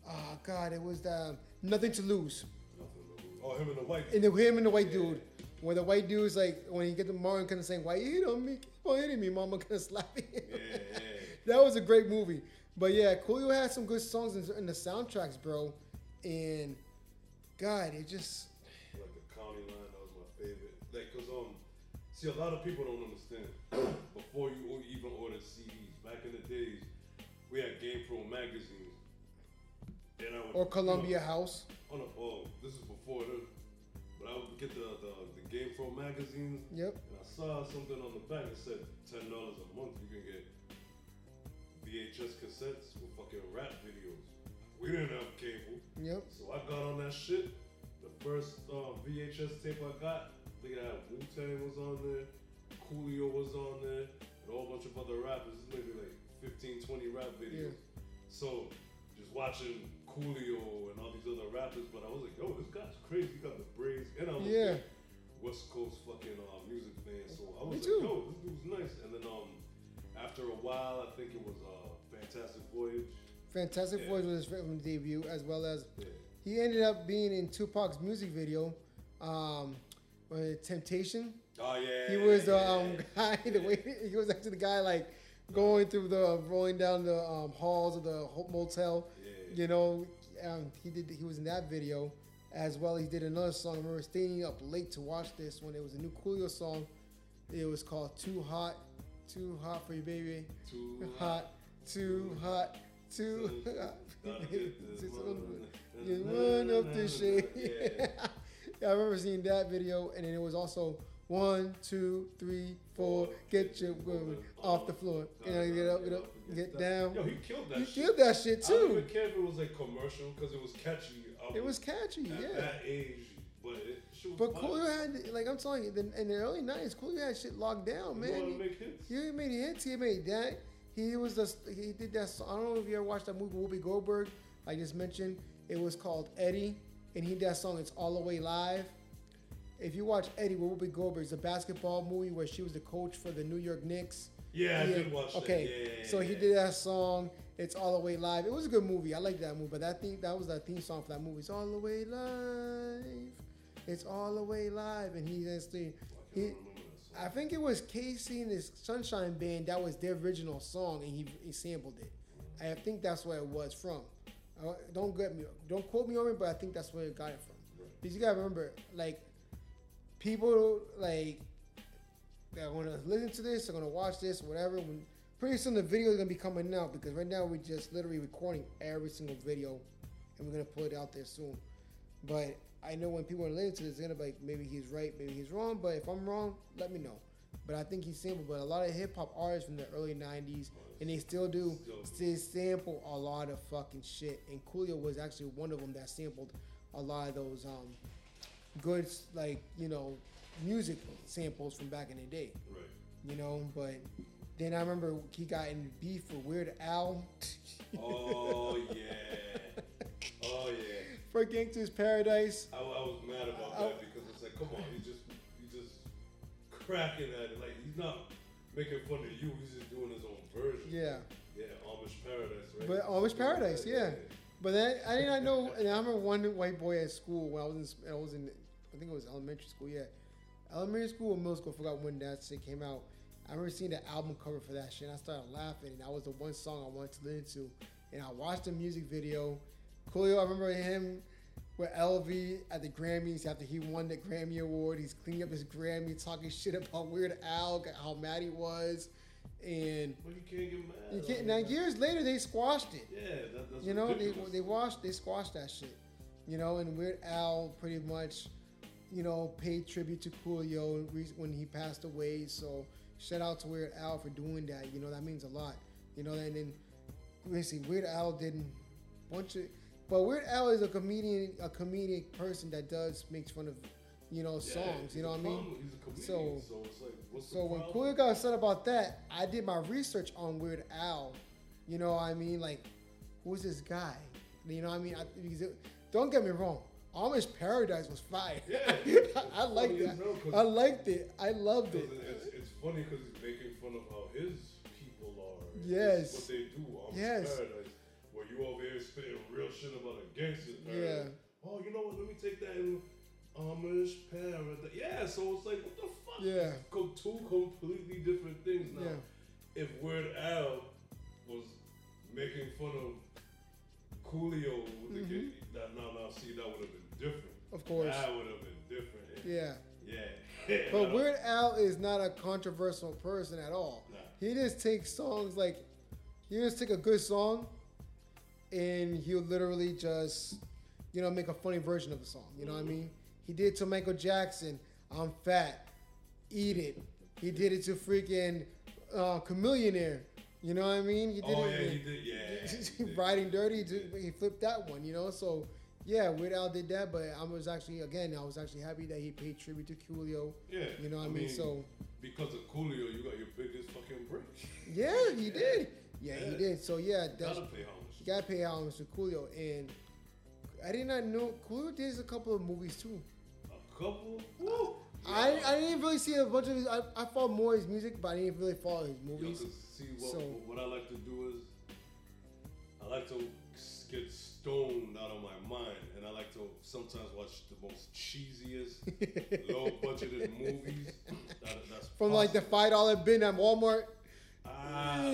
Speaker 3: oh God, it was the Nothing to Lose.
Speaker 1: Nothing to lose. Oh, him and the white.
Speaker 3: And the, him and the white
Speaker 1: Yeah.
Speaker 3: dude. When the white dude's like, when he get to Martin kind of saying, "Why you hit on me? Keep on hitting me, mama," kind of slapping. him.
Speaker 1: Yeah, yeah.
Speaker 3: that was a great movie. But yeah, Coolio had some good songs in, in the soundtracks, bro. And God, it just
Speaker 1: Like the county line, that was my favorite. Like, cause um, see, a lot of people don't understand. Before you even ordered CDs, back in the days, we had Game Pro magazines. Would,
Speaker 3: or
Speaker 1: you
Speaker 3: Columbia
Speaker 1: know,
Speaker 3: House.
Speaker 1: No, oh, this is before the. But I would get the, the the Game Pro magazines,
Speaker 3: Yep.
Speaker 1: and I saw something on the back that said ten dollars a month you can get VHS cassettes with fucking rap videos. We didn't have cable.
Speaker 3: Yep.
Speaker 1: So I got on that shit. The first uh, VHS tape I got, I think I had Wu Tang was on there, Coolio was on there, and a whole bunch of other rappers. Maybe like 15, 20 rap videos. Yeah. So just watching Coolio and all these other rappers, but I was like, yo, this guy's crazy. He got the braids, and I'm
Speaker 3: Yeah.
Speaker 1: a big West Coast fucking uh, music fan. So I
Speaker 3: Me
Speaker 1: was
Speaker 3: too.
Speaker 1: like, yo, this dude's nice. And then um, after a while, I think it was uh, Fantastic Voyage.
Speaker 3: Fantastic
Speaker 1: Yeah.
Speaker 3: Voice was his film debut, as well as
Speaker 1: Yeah.
Speaker 3: he ended up being in Tupac's music video, um, Temptation.
Speaker 1: Oh yeah.
Speaker 3: He was the um, guy. The way he was actually the guy like going through the rolling down the um, halls of the motel.
Speaker 1: Yeah.
Speaker 3: You know, um, he did. He was in that video as well. He did another song. I remember staying up late to watch this when it was a new Coolio song. It was called "Too Hot, Too Hot for You, Baby."
Speaker 1: Too
Speaker 3: Hot, too hot, too hot.
Speaker 1: Gotta get this
Speaker 3: Just a
Speaker 1: money.
Speaker 3: you run up the shade. I remember seeing that video, and then it was also one, two, three, four. Get your woman off the floor. You know, get up, get up, get down.
Speaker 1: Yo, he killed that
Speaker 3: He
Speaker 1: shit.
Speaker 3: killed that shit
Speaker 1: I don't even care if it was like commercial because it was catchy. I
Speaker 3: It was catchy,
Speaker 1: at
Speaker 3: yeah.
Speaker 1: that age, but it
Speaker 3: But. Coolio had, like I'm telling you, the- in the early '90s, Coolio had shit locked down, man.
Speaker 1: make hits?
Speaker 3: He, he made hits. He made that. He was the he did that. song- I don't know if you ever watched that movie Whoopi Goldberg. I just mentioned it was called Eddie, and he did that song. It's all the way live. If you watch Eddie with Whoopi Goldberg, it's a basketball movie where she was the coach for the New York Knicks.
Speaker 1: Yeah, I did watch that.
Speaker 3: Okay,
Speaker 1: Yeah, yeah,
Speaker 3: so he did that song. It's all the way live. It was a good movie. I like that movie, but that thing that was the theme song for that movie. It's all the way live. It's all the way live, and he just
Speaker 1: I
Speaker 3: he.
Speaker 1: that song.
Speaker 3: I think it was KC and his Sunshine Band. That was their original song, and he, he sampled it. I think that's where it was from. Uh, don't get me, don't quote me on it, but I think that's where it got it from. Because you gotta remember, like, people like that are gonna listen to this, are gonna watch this, whatever. When pretty soon the video is gonna be coming out because right now we're just literally recording every single video, and we're gonna put it out there soon. But I know when people are listening to this, they're gonna be like, maybe he's right, maybe he's wrong. But if I'm wrong, let me know. but I think he sampled. But a lot of hip hop artists from the early '90s, and they still do, still sample a lot of fucking shit. And Coolio was actually one of them that sampled a lot of those um, good, like you know, music samples from back in the day.
Speaker 1: Right.
Speaker 3: You know, but then I remember he got in beef with Weird Al
Speaker 1: Oh yeah. Oh yeah.
Speaker 3: for Gangsta's Paradise.
Speaker 1: I, I was mad about
Speaker 3: I-
Speaker 1: that because it's like, come on, he's just he's just cracking at it. Like he's not making fun of you. He's just doing his own version.
Speaker 3: Yeah.
Speaker 1: Yeah. Amish Paradise, right?
Speaker 3: But Amish Paradise, yeah. But then I did not know. And I remember one white boy at school when I was in, I was in, I think it was elementary school. Yeah, elementary school or middle school. I forgot when that shit came out. I remember seeing the album cover for that shit. and I started laughing, and that was the one song I wanted to listen to. And I watched the music video. Coolio, I remember him with LV at the Grammys after he won the Grammy Award. He's cleaning up his Grammy, talking shit about Weird Al, how mad he was, and
Speaker 1: But you can't get mad.
Speaker 3: you can't, now years later they squashed it.
Speaker 1: Yeah, that, that's
Speaker 3: You know, they
Speaker 1: ridiculous.
Speaker 3: they washed they squashed that shit. You know, and Weird Al pretty much, you know, paid tribute to Coolio when he passed away. So shout out to Weird Al for doing that. You know, that means a lot. You know, and then basically Weird Al didn't bunch of, but Weird Al is a comedian, a comedic person that does makes fun of, you know, songs. You know what I mean?
Speaker 1: He's a comedian,
Speaker 3: So-
Speaker 1: so, it's like, what's
Speaker 3: So when? Coolio got upset about that, I did my research on Weird Al. You know what I mean? Like, who's this guy? You know what I mean? I, because it, don't get me wrong. Amish Paradise was fire.
Speaker 1: Yeah.
Speaker 3: I liked
Speaker 1: Funny
Speaker 3: that.
Speaker 1: as hell, 'cause-
Speaker 3: I liked it. I loved it.
Speaker 1: It's, it's funny because he's making fun of how his people are.
Speaker 3: Yes.
Speaker 1: What they do. Amish
Speaker 3: Yes.
Speaker 1: Paradise. Where you over here spitting real shit about a gangster
Speaker 3: Yeah.
Speaker 1: Oh, you know what? Let me take that in Amish Paradise. Yeah, so it's like, what the fuck?
Speaker 3: Yeah.
Speaker 1: Go two completely different things now.
Speaker 3: Yeah.
Speaker 1: If Weird Al was making fun of Coolio with the
Speaker 3: Mhm.
Speaker 1: kid, that now now see that would have been different.
Speaker 3: Of course.
Speaker 1: That would have been different.
Speaker 3: Yeah.
Speaker 1: Yeah.
Speaker 3: But Weird Al is not a controversial person at all.
Speaker 1: Nah.
Speaker 3: He just takes songs like, he just take a good song, and he'll literally just, you know, make a funny version of the song. You know what I mean? He did to Michael Jackson, "I'm Fat, Eat It." He did it to freaking uh, Chamillionaire. You know what I mean? He did
Speaker 1: Oh
Speaker 3: it.
Speaker 1: yeah, he did. Yeah. he did.
Speaker 3: Riding Dirty, he flipped that one. You know, so. Yeah, Weird Al did that, but I was actually again I was actually happy that he paid tribute to Coolio.
Speaker 1: Yeah.
Speaker 3: You know what I, mean? So
Speaker 1: because of Coolio, you got your biggest fucking break.
Speaker 3: Yeah, he did. Yeah, he did. So yeah,
Speaker 1: You
Speaker 3: that's
Speaker 1: gotta pay homage.
Speaker 3: you gotta pay homage to Coolio, and I did not know Coolio did a couple of movies too.
Speaker 1: A couple. Woo.
Speaker 3: I, I didn't really see a bunch of his. I, I followed more his music, but I didn't really follow his
Speaker 1: Yo, see what,
Speaker 3: So-
Speaker 1: what I like to do is I like to get stoned out of my mind, and I like to sometimes watch the most cheesiest, low budgeted movies. That, that's
Speaker 3: From like the five dollar bin at Walmart.
Speaker 1: Ah,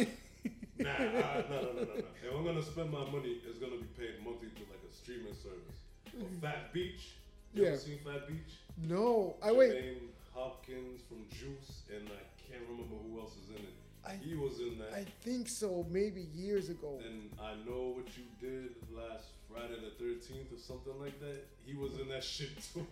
Speaker 1: nah, ah, no, no, no, no, no. If I'm gonna spend my money, it's gonna be paid monthly through like streaming service. But Fat Beach, you
Speaker 3: Yeah.
Speaker 1: ever seen Fat Beach?
Speaker 3: No, I wait.
Speaker 1: Jermaine Hopkins from Juice, and I can't remember who else is in it.
Speaker 3: I-
Speaker 1: he was in that.
Speaker 3: I think so. Maybe years ago.
Speaker 1: and I know what you did last Friday the 13th or something like that. He was in that shit too.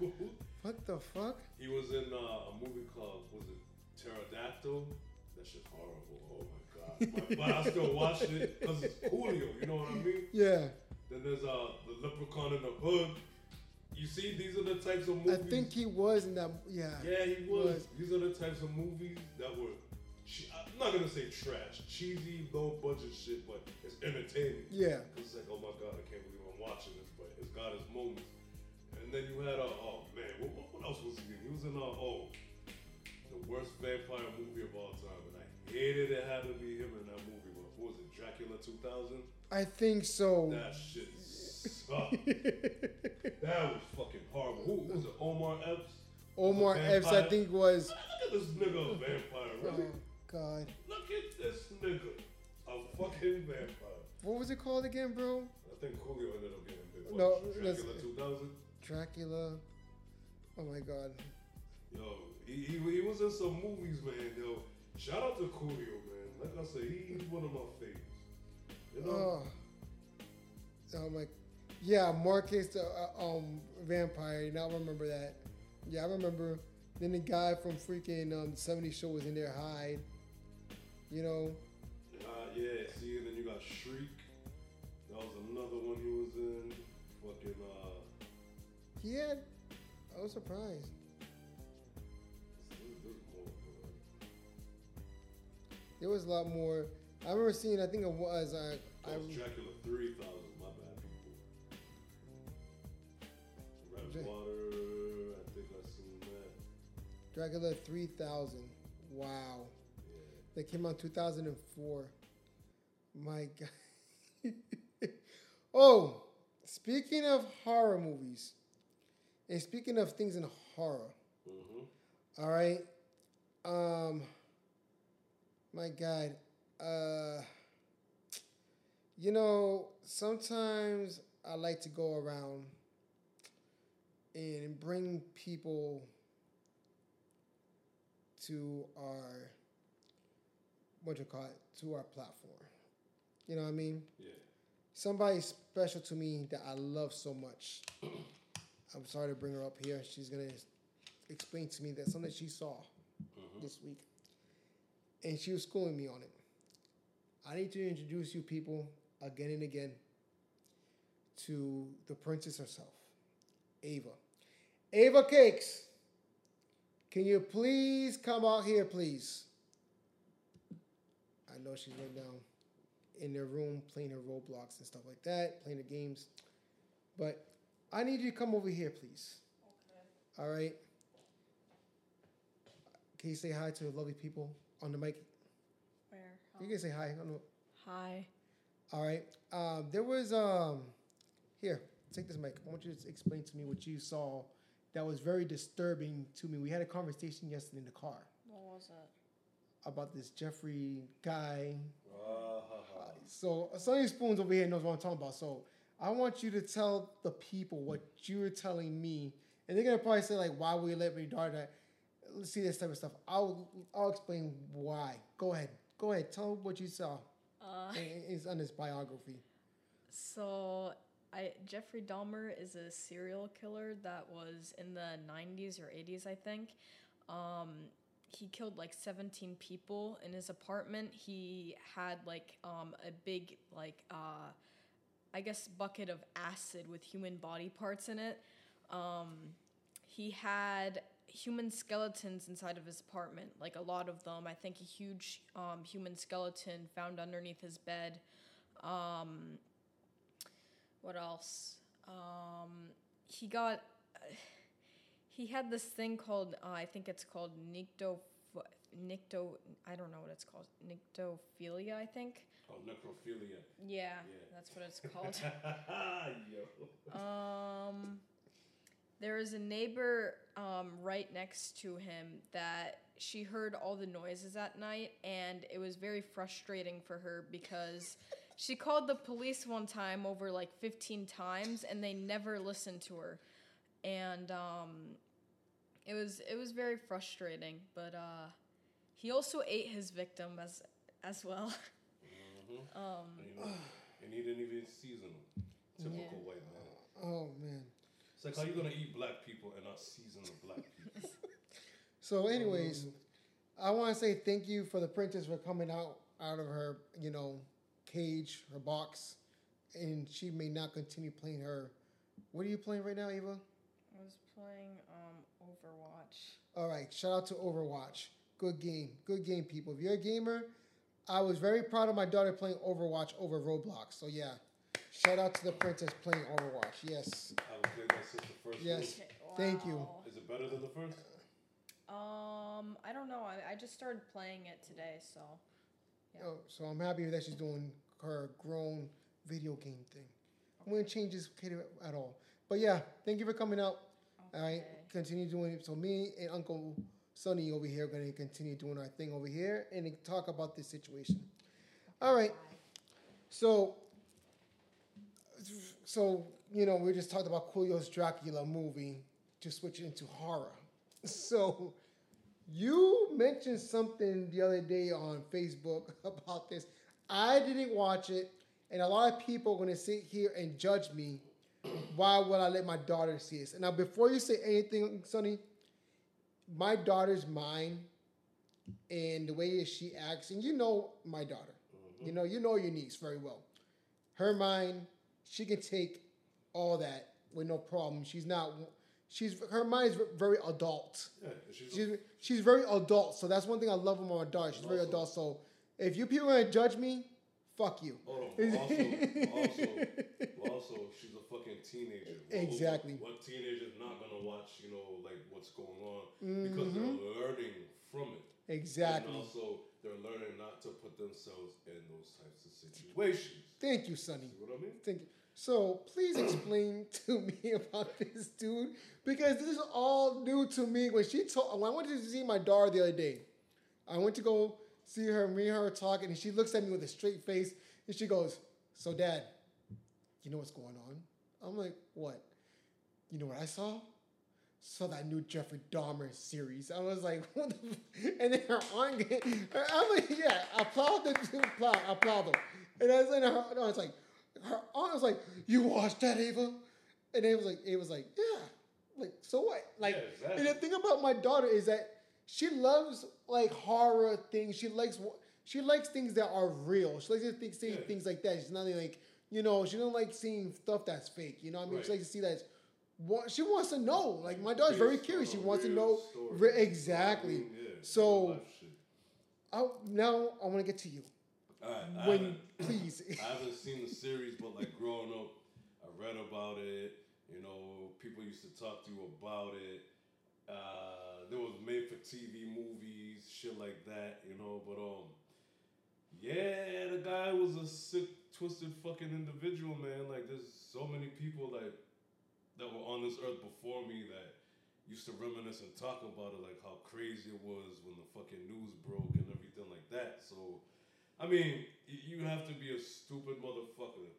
Speaker 3: What the fuck?
Speaker 1: he was in uh, a movie called was it Pterodactyl? That shit's horrible. Oh my god! But, but I still watched it because it's Coolio. You know what I mean?
Speaker 3: Yeah,
Speaker 1: Then there's uh the Leprechaun in the Hood. You see, these are the types of movies.
Speaker 3: I think he was in that. Yeah.
Speaker 1: Yeah, he was.
Speaker 3: was.
Speaker 1: These are the types of movies that were. I'm not gonna say trash, cheesy, low budget shit, but it's entertaining.
Speaker 3: Yeah.
Speaker 1: Cause it's like, oh my god, I can't believe I'm watching this, but it's got its moments. And then you had, uh, oh man, what, what, else was he in? He was in, uh, oh, the worst vampire movie of all time, and I hated it had to be him in that movie. What was it, Dracula 2000?
Speaker 3: I think so.
Speaker 1: That shit sucked. that was fucking horrible. Who was it? Omar Epps?
Speaker 3: Omar Epps, I think was.
Speaker 1: Look at this nigga, a vampire,
Speaker 3: Oh? God,
Speaker 1: Look at this nigga, a fucking vampire.
Speaker 3: what was it called again, bro?
Speaker 1: I think Coolio ended up getting big. What,
Speaker 3: No,
Speaker 1: Dracula 2000.
Speaker 3: Dracula. Oh my God.
Speaker 1: Yo, he, he, he was in some movies, man. Yo, shout out to Coolio, man. Like I said, he, he's one of my favorites. You know?
Speaker 3: Oh. Oh my. Yeah, Marcus the uh, um vampire. Now I remember that. Yeah, I remember. Then the guy from freaking um, 70 show was in there, Hyde. You know,
Speaker 1: Uh, yeah, see, and then you got Shriek. That was another one he was in. Fucking, uh,
Speaker 3: he had. I was surprised.
Speaker 1: there's- there's more, but,
Speaker 3: There was a lot more. I remember seeing. I think it was. Uh, I
Speaker 1: That was Dracula 3000, my bad, people. Red
Speaker 3: Dra-
Speaker 1: Water, I think I seen that.
Speaker 3: Dracula 3000. Wow.
Speaker 1: Yeah.
Speaker 3: That came out 2004. My God. oh, speaking of horror movies, and speaking of things in horror,
Speaker 1: Mm-hmm.
Speaker 3: all right. Um, my God. Uh, you know, sometimes I like to go around and bring people to our what you call it to our platform. You know what I mean?
Speaker 1: Yeah.
Speaker 3: Somebody special to me that I love so much. I'm sorry to bring her up here. She's gonna explain to me that something she saw this week, and she was schooling me on it. I need to introduce you people again and again to the princess herself, Ava. Ava Cakes, can you please come out here, please? I know she's right now in their room playing her Roblox and stuff like that, playing the games. But I need you to come over here, please. All right. Can you say hi to the lovely people on the mic?
Speaker 4: Where?
Speaker 3: You can say hi. on
Speaker 4: Hi.
Speaker 3: All right. Um, there was um, here. Take this mic. I want you to explain to me what you saw that was very disturbing to me. We had a conversation yesterday in the car
Speaker 4: What was it?
Speaker 3: about this Jeffrey guy.
Speaker 1: Ha, ha.
Speaker 3: So Sonny Spoons over here knows what I'm talking about. So I want you to tell the people what you were telling me, and they're gonna probably say like, "Why will you let me daughter that?" Let's see this type of stuff. I'll I'll explain why. Go ahead. Go ahead. Tell what you saw.
Speaker 4: Uh,
Speaker 3: on his biography.
Speaker 4: so I Jeffrey Dahmer is a serial killer that was in the 90s or 80s, I think. Um, he killed like 17 people in his apartment. He had like um, a big like uh, I guess bucket of acid with human body parts in it. Um, he had human skeletons inside of his apartment, like a lot of them. I think a huge um, human skeleton found underneath his bed. Um, what else? Um, he got. he had this thing called uh, I think it's called nicto nicto I don't know what it's called nictophilia I think.
Speaker 1: Oh, necrophilia.
Speaker 4: Yeah,
Speaker 1: Yeah.
Speaker 4: that's what it's called. Um, there is a neighbor um, right next to him that she heard all the noises at night, and it was very frustrating for her because she called the police one time over like 15 times, and they never listened to her, and um, it was it was very frustrating. But uh, he also ate his victim as as well.
Speaker 1: Mm-hmm.
Speaker 4: um,
Speaker 1: And, you know, and he didn't even season them. Typical white man.
Speaker 3: Oh man.
Speaker 1: It's like how you gonna eat black people and not season the black people?
Speaker 3: So, anyways, I want to say thank you for the princess for coming out out of her, you know, cage, her box, and she may not continue playing her. What are you playing right now, Eva?
Speaker 4: I was playing um, Overwatch.
Speaker 3: All right, shout out to Overwatch. Good game, good game, people. If you're a gamer, I was very proud of my daughter playing Overwatch over Roblox. So yeah, shout out to the princess playing Overwatch. Yes,
Speaker 1: I haven't played that since the first
Speaker 3: Yes.
Speaker 1: one.
Speaker 3: Thank you.
Speaker 4: Wow.
Speaker 1: Is it better than the first?
Speaker 4: Um, I don't know. I, I just started playing it today, so Yeah.
Speaker 3: Oh, so I'm happy that she's doing her grown video game thing. I'm gonna change this cater at all. But yeah, thank you for coming out. All right,
Speaker 4: Okay.
Speaker 3: continue doing it. So me and Uncle Sonny over here are gonna continue doing our thing over here and talk about this situation. All right. So, so you know, we just talked about Coolio's Dracula movie to switch into horror. So, you mentioned something the other day on Facebook about this. I didn't watch it, and a lot of people are going to sit here and judge me. Why would I let my daughter see this? And now, before you say anything, Sonny, my daughter's mine, and the way she acts, and you know my daughter, you mm-hmm. know, you know your niece very well. Her mind, she can take all that with no problem. She's not. She's her mind is very adult.
Speaker 1: Yeah, she's,
Speaker 3: She's she's very adult. So that's one thing I love about my daughter. She's very
Speaker 1: Also-
Speaker 3: adult. So if you people are gonna judge me, fuck you.
Speaker 1: hold on. Also, also, also, she's a fucking teenager.
Speaker 3: Exactly.
Speaker 1: What, teenager's not gonna watch? You know, like what's going on
Speaker 3: Mm-hmm.
Speaker 1: because they're learning from it.
Speaker 3: Exactly.
Speaker 1: And also, they're learning not to put themselves in those types of situations.
Speaker 3: Thank you, Sonny.
Speaker 1: See what I mean?
Speaker 3: Thank you. So please explain to me about this dude because this is all new to me. When she told, when I went to see my daughter the other day, I went to go see her, me and her talking, and she looks at me with a straight face, and she goes, "So, Dad, you know what's going on?" I'm like, "What?" You know what I saw? Saw that new Jeffrey Dahmer series. I was like, what the f-? and then her aunt, I'm like, yeah, applaud the applaud, applaud them. And I was like, no, it's like, her aunt was like, you watched that, Ava? And it was like, it was like, yeah, like so what? Like,
Speaker 1: Yeah,
Speaker 3: and the thing about my daughter is that she loves like horror things. She likes she likes things that are real. She likes to think, see
Speaker 1: Yeah.
Speaker 3: things like that. She's not like you know she don't like seeing stuff that's fake. You know what I mean? She
Speaker 1: Right.
Speaker 3: likes to see that. What she wants to know. Like my daughter's very curious. She wants to know re- exactly.
Speaker 1: You know what I mean? Yeah,
Speaker 3: So-
Speaker 1: real life shit.
Speaker 3: I, now I want to get to you.
Speaker 1: Alright, I
Speaker 3: When
Speaker 1: haven't-
Speaker 3: please,
Speaker 1: I haven't seen the series, but like growing up, I read about it. You know, people used to talk to you about it. Uh, there was made for TV movies, shit like that. You know, but um, yeah, the guy was a sick, twisted fucking individual, man. Like, there's so many people like that were on this earth before me that used to reminisce and talk about it, like how crazy it was when the fucking news broke and everything like that. So, I mean, you have to be a stupid motherfucker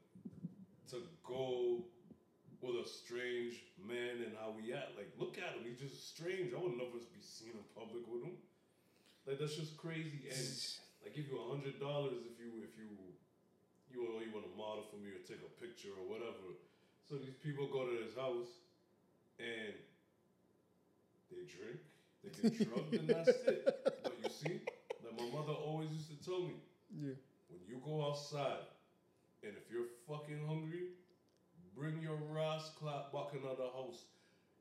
Speaker 1: to go with a strange man and how he act. Like, look at him, he's just strange. I would never be seen in public with him. Like, that's just crazy. And I give you a hundred dollars if you if you you know you want to model for me or take a picture or whatever. So these people go to his house and they drink, they get drugged, and that's it. But you see, like my mother always used to tell me,
Speaker 3: yeah,
Speaker 1: when you go outside and if you're fucking hungry, bring your Ross clap back in the house.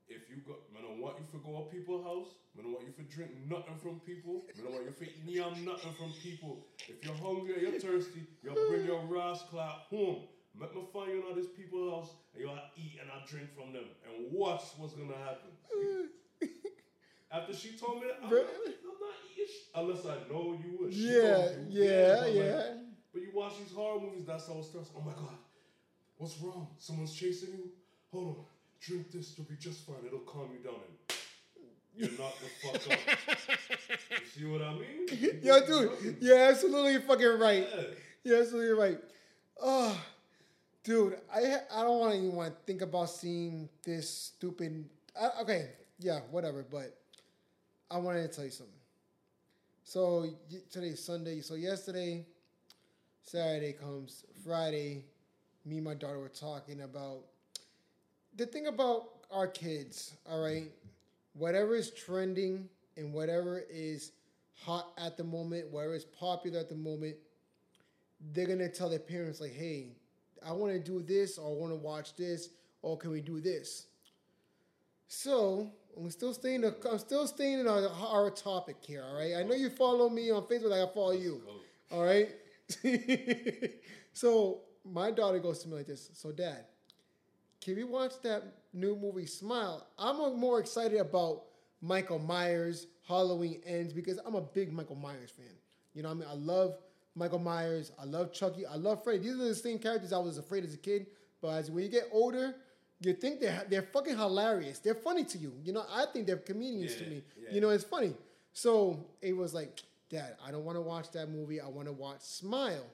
Speaker 1: If you go, I don't want you to go to people's house. I don't want you to drink nothing from people. I don't want you to yam nothing from people. If you're hungry or you're thirsty, you'll bring your Ross clap home. Let me find you at these people's house and you'll eat and I drink from them and watch what's gonna happen. Mm. After she told me that, I'm,
Speaker 3: Bro.
Speaker 1: not, I'm not eating sh- unless I know you. she
Speaker 3: yeah,
Speaker 1: you.
Speaker 3: yeah,
Speaker 1: but like,
Speaker 3: yeah.
Speaker 1: but you watch these horror movies, that's how it starts. Oh my god, what's wrong? Someone's chasing you? Hold on, drink this, you'll be just fine. It'll calm you down and you're not the fuck up. You see what I mean?
Speaker 3: Yo, dude, you're absolutely fucking right.
Speaker 1: Yeah.
Speaker 3: You're absolutely right. Oh, dude, I I don't want to even want to think about seeing this stupid. I, okay, yeah, whatever. But I wanted to tell you something. So today's Sunday. So yesterday, Saturday comes. Friday, me and my daughter were talking about the thing about our kids. All right, whatever is trending and whatever is hot at the moment, whatever is popular at the moment, they're gonna tell their parents like, "Hey, I want to do this, or I want to watch this, or can we do this?" So I'm still staying. I'm still staying in our, our topic here. All right. I know you follow me on Facebook. Like I follow you. All right. so my daughter goes to me like this. So dad, can we watch that new movie Smile? I'm more excited about Michael Myers Halloween Ends because I'm a big Michael Myers fan. You know what I mean? I love Michael Myers. I love Chucky. I love Freddy. These are the same characters I was afraid as a kid. But as when you get older, you think they're they're fucking hilarious. They're funny to you. You know, I think they're comedians to me.
Speaker 1: yeah.
Speaker 3: You know, it's funny. So it was like, Dad, I don't want to watch that movie. I want to watch Smile.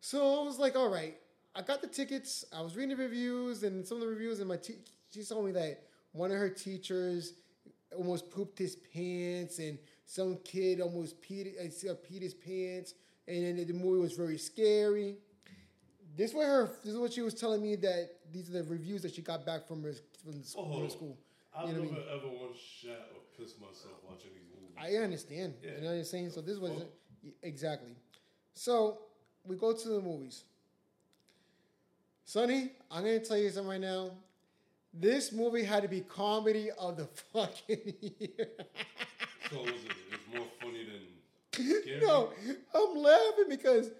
Speaker 3: So I was like, all right. I got the tickets. I was reading the reviews and some of the reviews, and my te- she told me that one of her teachers almost pooped his pants, and some kid almost peed, uh, peed his pants, and then the movie was very scary. This was her. This is what she was telling me that these are the reviews that she got back from her from the
Speaker 1: Oh,
Speaker 3: school. her school.
Speaker 1: I've
Speaker 3: You know what I
Speaker 1: never ever once shat or pissed myself watching these movies.
Speaker 3: I understand.
Speaker 1: Yeah.
Speaker 3: You know what I'm saying? So this was
Speaker 1: Well-
Speaker 3: exactly. So we go to the movies. Sonny, I'm gonna tell you something right now. This movie had to be comedy of the fucking year.
Speaker 1: So was it? It's more funny than scary.
Speaker 3: no, I'm laughing because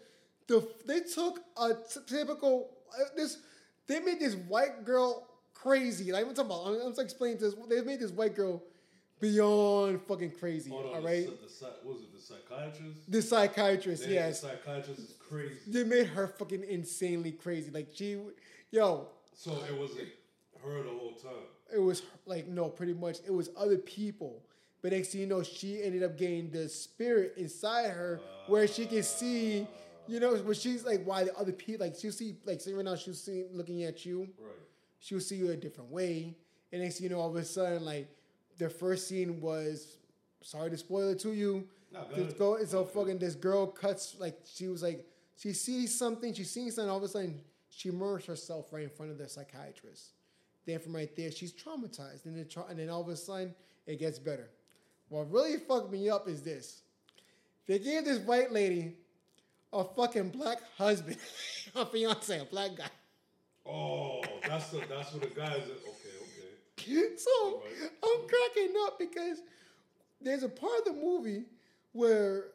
Speaker 3: the they took a typical uh, this they made this white girl crazy. Like I'm talking about, I'm, I'm just explaining this. They made this white girl beyond fucking crazy.
Speaker 1: Hold on,
Speaker 3: all
Speaker 1: the
Speaker 3: right,
Speaker 1: psy- The, was it the psychiatrist?
Speaker 3: the psychiatrist,
Speaker 1: Damn,
Speaker 3: yes,
Speaker 1: The psychiatrist is crazy.
Speaker 3: they made her fucking insanely crazy. Like she, yo,
Speaker 1: So it wasn't her the whole time.
Speaker 3: it was like no, pretty much it was other people. But next thing you know, she ended up getting the spirit inside her, where she can see, you know, where she's like, why the other people, like she'll see, like say right now, she'll see looking at you,
Speaker 1: Right.
Speaker 3: she'll see you a different way, and next thing you know, all of a sudden, like the first scene was, sorry to spoil it to you,
Speaker 1: No,
Speaker 3: this go, so fucking this girl cuts like she was like she sees something, she sees something, all of a sudden she murders herself right in front of the psychiatrist. Then from right there, she's traumatized, and then tra- and then all of a sudden it gets better. What really fucked me up is this: they gave this white lady a fucking black husband, a fiance, a black guy.
Speaker 1: Oh, that's the that's what the guys. Okay, okay.
Speaker 3: so
Speaker 1: Alright.
Speaker 3: I'm cracking up because there's a part of the movie where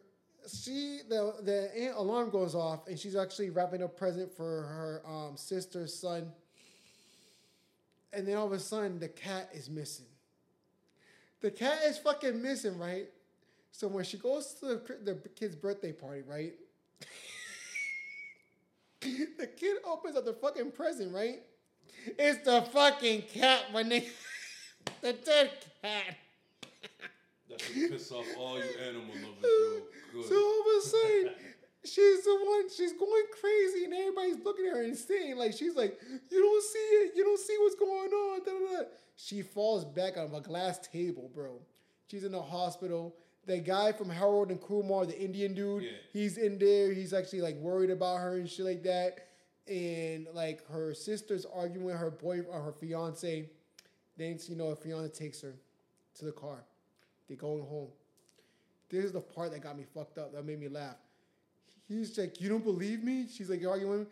Speaker 3: she the the alarm goes off and she's actually wrapping a present for her um, sister's son, and then all of a sudden the cat is missing. The cat is fucking missing, right? So when she goes to the, the kid's birthday party, right? the kid opens up the fucking present, right? It's the fucking cat, my nigga. the dead cat.
Speaker 1: That should piss off all you animal lovers, yo.
Speaker 3: So all of a sudden, she's the one, she's going crazy, and everybody's looking at her and saying, like, she's like, You don't see it, you don't see what's going on. Da, da, da. She falls back on a glass table, bro. She's in the hospital. The guy from Harold and Kumar, the Indian dude,
Speaker 1: Yeah.
Speaker 3: he's in there. He's actually like worried about her and shit like that. And like her sister's arguing with her boy or her fiance. Then you know her fiance takes her to the car. They're going home. This is the part that got me fucked up. That made me laugh. He's like, "You don't believe me?" She's like arguing, with him.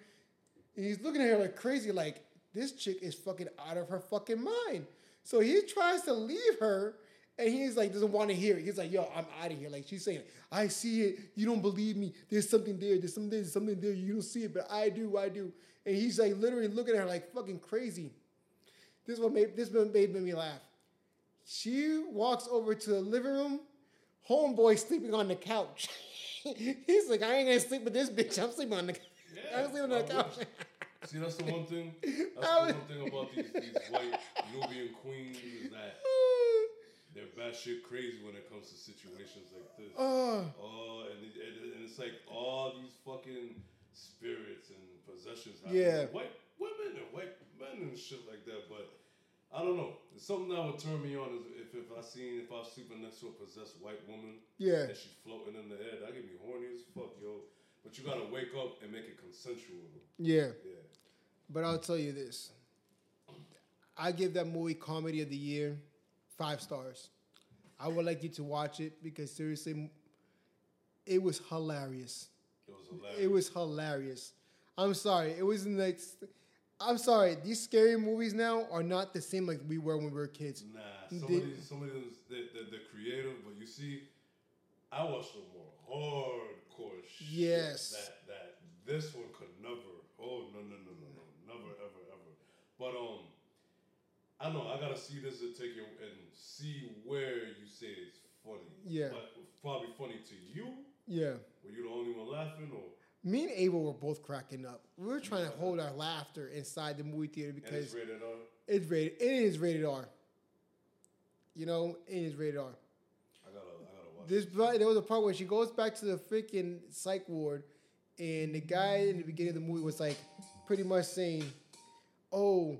Speaker 3: and he's looking at her like crazy. Like this chick is fucking out of her fucking mind. So he tries to leave her, and he's like doesn't want to hear it. He's like, "Yo, I'm out of here." Like she's saying, "I see it. You don't believe me. There's something there. There's something. There's something there. You don't see it, but I do. I do." And he's like literally looking at her like fucking crazy. This is what made this one made me laugh. She walks over to the living room. Homeboy sleeping on the couch. He's like, I ain't gonna sleep with this bitch. I'm sleeping on the.
Speaker 1: Yeah,
Speaker 3: I'm sleeping on the couch.
Speaker 1: See, that's the one thing. That's the one thing about these, these white Nubian queens is that they're batshit crazy when it comes to situations like this.
Speaker 3: Oh,
Speaker 1: Oh, and, and, and it's like all these fucking spirits and possessions
Speaker 3: Yeah.
Speaker 1: white women and white men and shit like that. But I don't know. It's something that would turn me on is if, if I seen if I was sleeping next to a possessed white woman
Speaker 3: yeah.
Speaker 1: and she's floating in the air, that get me horny as fuck, yo. But you gotta wake up and make it consensual.
Speaker 3: Yeah.
Speaker 1: Yeah.
Speaker 3: But I'll tell you this. I give that movie comedy of the year five stars. I would like you to watch it because seriously, it was hilarious.
Speaker 1: It was hilarious.
Speaker 3: It was hilarious. I'm sorry. It was like, I'm sorry. These scary movies now are not the same like we were when we were kids.
Speaker 1: Nah, some
Speaker 3: They-
Speaker 1: of these, some of them, they, they, they're creative, but you see, I watched the more hardcore shit.
Speaker 3: Yes.
Speaker 1: That that this one could never. Oh no no no no no, never ever ever. But um, I know I gotta see this and take it and see where you say it's funny.
Speaker 3: Yeah.
Speaker 1: But probably funny to you.
Speaker 3: Yeah.
Speaker 1: Were you the only one laughing, or
Speaker 3: Me and Abel were both cracking up. We were trying to hold our laughter inside the movie theater
Speaker 1: and it's
Speaker 3: because
Speaker 1: rated R?
Speaker 3: it's rated. It is rated R. You know, it is rated R.
Speaker 1: I gotta I gotta watch.
Speaker 3: This there was a part where she goes back to the freaking psych ward, and the guy in the beginning of the movie was like, pretty much saying, "Oh,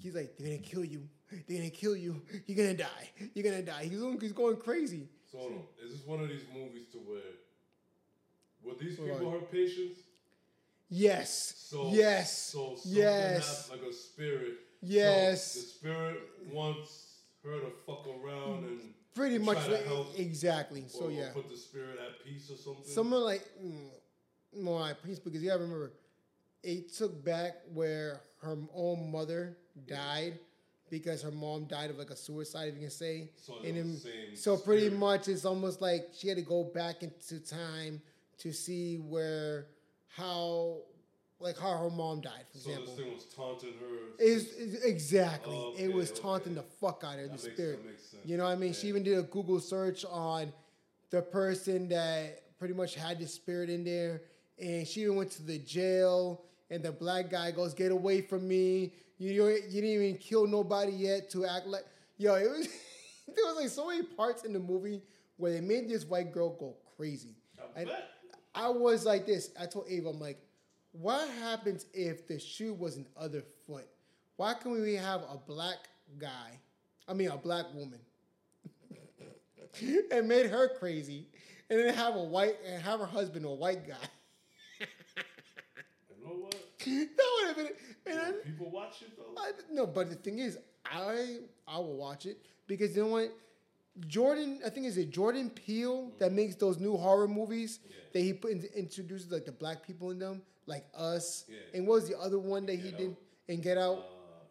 Speaker 3: he's like, they're gonna kill you. They're gonna kill you. You're gonna die. You're gonna die." He's going, he's going crazy.
Speaker 1: So hold on. is this one of these movies to where were these people her patients?
Speaker 3: Yes.
Speaker 1: So
Speaker 3: yes.
Speaker 1: So
Speaker 3: yes.
Speaker 1: like a spirit.
Speaker 3: Yes.
Speaker 1: So the spirit wants her to fuck around and
Speaker 3: Pretty much like, exactly. So yeah,
Speaker 1: or put the spirit at peace or something.
Speaker 3: someone like mm, more like peace because you gotta remember, it took back where her own mother died because her mom died of like a suicide, if you can say.
Speaker 1: So
Speaker 3: And then- so pretty
Speaker 1: spirit.
Speaker 3: much it's almost like she had to go back into time to see where how like how her mom died, for
Speaker 1: So
Speaker 3: example.
Speaker 1: this thing was taunting her.
Speaker 3: Is is- exactly.
Speaker 1: Oh,
Speaker 3: it was taunting
Speaker 1: okay.
Speaker 3: the fuck out of her,
Speaker 1: That
Speaker 3: the
Speaker 1: makes-
Speaker 3: spirit.
Speaker 1: that makes sense.
Speaker 3: You know what I mean? She even did a Google search on the person that pretty much had the spirit in there, and she even went to the jail. And the black guy goes, "Get away from me! You you didn't even kill nobody yet to act like yo." It was there was like so many parts in the movie where they made this white girl go crazy.
Speaker 1: I
Speaker 3: And. I was like this. I told Ava, I'm like, what happens if the shoe was an other foot? Why can we have a black guy? I mean, a black woman, and made her crazy, and then have a white and have her husband a white guy. That would have been. And then,
Speaker 1: people watch it though.
Speaker 3: I, no, but the thing is, I I will watch it because you know what? Jordan, I think is it Jordan Peele that makes those new horror movies
Speaker 1: Yeah.
Speaker 3: that he put in, introduces like the black people in them, like Us.
Speaker 1: Yeah.
Speaker 3: And what was the other one that he
Speaker 1: Get
Speaker 3: did
Speaker 1: Out.
Speaker 3: and Get Out?
Speaker 1: Uh,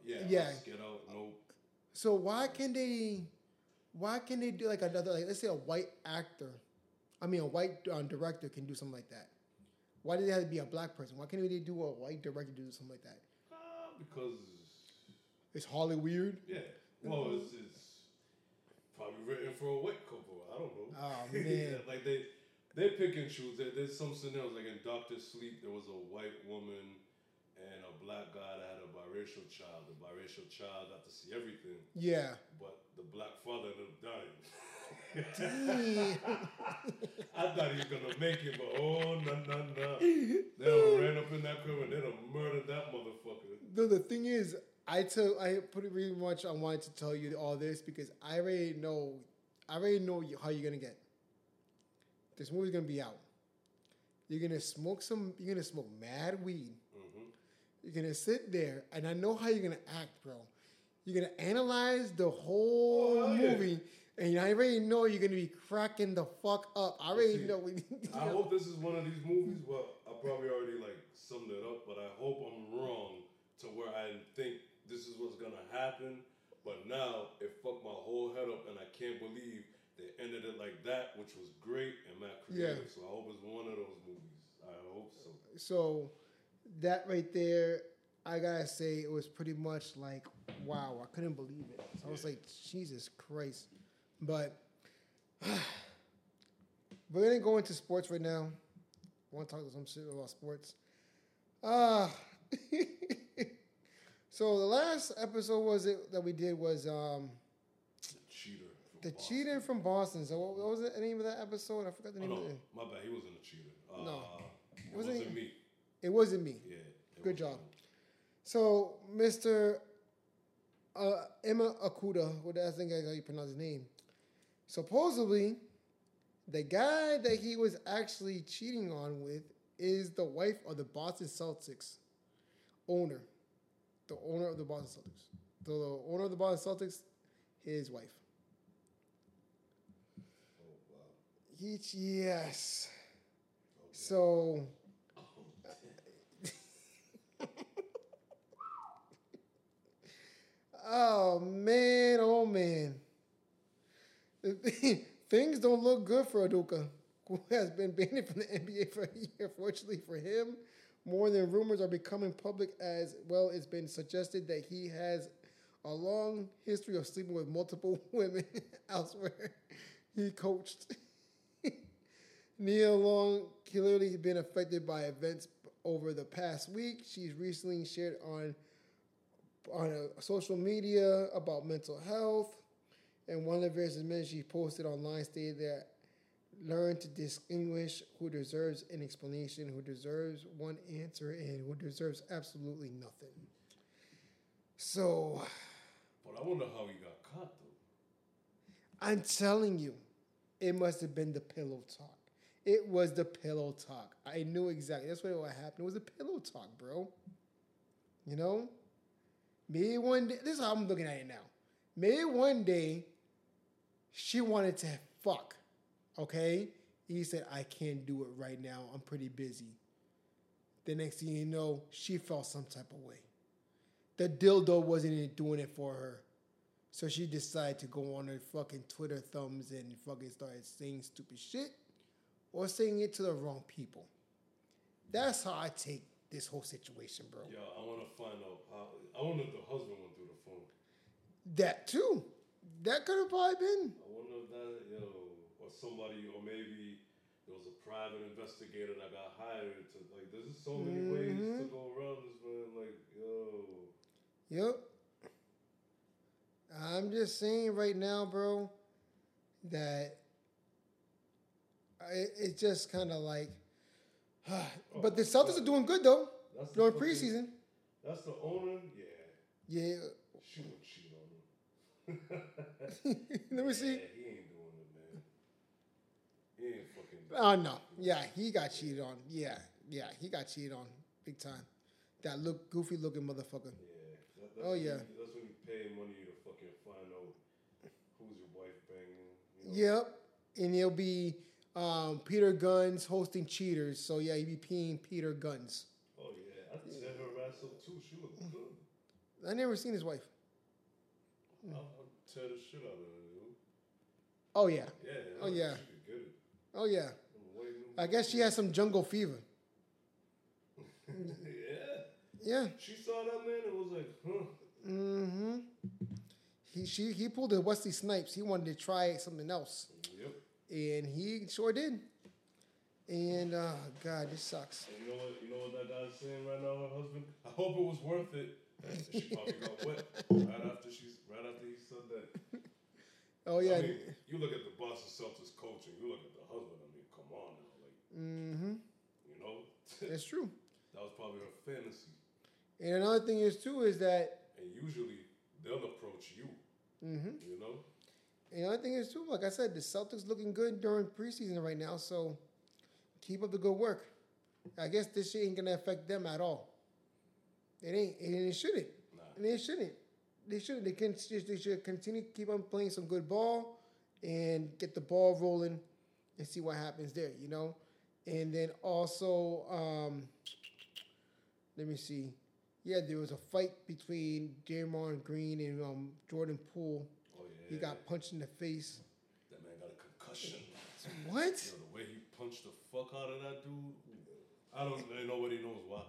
Speaker 1: yeah.
Speaker 3: Yeah.
Speaker 1: Us, Get out. Nope.
Speaker 3: so why can they? Why can they do like another like let's say a white actor? I mean, a white um, director can do something like that. Why did it have to be a black person? Why can't they do a white director do something like that?
Speaker 1: Uh, because
Speaker 3: It's Holly weird.
Speaker 1: yeah. Well, it's, it's probably written for a white couple. I don't know.
Speaker 3: Oh, man.
Speaker 1: like they they pick and choose. There, there's some scenarios like in Doctor Sleep, there was a white woman and a black guy that had a biracial child. The biracial child got to see everything,
Speaker 3: Yeah.
Speaker 1: but the black father ended up dying. I thought he was gonna make it, but oh no no no! They done ran up in that crib and they done murdered that motherfucker.
Speaker 3: No, the thing is, I tell I put it pretty really much I wanted to tell you all this because I already know, I already know how you're gonna get. This movie's gonna be out. You're gonna smoke some. You're gonna smoke mad weed.
Speaker 1: hmm
Speaker 3: You're gonna sit there, and I know how you're gonna act, bro. You're gonna analyze the whole
Speaker 1: Oh, yeah.
Speaker 3: And I already know you're gonna be cracking the fuck up. I already
Speaker 1: See,
Speaker 3: know. We,
Speaker 1: I hope this is one of these movies. Well, I probably already like summed it up, but I hope I'm wrong to where I think this is what's gonna happen. But now it fucked my whole head up, and I can't believe they ended it like that, which was great and mad creative.
Speaker 3: Yeah.
Speaker 1: So I hope it's one of those movies. I hope so.
Speaker 3: So that right there, I gotta say, it was pretty much like, wow, I couldn't believe it. So I was like, Jesus Christ. But we're gonna go into sports right now. I want to talk to some shit about sports. Uh so the last episode was it that we did was um
Speaker 1: The cheater. from
Speaker 3: the
Speaker 1: Boston.
Speaker 3: cheater from Boston. So what, what was the name of that episode? I forgot the
Speaker 1: Oh,
Speaker 3: name
Speaker 1: no,
Speaker 3: of it.
Speaker 1: my bad. He wasn't a cheater. Uh,
Speaker 3: No.
Speaker 1: it
Speaker 3: Wasn't
Speaker 1: wasn't, me.
Speaker 3: It wasn't me.
Speaker 1: Yeah.
Speaker 3: Good job.
Speaker 1: me.
Speaker 3: So, Mr. Uh, Emma Akuda, what I think is how you pronounce his name. Supposedly, the guy that he was actually cheating on with is the wife of the Boston Celtics owner. The owner of the Boston Celtics. The owner of the Boston Celtics, his wife.
Speaker 1: Oh wow.
Speaker 3: He, yes. So, oh man, oh man. Things don't look good for Udoka, who has been banned from the NBA for a year. Fortunately for him, more than rumors are becoming public as well. It's been suggested that he has a long history of sleeping with multiple women elsewhere. He coached. Nia Long clearly been affected by events over the past week. She's recently shared on on a social media about mental health, and one of the various men she posted online stated that learn to distinguish who deserves an explanation, who deserves one answer, and who deserves absolutely nothing. So
Speaker 1: But I wonder how he got caught though.
Speaker 3: I'm telling you, it must have been the pillow talk. It was the pillow talk. I knew exactly. That's what what happened. It was the pillow talk, bro. You know, maybe one day. This is how I'm looking at it now. Maybe one day she wanted to fuck. Okay? He said, I can't do it right now. I'm pretty busy. The next thing you know, she felt some type of way. The dildo wasn't even doing it for her. So she decided to go on her fucking Twitter thumbs and fucking started saying stupid shit or saying it to the wrong people. That's how I take this whole situation, bro.
Speaker 1: Yeah, I want to find out how. I wonder if the husband went through the phone.
Speaker 3: That too. That could have probably been.
Speaker 1: I wonder if that, yo, or somebody, or maybe there was a private investigator that got hired to, like, there's just so many mm-hmm. ways to go around this, man. Like, yo.
Speaker 3: Yep. I'm just saying right now, bro, that I, it's just kind of like. but the oh, Celtics are doing good though
Speaker 1: That's
Speaker 3: during
Speaker 1: fucking-
Speaker 3: preseason.
Speaker 1: That's the owner? Yeah.
Speaker 3: Yeah.
Speaker 1: She would cheat on him.
Speaker 3: Let me see.
Speaker 1: He ain't doing it, man. He ain't fucking.
Speaker 3: Oh no. Yeah, he got cheated on. Yeah, yeah, he got cheated on big time. That look goofy looking motherfucker.
Speaker 1: Yeah. That, that's
Speaker 3: Oh, yeah.
Speaker 1: You, that's when you pay money to fucking find out who's your wife banging. You know?
Speaker 3: Yep. And it'll be um, Peter Gunz hosting cheaters. So yeah, he'd be peeing Peter Gunz.
Speaker 1: Oh yeah, I set her ass up too. She good.
Speaker 3: I never seen his wife.
Speaker 1: I'll, I'll tear the shit out of her.
Speaker 3: Oh yeah.
Speaker 1: Yeah.
Speaker 3: Oh, yeah.
Speaker 1: Get it.
Speaker 3: Oh yeah. I guess she has some jungle fever.
Speaker 1: yeah.
Speaker 3: Yeah.
Speaker 1: She saw that man and was like, huh.
Speaker 3: Mm-hmm. He she he pulled a Wesley Snipes. He wanted to try something else.
Speaker 1: Yep.
Speaker 3: And he sure did. And uh God, this sucks.
Speaker 1: And you know what? You know what that guy's saying right now, her husband. I hope it was worth it. She probably got wet right after she's right after he said that.
Speaker 3: Oh yeah.
Speaker 1: I mean, you look at the Boston Celtics coach and you look at the husband. I mean, come on now, like
Speaker 3: mm-hmm.
Speaker 1: you know,
Speaker 3: That's true.
Speaker 1: that was probably her fantasy.
Speaker 3: And another thing is too is that
Speaker 1: And usually they'll approach you.
Speaker 3: mm-hmm.
Speaker 1: You know.
Speaker 3: And the other thing is too, like I said, the Celtics looking good during preseason right now. So keep up the good work. I guess this shit ain't gonna affect them at all. It ain't, and it shouldn't.
Speaker 1: Nah.
Speaker 3: And they shouldn't. They shouldn't. They can. They should continue to keep on playing some good ball and get the ball rolling and see what happens there. You know, and then also, um, let me see. Yeah, there was a fight between Draymond Green and um, Jordan Poole.
Speaker 1: Oh yeah.
Speaker 3: He got punched in the face.
Speaker 1: that man got a concussion.
Speaker 3: What?
Speaker 1: Yo, the way he punched the fuck out of that dude. I don't. know Nobody knows why.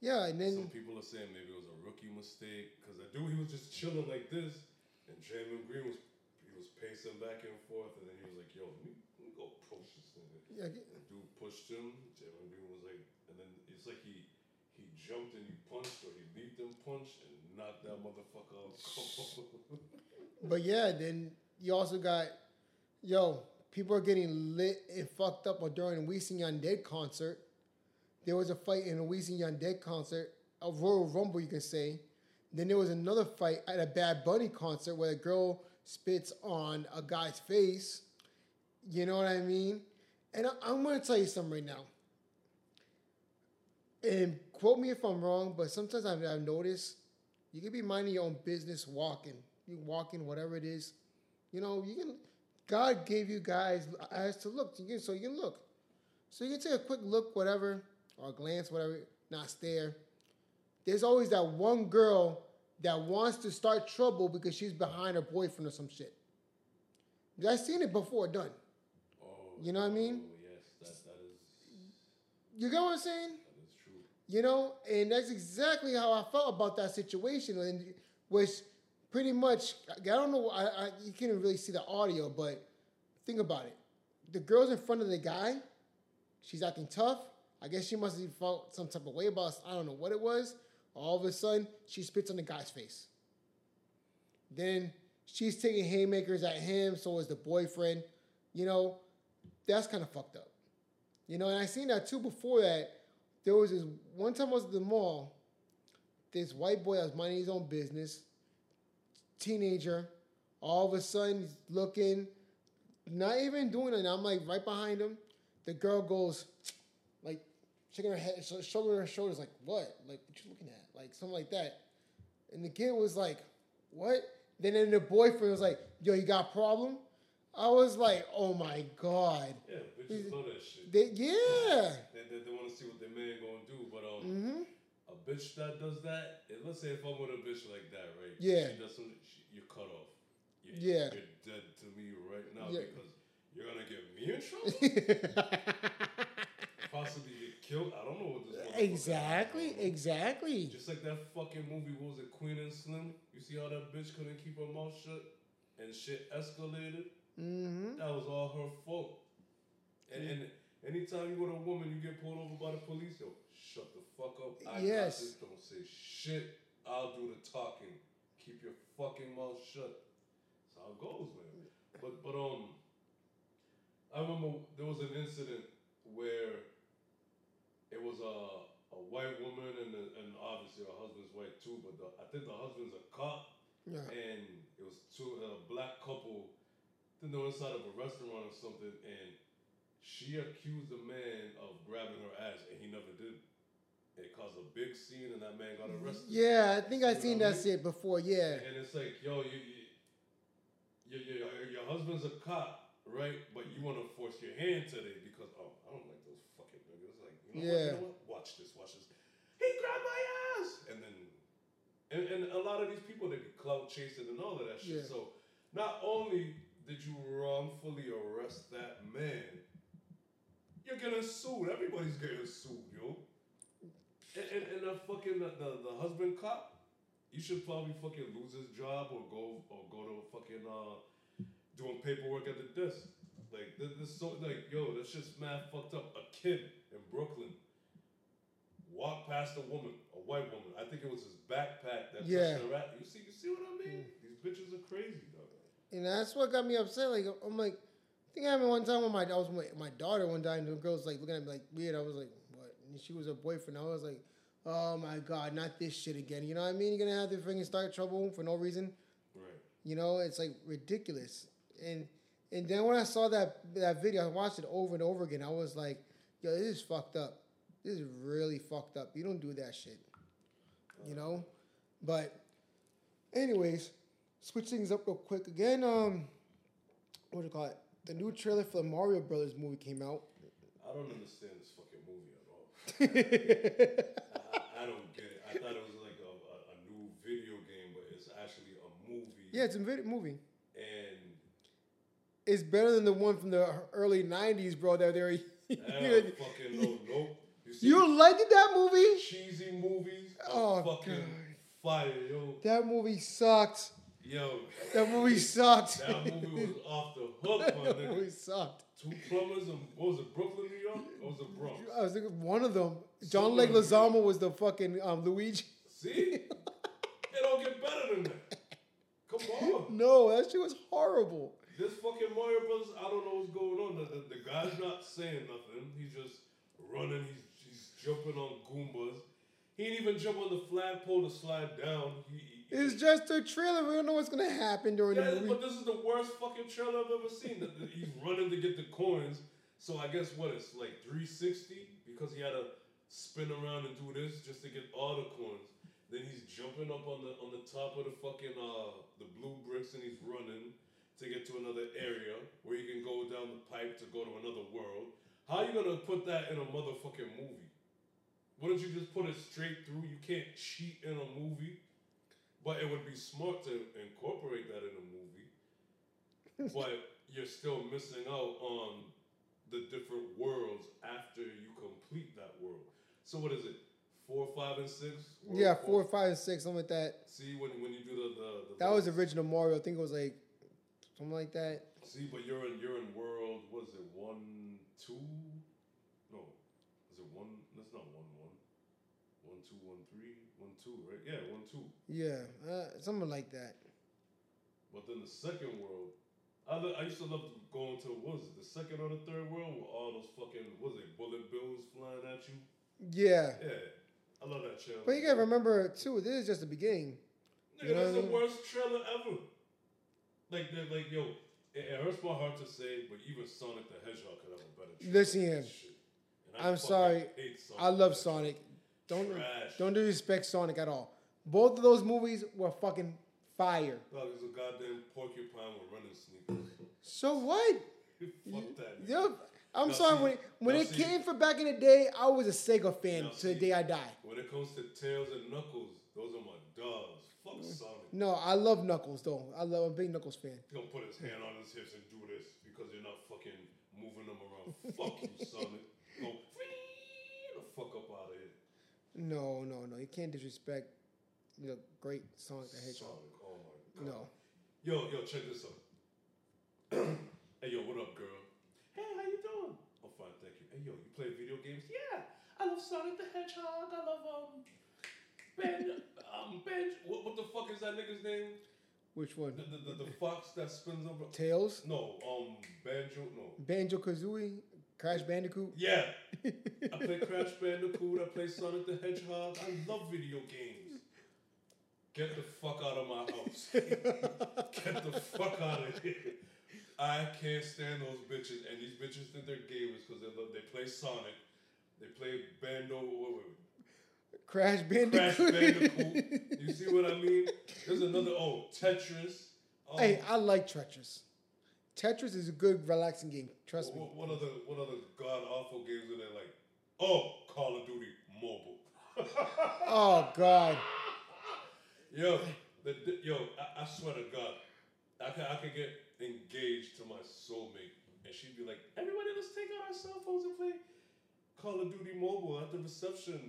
Speaker 3: Yeah, and then
Speaker 1: Some people are saying maybe it was a rookie mistake because the dude he was just chilling like this, and Draymond Green was he was pacing back and forth, and then he was like, "Yo, let me, let me go push this nigga."
Speaker 3: yeah,
Speaker 1: The dude pushed him. Draymond Green was like, and then it's like he he jumped and he punched or he leaped and punched and knocked that motherfucker out.
Speaker 3: But yeah, then you also got, yo, people are getting lit and fucked up during a Weezy Undead concert. There was a fight in a Weezy Undead concert, a Royal Rumble, you can say. Then there was another fight at a Bad Bunny concert where a girl spits on a guy's face. You know what I mean? And I, I'm going to tell you something right now. And quote me if I'm wrong, but sometimes I've, I've noticed you can be minding your own business walking. You walking, whatever it is. You know, you can. God gave you guys eyes to look. So you can look. So you can take a quick look, whatever, or a glance, whatever, not stare. There's always that one girl that wants to start trouble because she's behind her boyfriend or some shit. I've seen it before done.
Speaker 1: oh,
Speaker 3: You know what I mean?
Speaker 1: Oh, yes, that that is
Speaker 3: You get what I'm saying?
Speaker 1: that is true.
Speaker 3: You know, and that's exactly how I felt about that situation, and was pretty much. I don't know. I, I you can't really see the audio, but think about it. The girl's in front of the guy. She's acting tough. I guess she must have felt some type of way about. us. I don't know what it was. All of a sudden, she spits on the guy's face. Then she's taking haymakers at him. So is the boyfriend. You know, that's kind of fucked up. You know, and I seen that too before that. There was this one time I was at the mall. This white boy that was minding his own business, teenager, all of a sudden he's looking, not even doing it. I'm like right behind him. The girl goes, shaking her head, shrugging her shoulders, like, what? Like, what you looking at? Like, something like that. And the kid was like, what? Then then the boyfriend was like, "Yo, you got a problem?" I was like, "Oh my god."
Speaker 1: Yeah, bitches love that shit.
Speaker 3: They, yeah.
Speaker 1: They, they, they want to see what their man gonna do, but um,
Speaker 3: Mm-hmm.
Speaker 1: a bitch that does that, let's say if I'm with a bitch like that, right?
Speaker 3: Yeah.
Speaker 1: She does something, she, you're cut off. You,
Speaker 3: Yeah.
Speaker 1: You're dead to me right now
Speaker 3: Yeah.
Speaker 1: because you're gonna get me in trouble. Possibly killed. I don't know what this.
Speaker 3: exactly. Exactly.
Speaker 1: Just like that fucking movie, what was it, Queen and Slim? You see how that bitch couldn't keep her mouth shut and shit escalated?
Speaker 3: Mm-hmm.
Speaker 1: That was all her fault. And, and anytime you with a woman, you get pulled over by the police, yo, shut the fuck up. I
Speaker 3: Yes.
Speaker 1: got this. Don't say shit. I'll do the talking. Keep your fucking mouth shut. That's how it goes, man. But but um, I remember there was an incident where it was a a white woman and the, and obviously her husband's white too, but the, I think the husband's a cop
Speaker 3: Yeah.
Speaker 1: and it was two a black couple. I think they were inside of a restaurant or something, and she accused the man of grabbing her ass, and he never did. It caused a big scene, and that man got mm-hmm. arrested.
Speaker 3: Yeah, I think I
Speaker 1: See
Speaker 3: seen
Speaker 1: I
Speaker 3: that
Speaker 1: mean?
Speaker 3: shit before. Yeah.
Speaker 1: And it's like, yo, you, you, your, your, your husband's a cop, right? But you want to force your hand today because, oh, I don't like those fucking niggas. Like, you know,
Speaker 3: Yeah.
Speaker 1: what, you know what? Watch this, watch this. He grabbed my ass! And then, and, and a lot of these people, they be clout chasing and all of that shit.
Speaker 3: Yeah.
Speaker 1: So, not only did you wrongfully arrest that man, you're getting sued. Everybody's getting sued, yo. And, and, and the fucking, the, the, the husband cop, you should probably fucking lose his job or go or go to fucking uh doing paperwork at the desk. Like this, this so like yo, this just mad fucked up. A kid in Brooklyn walked past a woman, a white woman. I think it was his backpack that
Speaker 3: Yeah.
Speaker 1: touched her at. You see, you see what I mean? These bitches are crazy, dog.
Speaker 3: And that's what got me upset. Like I'm like, I think it happened one time when my I was with my daughter one time, and the girl was like looking at me like weird. I was like, what? And she was her boyfriend. I was like, oh my god, not this shit again. You know what I mean? You're gonna have to freaking start trouble for no reason.
Speaker 1: Right.
Speaker 3: You know, it's like ridiculous. And and then when I saw that that video, I watched it over and over again. I was like, yo, this is fucked up. This is really fucked up. You don't do that shit. You know? But anyways, switch things up real quick again. Um what do you call it? The new trailer for the Mario Brothers movie came out.
Speaker 1: I don't understand this fucking movie at all. I, I don't get it. I thought it was like a, a, a new video game, but it's actually a movie.
Speaker 3: yeah, it's a movie. It's better than the one from the early '90s, bro. That they're
Speaker 1: I fucking know. Nope. You
Speaker 3: you liked that movie?
Speaker 1: cheesy movies
Speaker 3: Oh,
Speaker 1: fucking
Speaker 3: God.
Speaker 1: fire, yo.
Speaker 3: That movie sucked.
Speaker 1: Yo,
Speaker 3: That movie sucked.
Speaker 1: that movie was off the hook, my
Speaker 3: that movie sucked.
Speaker 1: Two plumbers and what was it, Brooklyn, New York? Or was it Bronx?
Speaker 3: I was thinking one of them. John
Speaker 1: Somewhere.
Speaker 3: Leguizamo was the fucking um, Luigi.
Speaker 1: See? It don't get better than that. Come on.
Speaker 3: No, that shit was horrible.
Speaker 1: This fucking Mario Brothers, I don't know what's going on. The, the, the guy's not saying nothing. He's just running. He's, he's jumping on Goombas. He didn't even jump on the flagpole to slide down. He, he,
Speaker 3: It's just a trailer. We don't know what's gonna happen during
Speaker 1: yeah,
Speaker 3: the movie.
Speaker 1: but this is the worst fucking trailer I've ever seen. He's running to get the coins. So I guess what it's like 360 because he had to spin around and do this just to get all the coins. Then he's jumping up on the on the top of the fucking uh the blue bricks and he's running to get to another area where you can go down the pipe to go to another world. How are you gonna put that in a motherfucking movie? Why don't you just put it straight through? You can't cheat in a movie. But it would be smart to incorporate that in a movie. but you're still missing out on the different worlds after you complete that world. So what is it? Four, five, and six? World
Speaker 3: yeah, four, five, and six, something like that.
Speaker 1: See when when you do the the, the
Speaker 3: That was original Mario. I think it was like something like that.
Speaker 1: See, but you're in you're in world. What is it? One, two? No, is it one? That's not one, one. One, two, one, three, one, two, right? Yeah, one, two.
Speaker 3: Yeah, uh, something like that.
Speaker 1: But then the second world, I, I used to love going to what was it, the second or the third world with all those fucking what was it bullet bills flying at you.
Speaker 3: Yeah,
Speaker 1: Yeah, I love that channel.
Speaker 3: but you gotta remember too. This is just the beginning.
Speaker 1: Nigga,
Speaker 3: you know
Speaker 1: that's
Speaker 3: I
Speaker 1: the
Speaker 3: mean?
Speaker 1: worst trailer ever. Like, they're like, yo, it, it hurts my heart to say, but even Sonic the Hedgehog could have a better trailer.
Speaker 3: Listen here. I'm sorry. I love. Sonic. Don't
Speaker 1: Trash.
Speaker 3: don't disrespect Sonic at all. Both of those movies were fucking fire.
Speaker 1: Dog is a goddamn porcupine with running sneakers.
Speaker 3: So what?
Speaker 1: Fuck that.
Speaker 3: Yo, I'm
Speaker 1: Now
Speaker 3: sorry
Speaker 1: see-
Speaker 3: when when
Speaker 1: now
Speaker 3: it
Speaker 1: see-
Speaker 3: came from back in the day, I was a Sega fan
Speaker 1: Now
Speaker 3: to the
Speaker 1: see-
Speaker 3: day I die.
Speaker 1: When it comes to tails and knuckles, those are my dogs. Fuck.
Speaker 3: No, I love Knuckles though. I love I'm a big Knuckles fan.
Speaker 1: He's gonna put his hand on his hips and do this because you're not fucking moving them around. fuck you, Sonic. Go the fuck up out of here.
Speaker 3: No, no, no. You can't disrespect the great Sonic the Hedgehog.
Speaker 1: Sonic, oh my god.
Speaker 3: No.
Speaker 1: Yo, yo, check this out. hey, yo, what up, girl? Hey, how you doing? I'm fine, thank you. Hey, yo, you play video games? Yeah, I love Sonic the Hedgehog. I love um, Ben, um, Ben. What, what the fuck is that nigga's name?
Speaker 3: Which one?
Speaker 1: The, the, the, the fox that spins over.
Speaker 3: Tails?
Speaker 1: No, um, Banjo. No.
Speaker 3: Banjo Kazooie? Crash Bandicoot?
Speaker 1: Yeah, I play Crash Bandicoot. I play Sonic the Hedgehog. I love video games. Get the fuck out of my house. Get the fuck out of here. I can't stand those bitches, and these bitches think they're gamers because they love, they play Sonic, they play Bando, wait, wait, wait, Crash
Speaker 3: Bandicoot.
Speaker 1: Bandicoot. You see what I mean? There's another oh Tetris. Um,
Speaker 3: hey, I like Tetris. Tetris is a good, relaxing game. Trust me.
Speaker 1: what, what other what other god awful games are there like? Oh, Call of Duty Mobile.
Speaker 3: Oh God.
Speaker 1: Yo, the, the- yo, I, I swear to God, I can I can get engaged to my soulmate, and she'd be like, "Everybody, let's take out our cell phones and play Call of Duty Mobile at the reception."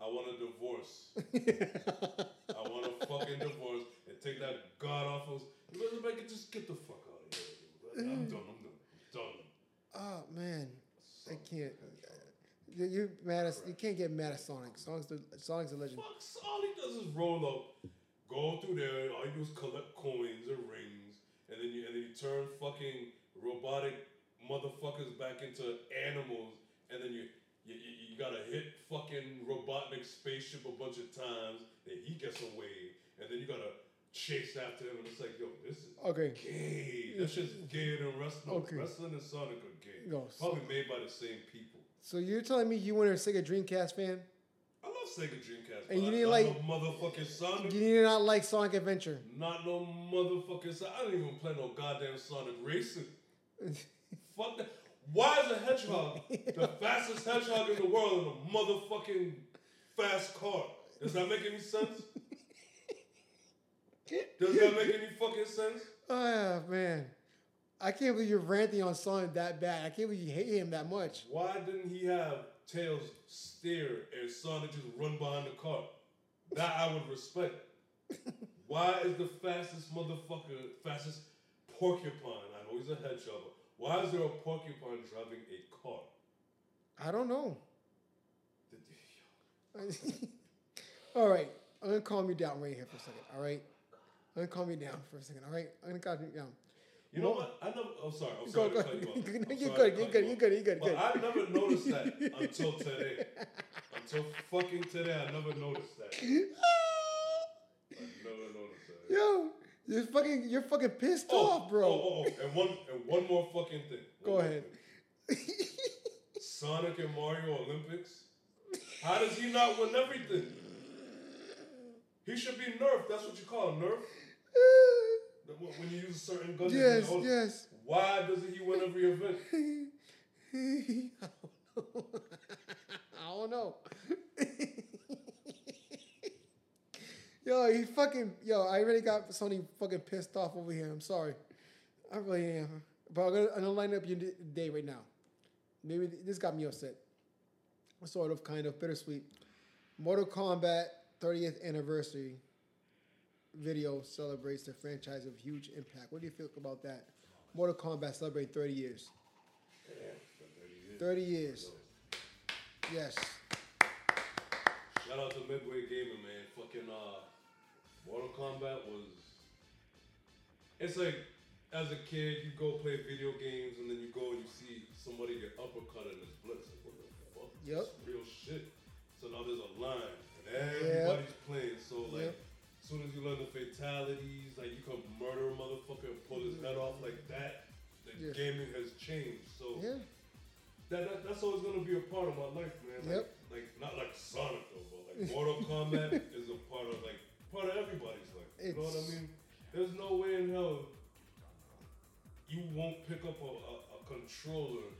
Speaker 1: I want a divorce. I want a fucking divorce and take that god awful. Like, just get the fuck out of here. I'm mm. done. I'm done. I'm done.
Speaker 3: Oh man, I can't. You, you mad at, you can't get mad at Sonic. Sonic's the Sonic's a legend.
Speaker 1: Fuck, all he does is roll up, go through there. And all you do is collect coins or rings, and then you and then you turn fucking robotic motherfuckers back into animals, and then you you, you, you gotta hit fucking Robotnik spaceship a bunch of times. Then he gets away, and then you gotta chase after him, and it's like, yo, this is
Speaker 3: Okay.
Speaker 1: gay. That's just gay than wrestling.
Speaker 3: Okay.
Speaker 1: Wrestling and Sonic are gay.
Speaker 3: So-
Speaker 1: Probably made by the same people.
Speaker 3: So you're telling me you weren't a Sega Dreamcast fan?
Speaker 1: I love Sega Dreamcast.
Speaker 3: And you didn't like-
Speaker 1: no motherfucking Sonic.
Speaker 3: You did not like Sonic Adventure.
Speaker 1: Not no motherfucking Sonic. I don't even play no goddamn Sonic Racing. Fuck that. Why is a hedgehog the fastest hedgehog in the world in a motherfucking fast car? Does that make any sense? Does that make any fucking sense?
Speaker 3: Oh man, I can't believe you're ranting on Sonic that bad. I can't believe you hate him that much.
Speaker 1: Why didn't he have Tails steer and Sonic just run behind the car? That I would respect. Why is the fastest motherfucker, fastest porcupine? I know he's a hedgehog. Why is there a porcupine driving a car?
Speaker 3: I don't know. All right, I'm gonna calm you down right here for a second. All right, I'm gonna calm you down for a second. All right, I'm gonna calm you down.
Speaker 1: You know what? I never. I'm sorry. I'm
Speaker 3: Go,
Speaker 1: sorry
Speaker 3: go.
Speaker 1: to cut you off.
Speaker 3: You're
Speaker 1: I'm
Speaker 3: good, you're good, you're good, you're good, you're good,
Speaker 1: But
Speaker 3: good.
Speaker 1: I never noticed that until today. Until fucking today, I never noticed that. I never noticed that.
Speaker 3: Yo, you're fucking, you're fucking pissed
Speaker 1: Oh,
Speaker 3: off, bro.
Speaker 1: Oh, oh, oh, and one and one more fucking thing. One
Speaker 3: Go ahead.
Speaker 1: thing. Sonic and Mario Olympics. How does he not win everything? He should be nerfed. That's what you call a nerf. When you use a certain gun.
Speaker 3: yes,
Speaker 1: oh,
Speaker 3: yes.
Speaker 1: Why doesn't he win every event?
Speaker 3: I don't know. yo, he fucking yo. I already got Sony fucking pissed off over here. I'm sorry. I really am. But I'm gonna, I'm gonna line up your day right now. Maybe this got me upset. Sort of, kind of bittersweet. Mortal Kombat 30th anniversary video celebrates the franchise of huge impact. What do you feel about that? Mortal Kombat celebrating 30 years. 30 years. Yes.
Speaker 1: Shout out to Midway Gaming, man. Fucking uh, Mortal Kombat was. It's like, as a kid, you go play video games, and then you go and you see somebody get uppercut and it's blitz. Like, what the fuck?
Speaker 3: Yep.
Speaker 1: That's real shit. So now there's a line, and everybody's playing. So like,
Speaker 3: Yep.
Speaker 1: as soon as you learn the fatalities, like you can murder a motherfucker and pull his head off like that. The
Speaker 3: Yeah.
Speaker 1: gaming has changed. So
Speaker 3: Yeah.
Speaker 1: that, that that's always gonna be a part of my life, man. Like,
Speaker 3: Yep.
Speaker 1: like not like Sonic though, but like Mortal Kombat is a part of like part of everybody's life. You know what I mean? There's no way in hell you won't pick up a, a, a controller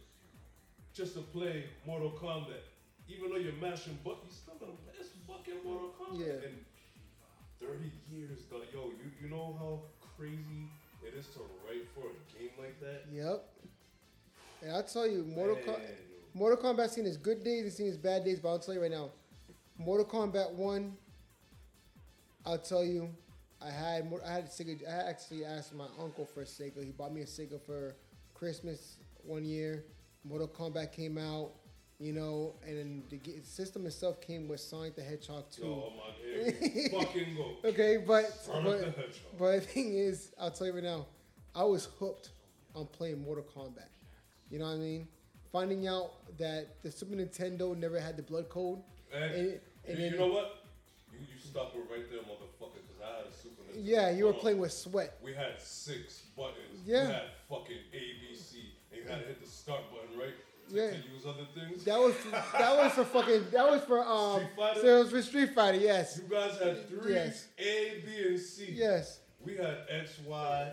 Speaker 1: just to play Mortal Kombat. Even though you're mashing buttons, you still gonna play. this fucking Mortal Kombat.
Speaker 3: Yeah.
Speaker 1: And 30 years, though. Yo, you, you know how crazy it is to write for a game like that?
Speaker 3: Yep. And I'll tell you, Mortal
Speaker 1: Man,
Speaker 3: Kombat. Mortal Kombat seen his good days and seen his bad days, but I'll tell you right now, Mortal Kombat One. I'll tell you, I had Mor- I had a Sega. I actually asked my uncle for a Sega. He bought me a Sega for Christmas one year. Mortal Kombat came out, you know, and the system itself came with Sonic the Hedgehog 2.
Speaker 1: Yo, man, here we fucking go.
Speaker 3: Okay, but
Speaker 1: Sonic
Speaker 3: but,
Speaker 1: the
Speaker 3: but the thing is, I'll tell you right now, I was hooked on playing Mortal Kombat. You know what I mean? Finding out that the Super Nintendo never had the blood code.
Speaker 1: And,
Speaker 3: And-
Speaker 1: you,
Speaker 3: and
Speaker 1: you
Speaker 3: then-
Speaker 1: know what? You, you stop it right there, motherfucker, because I had a Super Nintendo.
Speaker 3: Yeah, you were playing with sweat.
Speaker 1: We had six buttons.
Speaker 3: Yeah.
Speaker 1: You had fucking A, B, C, and you had to hit the start button, right? To,
Speaker 3: Yeah.
Speaker 1: to use other things.
Speaker 3: That was that was for fucking that was for um
Speaker 1: Street Fighter?
Speaker 3: so it was for Street Fighter. Yes,
Speaker 1: you guys had three
Speaker 3: Yes.
Speaker 1: A, B, and C.
Speaker 3: yes.
Speaker 1: We had X, Y.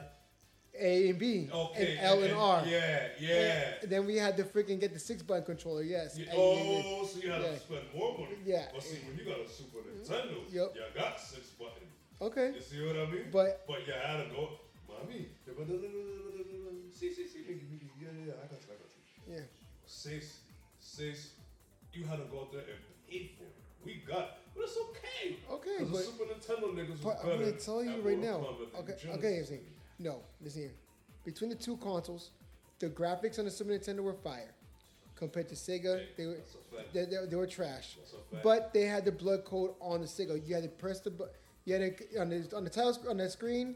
Speaker 3: A and B
Speaker 1: Okay.
Speaker 3: and L and, R.
Speaker 1: Yeah, yeah.
Speaker 3: And then we had to freaking get the six button controller. Yes.
Speaker 1: Yeah, oh,
Speaker 3: And- and- and-
Speaker 1: oh, so you had
Speaker 3: yeah.
Speaker 1: to spend more money.
Speaker 3: Yeah.
Speaker 1: But see, when you got a Super mm-hmm. Nintendo,
Speaker 3: Yep.
Speaker 1: you got six buttons.
Speaker 3: okay.
Speaker 1: You see what I mean?
Speaker 3: But-
Speaker 1: but you had to go, mommy. See, see, see, Mickey. Yeah, yeah, yeah. I got you, I got you.
Speaker 3: Yeah.
Speaker 1: Six, six. You had to go out there and pay for it. We got, it. but it's okay.
Speaker 3: Okay,
Speaker 1: 'Cause the
Speaker 3: but-
Speaker 1: Super Nintendo niggas
Speaker 3: But I'm gonna tell you right now. Okay, okay. No, listen here. Between the two consoles, the graphics on the Super Nintendo were fire. Compared to Sega,
Speaker 1: Hey,
Speaker 3: they were they, they, they were trash. But they had the blood code on the Sega. You had to press the button. you had to, on the on the title on the screen,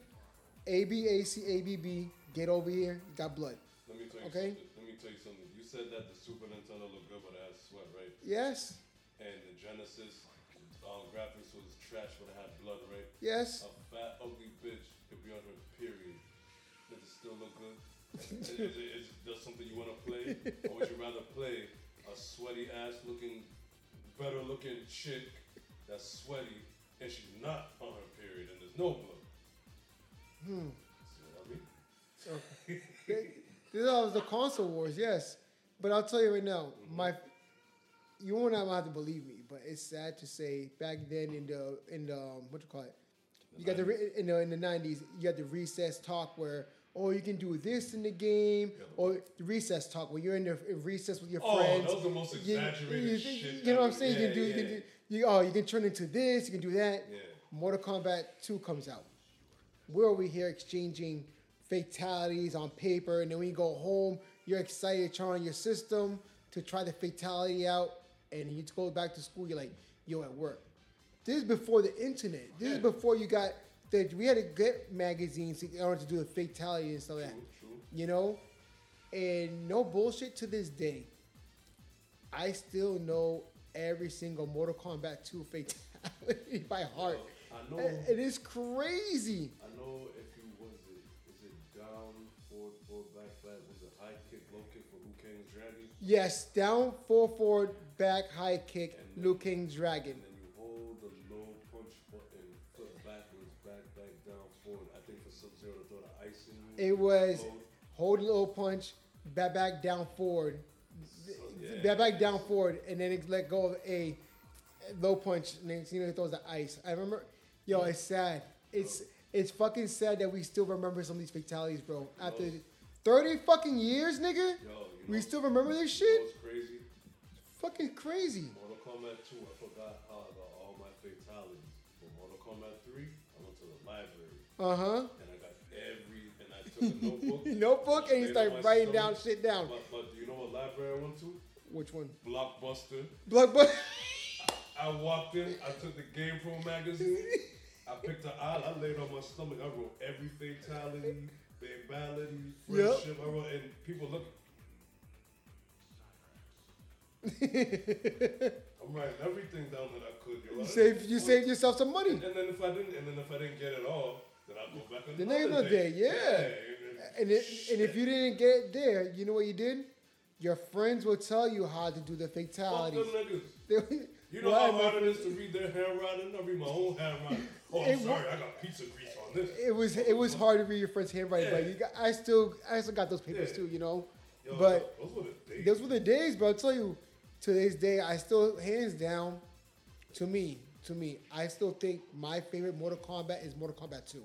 Speaker 3: A B A C A B B. Get over here. You got blood.
Speaker 1: Let me tell you
Speaker 3: Okay.
Speaker 1: something. Let me tell you something. You said that the Super Nintendo looked good, but it had sweat, right?
Speaker 3: Yes.
Speaker 1: And the Genesis um, graphics was trash, but it had blood, right?
Speaker 3: Yes.
Speaker 1: A fat, ugly bitch could be on her period. Does it still look good? is, is, it- is that something you want to play? Or would you rather play a sweaty ass looking, better looking chick that's sweaty and she's not on her period and there's no blood? Hmm. See what I mean?
Speaker 3: They- This was the console wars, yes. But I'll tell you right now, my you won't have to believe me, but it's sad to say back then in the in the um, what you call it, you got the re- in the in the nineties, you had the recess talk where oh you can do this in the game, or the recess talk where you're in the in recess with your
Speaker 1: Oh,
Speaker 3: friends.
Speaker 1: that was the most
Speaker 3: You-
Speaker 1: exaggerated
Speaker 3: you,
Speaker 1: shit
Speaker 3: You know what I'm saying? you can do, you can do you, oh you can turn into this, you can do that.
Speaker 1: Yeah.
Speaker 3: Mortal Kombat 2 comes out. We're over here exchanging fatalities on paper, and then when you go home, you're excited on your system to try the fatality out, and you go back to school, you're like, yo, at work. This is before the internet. This is before you got that we had to get magazines in order to do the fatality and stuff like that.
Speaker 1: True.
Speaker 3: You know? And no bullshit to this day. I still know every single Mortal Kombat 2 fatality by heart.
Speaker 1: I know.
Speaker 3: It is crazy.
Speaker 1: I know if you was it, is it down forward, forward, back, flat, was it high kick, low kick for Liu Kang's Dragon?
Speaker 3: Yes, down, four forward, back, high kick,
Speaker 1: And
Speaker 3: Liu Kang Dragon. It was
Speaker 1: low.
Speaker 3: hold low punch, back, back, down, forward,
Speaker 1: yeah.
Speaker 3: back, back, down, forward, and then it let go of a low punch, and then it throws the ice. I remember, yo, it's sad. It's it's fucking sad that we still remember some of these fatalities, bro. After
Speaker 1: Yo.
Speaker 3: thirty fucking years, nigga,
Speaker 1: Yo,
Speaker 3: we
Speaker 1: know-
Speaker 3: still remember this
Speaker 1: you know
Speaker 3: shit.
Speaker 1: what's crazy?
Speaker 3: Fucking crazy.
Speaker 1: Mortal Kombat 2, I forgot how all my fatalities. But Mortal Kombat 3, I went to the library
Speaker 3: Uh huh.
Speaker 1: and I got every, and I took a notebook.
Speaker 3: Notebook, and you
Speaker 1: laid on
Speaker 3: start writing down shit down.
Speaker 1: But, but do you know what library I went to?
Speaker 3: Which one?
Speaker 1: Blockbuster.
Speaker 3: Blockbuster.
Speaker 1: I walked in, I took the Game Pro magazine, I picked an aisle, I laid on my stomach, I wrote every fatality, babality,
Speaker 3: Yep.
Speaker 1: friendship, I wrote, and people look. I'm writing everything down that I could. Yo.
Speaker 3: You saved you saved yourself some money.
Speaker 1: And then if I didn't, and then if I didn't get it all, then I'll go back
Speaker 3: The
Speaker 1: another day.
Speaker 3: day, yeah. And it, and if you didn't get it there, you know what you did? Your friends will tell you how to do the fatalities.
Speaker 1: niggas. You know how hard it is to read their handwriting? I read my own handwriting. Oh, I'm sorry, I got pizza grease on this.
Speaker 3: It was it was hard to read your friend's handwriting, but you got, I still I still got those papers
Speaker 1: Yeah.
Speaker 3: too, you know.
Speaker 1: Yo,
Speaker 3: but
Speaker 1: those were the days.
Speaker 3: those were the days, but I'll tell you, to this day, I still hands down, to me, to me, I still think my favorite Mortal Kombat is Mortal Kombat 2.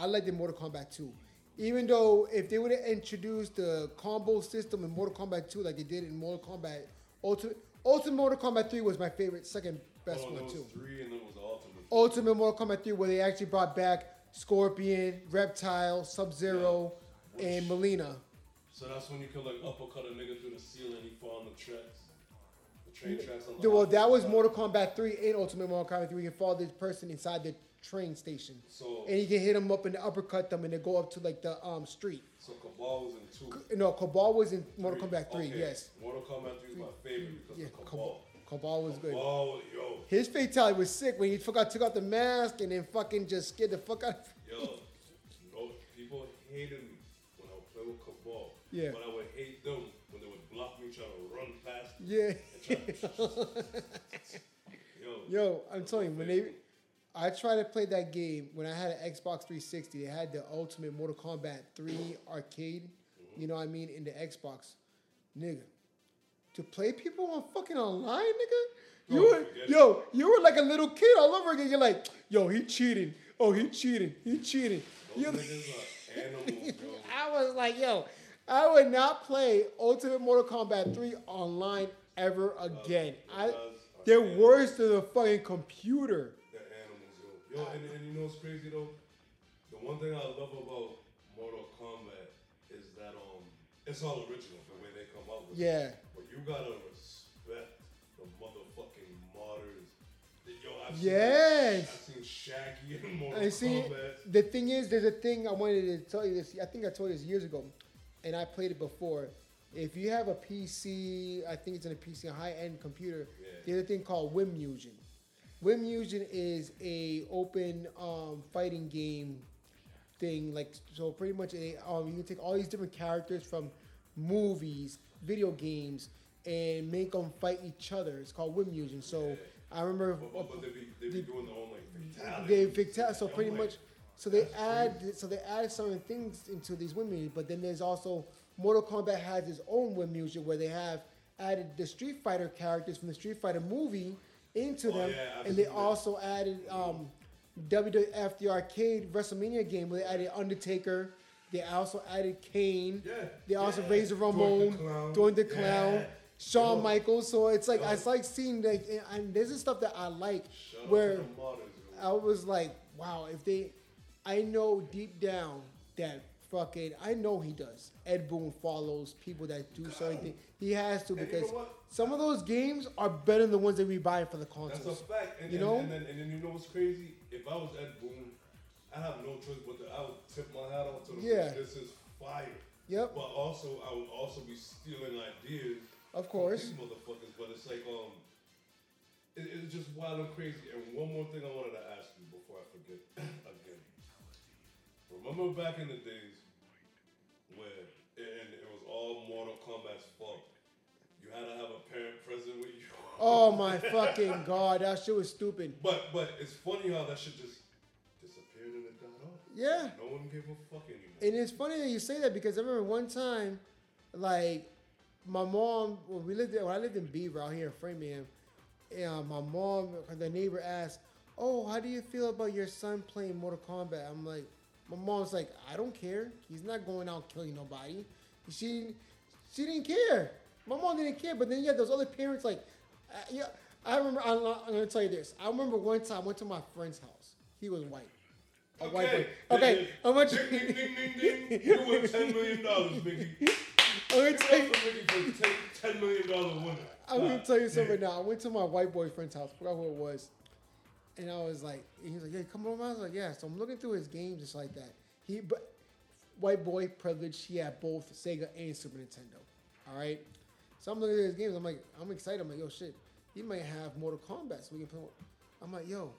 Speaker 3: I like the Mortal Kombat 2. Even though if they would have introduced the combo system in Mortal Kombat 2 like they did in Mortal Kombat Ultimate Ultimate Mortal Kombat 3 was my favorite, second best
Speaker 1: oh,
Speaker 3: one too.
Speaker 1: three and then was ultimate.
Speaker 3: Ultimate Mortal Kombat 3 where they actually brought back Scorpion, Reptile, Sub Zero,
Speaker 1: Yeah.
Speaker 3: and Mileena.
Speaker 1: So that's when you could like uppercut a nigga through the ceiling, and he fall on the tracks. The train tracks on the
Speaker 3: Well, that was Mortal. Kombat 3 and Ultimate Mortal Kombat 3. You can follow this person inside the train station.
Speaker 1: So,
Speaker 3: And you can hit them up and uppercut them and they go up to like the um street.
Speaker 1: so Kabal was in two.
Speaker 3: No, Kabal was in Mortal
Speaker 1: Three.
Speaker 3: Kombat 3,
Speaker 1: Okay,
Speaker 3: yes.
Speaker 1: Mortal Kombat 3 is my favorite because
Speaker 3: Yeah,
Speaker 1: of Kabal.
Speaker 3: Kabal. Kabal was good.
Speaker 1: Kabal, yo,
Speaker 3: His fatality was sick when he forgot took out the mask and then fucking just scared the fuck out of
Speaker 1: yo. People hated me when I would play with Kabal.
Speaker 3: Yeah.
Speaker 1: But I would hate them when they would block me trying to run past me.
Speaker 3: Yeah.
Speaker 1: to- yo,
Speaker 3: Yo, I'm telling you,
Speaker 1: my
Speaker 3: when they. I tried to play that game when I had an Xbox 360. They had the Ultimate Mortal Kombat 3 arcade. You know what I mean in the Xbox, nigga. To play people on fucking online, nigga. Oh, you
Speaker 1: Oh,
Speaker 3: were, yo, you were like a little kid all over again. You're like, yo, he cheating. Oh, he cheating. He cheating.
Speaker 1: Those
Speaker 3: You're-
Speaker 1: niggas are animals.
Speaker 3: I was like, yo, I would not play Ultimate Mortal Kombat 3 online ever again. I, they're
Speaker 1: animals.
Speaker 3: worse than the fucking computer.
Speaker 1: Yo. And, and you know what's crazy though? The one thing I love about Mortal Kombat is that um, it's all original the way they come out with it.
Speaker 3: Yeah.
Speaker 1: But you gotta respect the motherfucking. That- Yo, I've
Speaker 3: Yes.
Speaker 1: Seen, I've seen Shaggy in Mortal
Speaker 3: I see.
Speaker 1: Kombat.
Speaker 3: The thing is, there's a thing I wanted to tell you this. I think I told you this years ago, and I played it before. If you have a PC, I think it's in a PC, a high-end computer.
Speaker 1: Yeah.
Speaker 3: There's a thing called WinMugen. WinMugen is a open um, fighting game thing. Like so, pretty much, a, um, you can take all these different characters from movies, video games, and make them fight each other. It's called WinMugen. So I remember.
Speaker 1: But, but, but they be they be doing their own like fatality.
Speaker 3: They fatal, so pretty much, so they add, so they add certain things into these women, but then there's also Mortal Kombat has its own win music where they have added the Street Fighter characters from the Street Fighter movie into
Speaker 1: Oh,
Speaker 3: them,
Speaker 1: yeah,
Speaker 3: and they
Speaker 1: seen that.
Speaker 3: also added um, WWF the arcade WrestleMania game where they added Undertaker. They also added Kane.
Speaker 1: Yeah,
Speaker 3: They also
Speaker 1: yeah.
Speaker 3: raised
Speaker 1: Doink the
Speaker 3: Ramon,
Speaker 1: Clown.
Speaker 3: doing the clown,
Speaker 1: Yeah.
Speaker 3: Shawn
Speaker 1: Yo.
Speaker 3: Michaels. So it's like
Speaker 1: Yo.
Speaker 3: I like seeing like, and- and this is stuff that I like
Speaker 1: Shout out
Speaker 3: where
Speaker 1: to the modders, yo.
Speaker 3: I was like, wow, if they, I know deep down that fucking, I know he does. Ed Boon follows people that do certain things. He has to
Speaker 1: And you
Speaker 3: because
Speaker 1: know what?
Speaker 3: Some of those games are better than the ones that we buy for the
Speaker 1: That's
Speaker 3: consoles.
Speaker 1: a fact. And,
Speaker 3: You
Speaker 1: and,
Speaker 3: know?
Speaker 1: and, then, and then you know what's crazy? If I was Ed Boon, I have no choice but to I would tip my hat off to him.
Speaker 3: Yeah.
Speaker 1: This is fire.
Speaker 3: Yep,
Speaker 1: But also, I would also be stealing ideas.
Speaker 3: of
Speaker 1: from
Speaker 3: course.
Speaker 1: These motherfuckers. But it's like um, it, it's just wild and crazy. And one more thing I wanted to ask you before I forget again. Remember back in the days where and it was all Mortal Kombat's fault. You had to have a parent present with you.
Speaker 3: Oh my fucking god, that shit was stupid.
Speaker 1: But but it's funny how that shit just disappeared and it got off.
Speaker 3: Yeah.
Speaker 1: No one gave a fuck anymore.
Speaker 3: And it's funny that you say that because I remember one time, like my mom when we lived there, when I lived in Beaver out here in Framingham, yeah, uh, my mom, the neighbor asked, "Oh, how do you feel about your son playing Mortal Kombat?" I'm like, my mom's like, "I don't care. He's not going out killing nobody." She, she didn't care. My mom didn't care. But then you had those other parents like, uh, yeah. I remember. I'm, I'm gonna tell you this. I remember one time I went to my friend's house. He was white. A white boy. Okay, how much?
Speaker 1: Ding, ding, ding, ding. You win ten million dollars, Biggie.
Speaker 3: I'm gonna tell you.
Speaker 1: for for ten, ten million dollar winner.
Speaker 3: I'm gonna tell you something right now. I went to my white boyfriend's house. Forgot who it was, and I was like, he was like, "Yeah, come over." I was like, "Yeah." So I'm looking through his games, just like that. He, but white boy privilege. He had both Sega and Super Nintendo. All right. So I'm looking at his games. I'm like, I'm excited. I'm like, yo, shit. He might have Mortal Kombat, so we can play. I'm like, yo.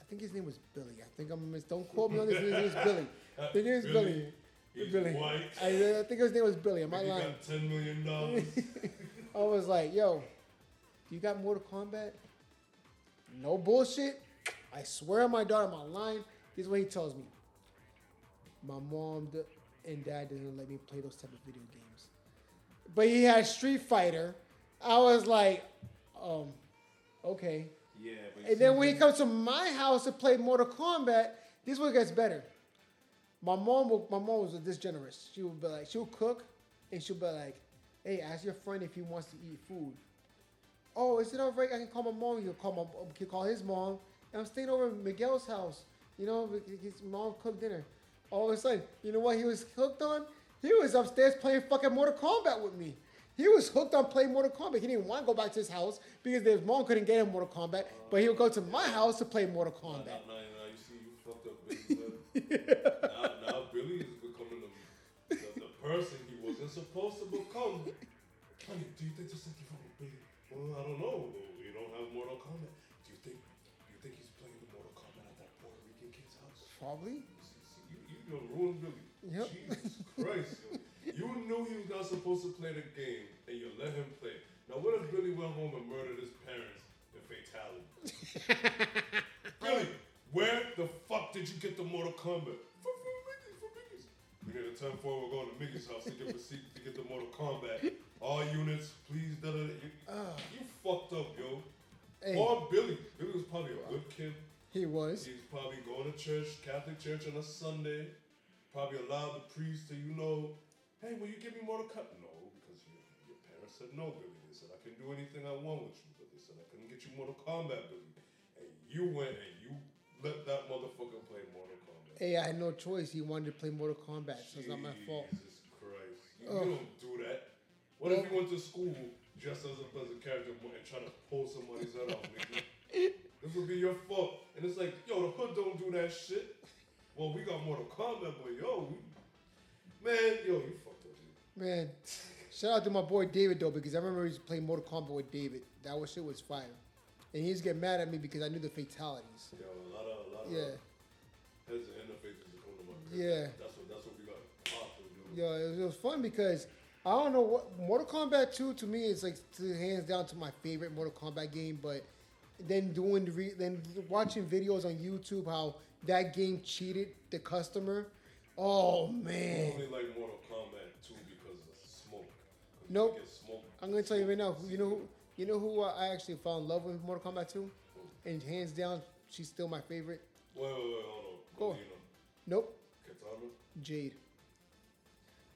Speaker 3: I think his name was Billy. I think I'm mis- don't quote me on this. His name is Billy. I think it was Billy.
Speaker 1: Billy,
Speaker 3: Billy.
Speaker 1: white.
Speaker 3: I, I think his name was Billy. Am I lying?
Speaker 1: got ten million dollars.
Speaker 3: I was like, yo. You got Mortal Kombat? No bullshit. I swear on my daughter, I'm line. This is what he tells me. My mom and dad didn't let me play those type of video games. But he had Street Fighter. I was like, um, okay.
Speaker 1: Yeah, but
Speaker 3: And then when he comes to my house to play Mortal Kombat, this one gets better. My mom, will, my mom was this generous. She would be like, she'll cook, and she'll be like, "Hey, ask your friend if he wants to eat food." Oh, is it all right? I can call my mom. You can call my, you can call his mom. And I'm staying over at Miguel's house. You know, his mom cooked dinner. All of a sudden, you know what he was hooked on? He was upstairs playing fucking Mortal Kombat with me. He was hooked on playing Mortal Kombat. He didn't want to go back to his house because his mom couldn't get him Mortal Kombat, but he would go to my house to play Mortal Kombat.
Speaker 1: now, now, now you see you fucked up Billy. now, now Billy is becoming the, the, the person he wasn't supposed to become. Honey, do you think there's something wrong with Billy? Well, I don't know. We don't have Mortal Kombat. Do you think you think he's playing the Mortal Kombat at that Puerto Rican kid's house?
Speaker 3: Probably.
Speaker 1: See, see, you, you ruined Billy.
Speaker 3: Yep.
Speaker 1: Jesus You knew he was not supposed to play the game, and you let him play. Now, what if Billy went home and murdered his parents in fatality? Billy, where the fuck did you get the Mortal Kombat? From, from Mickey's, from Mickey's. We need a 10 4, we're going to Mickey's house to get receipt to get the Mortal Kombat. All units, please, da da da. You, you fucked up, yo.
Speaker 3: Hey.
Speaker 1: Poor Billy. Billy was probably a good kid.
Speaker 3: He was.
Speaker 1: He's probably going to church, Catholic church on a Sunday. Probably allowed the priest to, you know, hey, will you give me more Mortal Kombat? No, because your, your parents said no, Billy. They said I can do anything I want with you, but they said I couldn't get you Mortal Kombat, Billy. And you went and you let that motherfucker play Mortal Kombat.
Speaker 3: Hey, I had no choice. He wanted to play Mortal Kombat, so it's not my fault.
Speaker 1: Jesus Christ. You, you don't do that. What if you went to school just as a, as a character and try to pull somebody's head off, nigga? This would be your fault. And it's like, yo, the hood don't do that shit. Well, we got Mortal Kombat, but yo, we, man, yo, you fucked up.
Speaker 3: Man, shout out to my boy David though, because I remember he used to play Mortal Kombat with David. That was shit was fire. And he used to get mad at me because I knew the fatalities.
Speaker 1: Yo, a lot of, a lot of
Speaker 3: Yeah.
Speaker 1: heads and interfaces that come to my.
Speaker 3: Yeah.
Speaker 1: That's what, that's what we got popped with, dude.
Speaker 3: Yo, it was, it was fun because I don't know what Mortal Kombat 2 to me is like to hands down to my favorite Mortal Kombat game, but then doing the re, then watching videos on YouTube how that game cheated the customer. Oh
Speaker 1: I
Speaker 3: man.
Speaker 1: only like Mortal Kombat 2 because of the smoke. 'Cause
Speaker 3: Nope.
Speaker 1: smoke.
Speaker 3: I'm gonna tell you right now. You know, who, you know who I actually fell in love with Mortal Kombat 2, and hands down, she's still my favorite.
Speaker 1: Wait, wait, wait, hold on.
Speaker 3: Go.
Speaker 1: Mileena,
Speaker 3: Nope,
Speaker 1: Katana.
Speaker 3: Jade.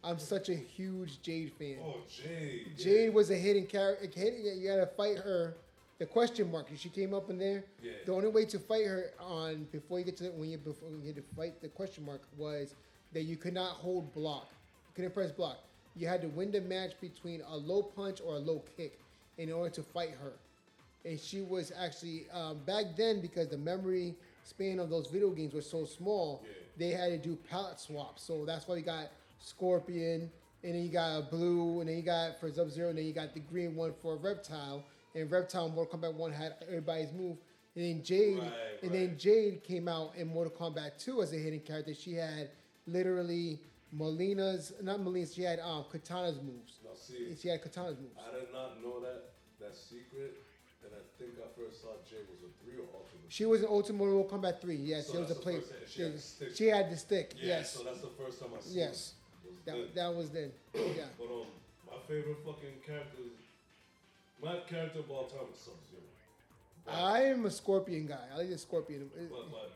Speaker 3: I'm such a huge Jade fan.
Speaker 1: Oh, Jade. yeah.
Speaker 3: Jade was a hidden character. You gotta fight her. The question mark. She came up in there.
Speaker 1: Yeah.
Speaker 3: The only way to fight her on before you get to the, when you before you get to fight the question mark was that you could not hold block. You couldn't press block. You had to win the match between a low punch or a low kick in order to fight her. And she was actually um, back then because the memory span of those video games was so small.
Speaker 1: Yeah.
Speaker 3: They had to do palette swaps. So that's why you got Scorpion, and then you got a blue, and then you got for Sub Zero, and then you got the green one for Reptile. And Reptile in Mortal Kombat 1 had everybody's move. And then Jade,
Speaker 1: Right,
Speaker 3: and then. Jade came out in Mortal Kombat 2 as a hidden character. She had literally Molina's, not Molina's. she had um, Katana's moves.
Speaker 1: Now, see,
Speaker 3: She had Katana's moves.
Speaker 1: I did not know that, that secret. And I think I first saw Jade was a 3 or Ultimate.
Speaker 3: She was in Ultimate Mortal Kombat 3. Yes,
Speaker 1: So
Speaker 3: it was a play.
Speaker 1: she had the stick.
Speaker 3: She had the stick.
Speaker 1: Yeah,
Speaker 3: yes.
Speaker 1: so that's the first time I saw.
Speaker 3: Yes. that,
Speaker 1: then.
Speaker 3: that was then. Yeah.
Speaker 1: But um, my favorite fucking characters, my character of all time is Sub Zero.
Speaker 3: I am a Scorpion guy. I like the Scorpion. It,
Speaker 1: But but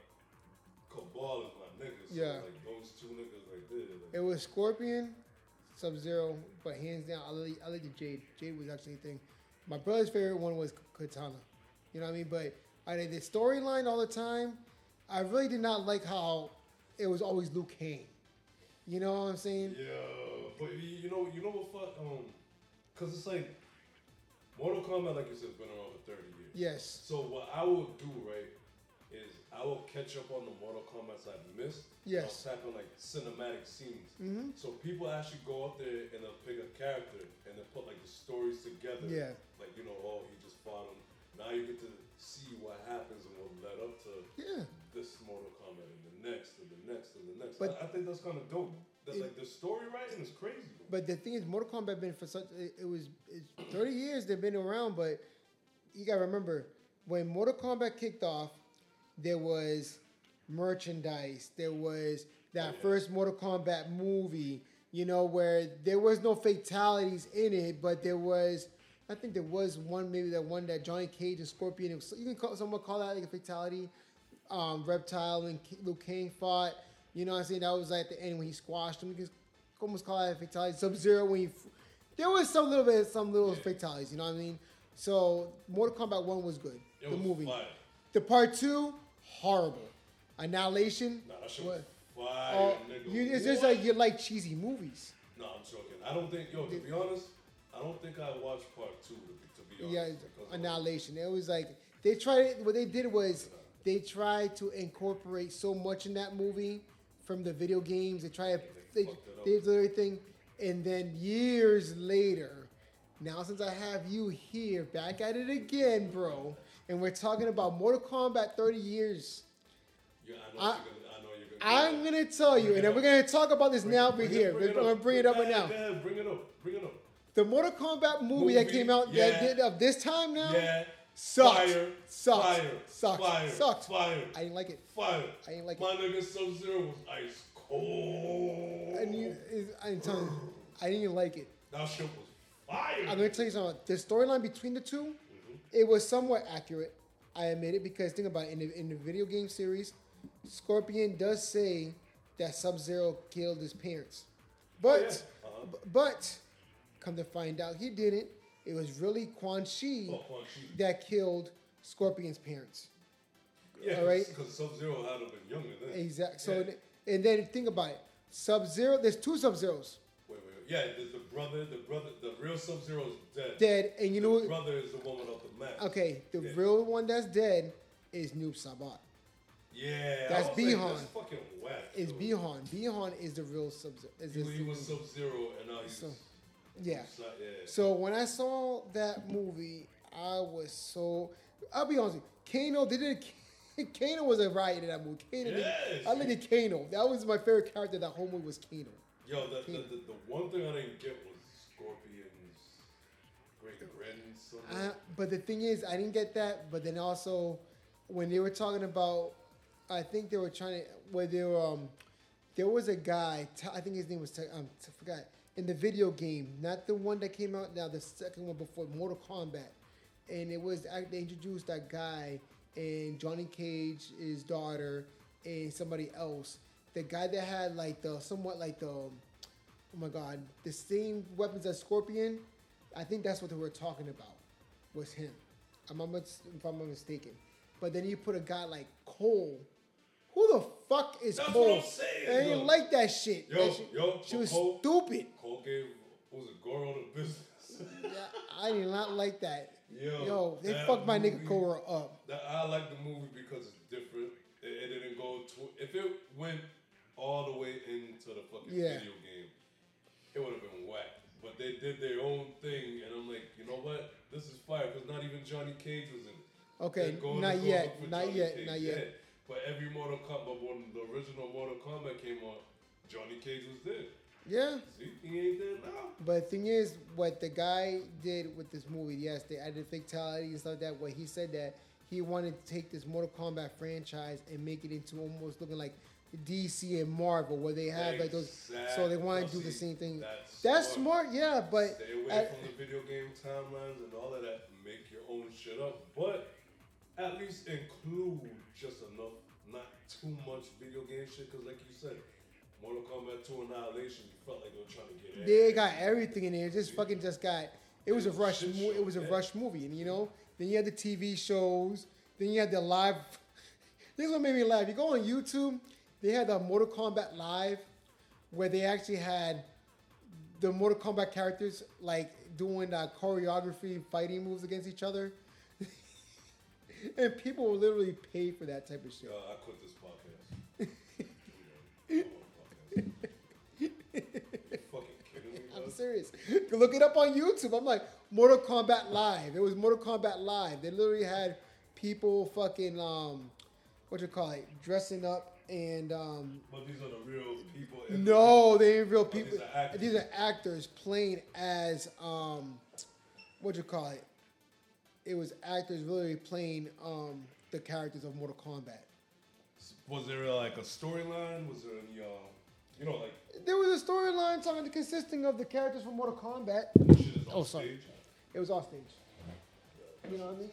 Speaker 1: Kabal is my nigga. So
Speaker 3: Yeah.
Speaker 1: like those two niggas right there. Like,
Speaker 3: it was Scorpion, Sub Zero, but hands down, I like, I like the Jade. Jade was actually a thing. My brother's favorite one was Katana. You know what I mean? But I did the storyline all the time. I really did not like how it was always Liu Kang. You know what I'm saying?
Speaker 1: yeah, but you you know you know what fuck um, cause it's like Mortal Kombat, like you said, has been around for thirty years.
Speaker 3: Yes.
Speaker 1: So what I will do, right, is I will catch up on the Mortal Kombat's I've missed.
Speaker 3: Yes.
Speaker 1: I'll type in like cinematic scenes.
Speaker 3: Mhm.
Speaker 1: So people actually go up there and they'll pick a character and then put like the stories together.
Speaker 3: Yeah.
Speaker 1: Like you know, oh, he just fought him. Now you get to see what happens and what led up to
Speaker 3: Yeah.
Speaker 1: this Mortal Kombat and the next and the next and the next.
Speaker 3: But-
Speaker 1: I, I think that's kind of dope.
Speaker 3: It-
Speaker 1: like the story writing is crazy.
Speaker 3: But the thing is, Mortal Kombat been for such it, it was it's 30 years they've been around, but you gotta remember when Mortal Kombat kicked off, there was merchandise. There was that
Speaker 1: yeah.
Speaker 3: first Mortal Kombat movie. You know where there was no fatalities in it, but there was. I think there was one, maybe that one that Johnny Cage and Scorpion. You can call someone call that like a fatality. Um, Reptile and Liu Kang fought. You know what I'm saying? That was at the end when he squashed him. You can almost call that a fatality. Sub Zero when he. f- There was some little bit, some little
Speaker 1: Yeah.
Speaker 3: fatalities. You know what I mean? So Mortal Kombat One was good.
Speaker 1: It
Speaker 3: the
Speaker 1: was
Speaker 3: movie.
Speaker 1: fire.
Speaker 3: The part two, horrible. Annihilation.
Speaker 1: Nah, that shit
Speaker 3: what-
Speaker 1: was fire,
Speaker 3: oh,
Speaker 1: nigga.
Speaker 3: you, it's just like you like cheesy movies.
Speaker 1: No, I'm joking. I don't think, yo, to be honest, I don't think I watched part two, to be, honest.
Speaker 3: Yeah, Annihilation. It was like they tried. What they did was they tried to incorporate so much in that movie from the video games. They try
Speaker 1: they
Speaker 3: They they did everything, and then years later, now since I have you here, back at it again, bro, and we're talking about Mortal Kombat 30 years.
Speaker 1: Yeah, I you're gonna, I know you're gonna.
Speaker 3: I'm gonna tell you, and then we're gonna talk about this
Speaker 1: Bring-
Speaker 3: now. We're here.
Speaker 1: bring
Speaker 3: We're gonna bring it up right now.
Speaker 1: ahead, go ahead, Bring it up. Bring it up.
Speaker 3: The Mortal Kombat movie, that came out
Speaker 1: yeah.
Speaker 3: that did of this time now
Speaker 1: Yeah.
Speaker 3: Sucks.
Speaker 1: Fire.
Speaker 3: Sucks.
Speaker 1: Fire.
Speaker 3: Sucks.
Speaker 1: Fire.
Speaker 3: Sucks.
Speaker 1: Fire.
Speaker 3: I didn't like it.
Speaker 1: Fire.
Speaker 3: I didn't like it.
Speaker 1: My nigga Sub Zero was ice cold.
Speaker 3: I didn't, I didn't, tell you, I didn't like it.
Speaker 1: that shit was fire.
Speaker 3: I'm gonna tell you something. The storyline between the 2 it was somewhat accurate. I admit it because think about it, in the in the video game series, Scorpion does say that Sub Zero killed his parents, but
Speaker 1: yeah. Uh-huh.
Speaker 3: b- but come to find out he didn't. It was really Quan Chi
Speaker 1: Oh, Quan Chi.
Speaker 3: that killed Scorpion's parents.
Speaker 1: Yeah,
Speaker 3: all right.
Speaker 1: Because Sub Zero had to have been younger then.
Speaker 3: Exactly. So
Speaker 1: Yeah.
Speaker 3: and then think about it. Sub Zero. There's two Sub Zeros
Speaker 1: Wait, wait, wait. Yeah, there's the brother, the brother, the real Sub Zero is dead.
Speaker 3: dead, and you know
Speaker 1: The
Speaker 3: what?
Speaker 1: brother is the one without the mask.
Speaker 3: Okay, the real one that's dead is Noob Saibot.
Speaker 1: Yeah.
Speaker 3: That's Bihan.
Speaker 1: That's fucking whack.
Speaker 3: Is. Bihan. Bihan is the real Sub Zero.
Speaker 1: He, he was Sub Zero and now he's.
Speaker 3: So, yeah. So when I saw that movie, I was so. I'll be honest with you. Kano, they did. Kano was a riot in that movie. Kano,
Speaker 1: Yes.
Speaker 3: I look at Kano. That was my favorite character. That whole movie was Kano.
Speaker 1: Yo, the, the, the, the one thing I didn't get was Scorpion's great grandson.
Speaker 3: I, but the thing is, I didn't get that. But then also, when they were talking about, I think they were trying to, where they were, um, there was a guy. I think his name was, um, I forgot, in the video game, not the one that came out now, the second one before Mortal Kombat, and it was they introduced that guy and Johnny Cage, his daughter, and somebody else. The guy that had like the somewhat like the, oh my god, the same weapons as Scorpion. I think that's what they were talking about. Was him. I'm not, mis- if I'm not mistaken. But then you put a guy like Cole. Who the fuck is
Speaker 1: That's
Speaker 3: Cole?
Speaker 1: what I'm saying,
Speaker 3: I didn't
Speaker 1: though.
Speaker 3: like that shit.
Speaker 1: Yo,
Speaker 3: That shit-
Speaker 1: yo,
Speaker 3: she was
Speaker 1: Cole-
Speaker 3: stupid.
Speaker 1: Cole gave was it Goro the business.
Speaker 3: Yeah, I did not like that.
Speaker 1: Yo,
Speaker 3: Yo, they fucked my nigga
Speaker 1: movie-
Speaker 3: Goro up.
Speaker 1: That I like the movie because it's different. It, it didn't go to if it went all the way into the fucking
Speaker 3: Yeah.
Speaker 1: video game, it would have been whack. But they did their own thing, and I'm like, you know what? This is fire because not even Johnny Cage was in it.
Speaker 3: Okay,
Speaker 1: going
Speaker 3: not yet, not
Speaker 1: Johnny
Speaker 3: yet,
Speaker 1: Cage.
Speaker 3: not yet.
Speaker 1: Yeah. But every Mortal Kombat, when the original Mortal Kombat came out, Johnny Cage was there.
Speaker 3: Yeah.
Speaker 1: See, he ain't there now.
Speaker 3: But the thing is, what the guy did with this movie, yes, they added fatality and stuff like that. What he said that he wanted to take this Mortal Kombat franchise and make it into almost looking like DC and Marvel, where they have like those. So they want to do the same thing.
Speaker 1: That's
Speaker 3: That's
Speaker 1: smart.
Speaker 3: smart, yeah. But
Speaker 1: Stay away
Speaker 3: at-
Speaker 1: from the video game timelines and all of that. Make your own shit up, but at least include just enough, not too much video game shit. Because, like you said, Mortal Kombat 2 Annihilation, you felt like they were trying to get
Speaker 3: they got everything in there. It just fucking just got. It was a
Speaker 1: It was a
Speaker 3: rush. Mo- it was a
Speaker 1: yeah.
Speaker 3: rush movie, and you know. Then you had the TV shows. Then you had the live. This is what made me laugh. You go on YouTube. They had the Mortal Kombat live, where they actually had the Mortal Kombat characters like doing uh, choreography, fighting moves against each other, and people will literally pay for that type of shit.
Speaker 1: Yo, I quit this
Speaker 3: serious. Look it up on YouTube. I'm like Mortal Kombat Live. It was Mortal Kombat Live. They literally had people fucking um, what you call it, dressing up and um,
Speaker 1: But these are the real people.
Speaker 3: no, they ain't real
Speaker 1: these
Speaker 3: people.
Speaker 1: are actors.
Speaker 3: These are actors playing as um, what you call it. it was actors really playing um, the characters of Mortal Kombat.
Speaker 1: Was there like a storyline? Was there any, uh, you know, like
Speaker 3: There was a storyline talking consisting of the characters from Mortal Kombat.
Speaker 1: this shit is
Speaker 3: Oh, sorry.
Speaker 1: stage?
Speaker 3: It was off stage. You know what I mean?